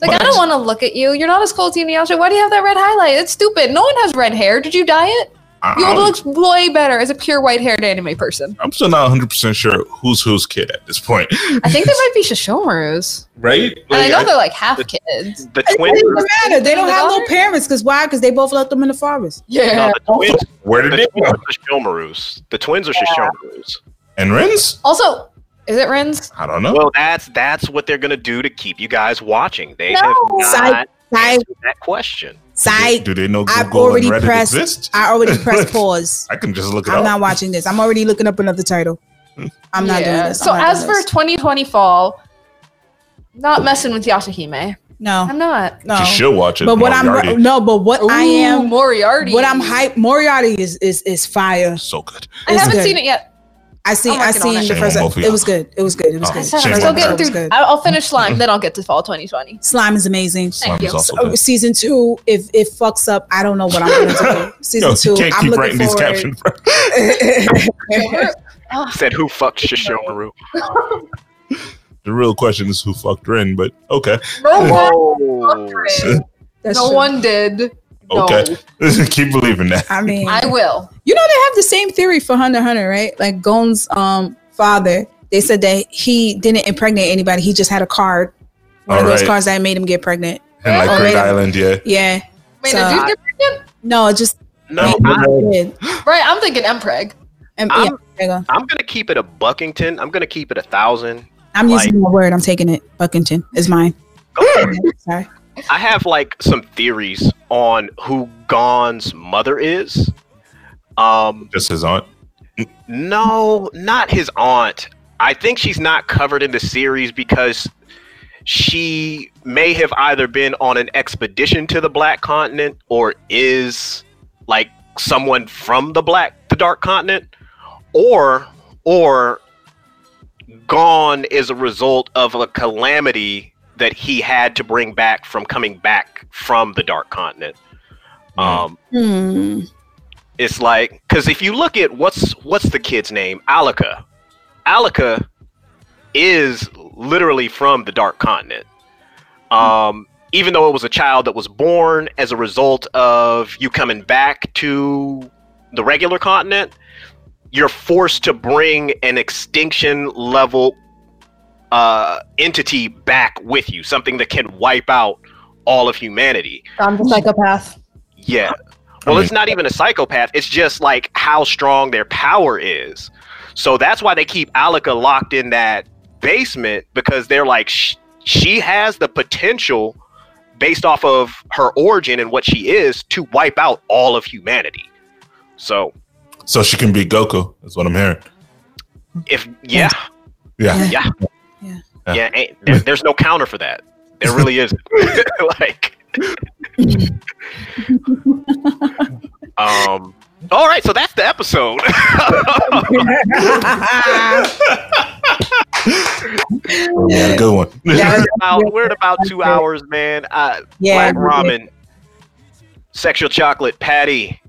Like, I don't want to look at you. You're not as cool as Inuyasha. Why do you have that red highlight? It's stupid. No one has red hair. Did you dye it? I- You I'm, look way better as a pure white haired anime person. I'm still not 100 percent sure who's whose kid at this point, I think they might be Sesshomaru's. right? And I know I- they're like half kids. The It twins, doesn't matter. They don't The have no parents because why? Because they both left them in the forest. Yeah. no, the twins, where did the they go? are Sesshomaru's. The twins are Sesshomaru's. And Rins? Also, is it Rins? I don't know. Well, that's that's what they're gonna do to keep you guys watching. They No. have Psych. not Psych. answered that question. Psych. Do they know I've Google already and Reddit pressed. exist? I already pressed pause. I can just look it I'm up. not watching this. I'm already looking up another title. I'm not doing this. I'm So as doing for this. 2020 fall, not messing with Yashahime. no, I'm not. no. You should watch it. But what I'm Moriarty. no, but what I am Moriarty. what I'm hype. Moriarty is is is fire. so good. I It's haven't good. seen it yet. I seen I'm I working on seen the first. on It was good. It was good. It was Oh, good. I said Shame I'm on still her. getting It was through. good. I'll I'll finish Slime, mm. then I'll get to fall 2020. Slime is amazing. Thank Slime is you. So, oh, season two, if it fucks up, I don't know what I'm going to do. Season Yo, two, can't I'm keep looking writing these forward. captions. Said who fucked Sesshomaru? the real question is who fucked Rin, but okay. no one, That's no true. one did. No. Okay. keep believing that. I mean, I will. you know they have the same theory for Hunter x Hunter, right? Like Gon's um father, they said that he didn't impregnate anybody. He just had a card, one of All those right. cards that made him get pregnant. And like Oh, Great. Island, yeah. Yeah. Wait, So, did you get pregnant? No, just No, made I, him. Right, I'm thinking Mpreg. And, yeah, I'm- there. I'm gonna keep it a Buckington. I'm gonna keep it a thousand. I'm like- using my word. I'm taking it. Buckington is mine. Go for it. Sorry. I have like some theories on who Gon's mother is. Um, Just his aunt. no, not his aunt. I think she's not covered in the series because she may have either been on an expedition to the Black Continent or is like someone from the Black the Dark Continent or or gone is a result of a calamity that he had to bring back from coming back from the Dark Continent. Um Hmm. it's like because if you look at what's what's the kid's name Alluka Alluka is literally from the dark continent um even though it was a child that was born as a result of you coming back to the regular continent you're forced to bring an extinction level uh entity back with you something that can wipe out all of humanity I'm the psychopath. yeah. Well, I it's not even a psychopath. It's just like how strong their power is. So that's why they keep Alluka locked in that basement because they're like, sh- she has the potential, based off of her origin and what she is, to wipe out all of humanity. So, So she can be Goku, is what I'm hearing. if, yeah, Yeah. yeah, Yeah. Yeah. yeah, ain't, there, there's no counter for that. There really isn't. like, um, all right, so that's the episode. Yeah, good one. We're, about, we're at about two hours, man. Uh, yeah. Black ramen, sexual chocolate, patty,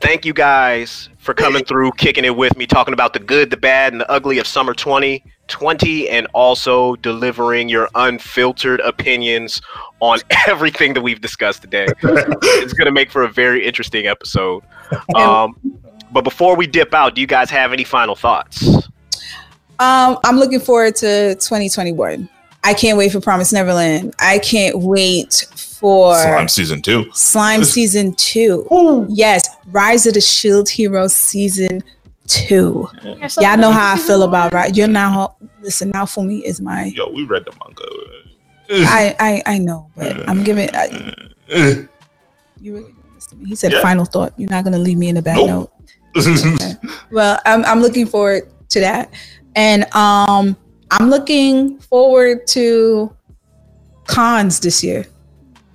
Thank you guys for coming through, kicking it with me, talking about the good, the bad, and the ugly of summer 2020, and also delivering your unfiltered opinions on everything that we've discussed today. it's going to make for a very interesting episode. Um, but before we dip out, do you guys have any final thoughts? Um, I'm looking forward to 2021. I can't wait for Promise Neverland. I can't wait for Slime season two. Slime season two. Yes, Rise of the Shield Hero season two. Y'all know how I feel about right. You're now listen. Now for me is my. Yo, we read the manga. I I I know, but I'm giving. I, you really don't listen to me. He said Yeah. final thought. You're not gonna leave me in a bad Nope. note. Okay. Well, I'm I'm looking forward to that, and um, I'm looking forward to cons this year,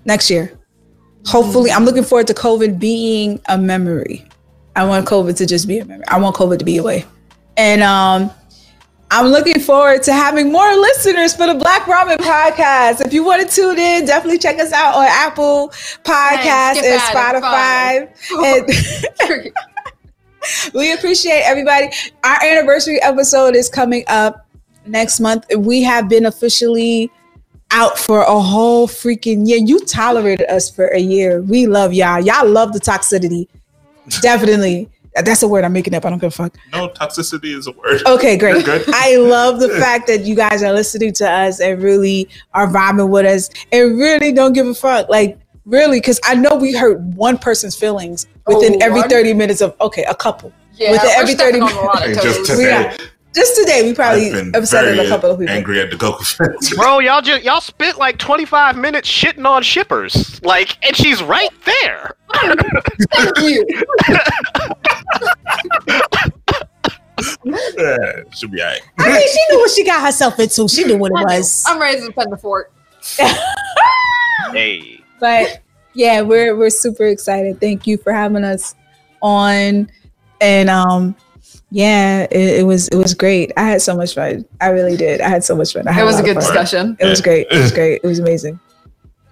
next year. Hopefully, I'm looking forward to COVID being a memory. I want COVID to just be a memory. I want COVID to be away, and um, I'm looking forward to having more listeners for the Black Ramen podcast. If you want to tune in, definitely check us out on Apple Podcasts skip and Spotify. And we appreciate everybody. Our anniversary episode is coming up next month. We have been officially out for a whole freaking year. You tolerated us for a year. We love y'all. Y'all love the toxicity. Definitely. That's a word I'm making up. I don't give a fuck. no, toxicity is a word. Okay, great. Good. I love the fact that you guys are listening to us and really are vibing with us and really don't give a fuck. Like, really, because I know we hurt one person's feelings within Oh, every I'm- 30 minutes of, okay, a couple. Yeah, With every 30 minutes. a lot Just today, Yeah. Just today, we probably I've upset a couple of people. angry at the Goku fans. Bro, y'all just y'all spent like 25 minutes shitting on shippers. Like, and she's right there. Thank you. Yeah, should be alright. I mean, she knew what she got herself into. She knew what it was. I'm ready to defend the fort. Hey. but yeah, we're we're super excited. Thank you for having us on, and um, yeah, it, it was it was great. I had so much fun. I really did. I had so much fun. I had It was a lot good discussion. It was great. It was great. It was amazing.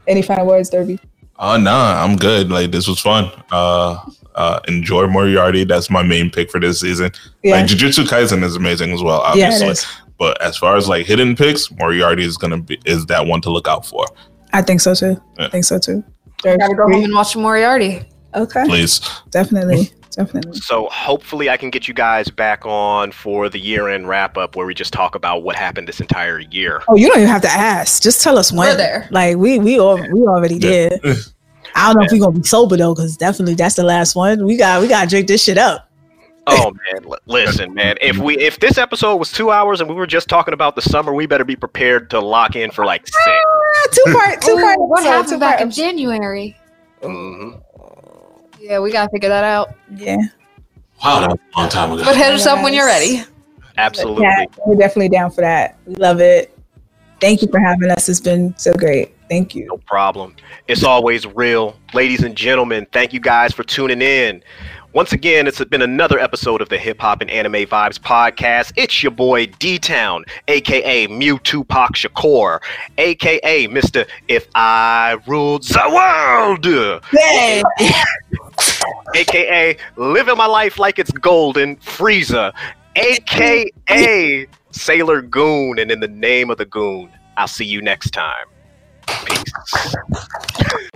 Any final words, Derby? Oh nah, I'm good. Like this was fun. Uh uh enjoy Moriarty. That's my main pick for this season. Yeah, Like Jujutsu Kaisen is amazing as well, yeah, obviously. it is. but as far as like hidden picks, Moriarty is gonna be is that one to look out for. I think so too. Yeah. I think so too. Gotta go home and watch Moriarty. Okay, Please. definitely, definitely. So hopefully I can get you guys back on for the year-end wrap-up where we just talk about what happened this entire year. Oh, you don't even have to ask. Just tell us when. We're there. Like we we all we already Yeah. did. I don't know if we're gonna be sober though, because definitely that's the last one. We got we gotta drink this shit up. Oh man, L- listen, man. If we if this episode was two hours and we were just talking about the summer, we better be prepared to lock in for like six. Ah, two part, two Ooh, part. what episode, happened two back in episode. January? hmm Yeah, we gotta figure that out. Yeah, Wow, that was a long time ago. But hit us up when you're ready. Absolutely. Yeah, we're definitely down for that. We love it. Thank you for having us. It's been so great. Thank you. No problem. It's always real. Ladies and gentlemen, thank you guys for tuning in. Once again, it's been another episode of the Hip Hop and Anime Vibes podcast. It's your boy D Town, aka Mew Tupac Shakur, aka Mr. If I Ruled the World, Hey, aka Living My Life Like It's Golden, Frieza, aka Sailor Goon. And in the name of the Goon, I'll see you next time. Peace.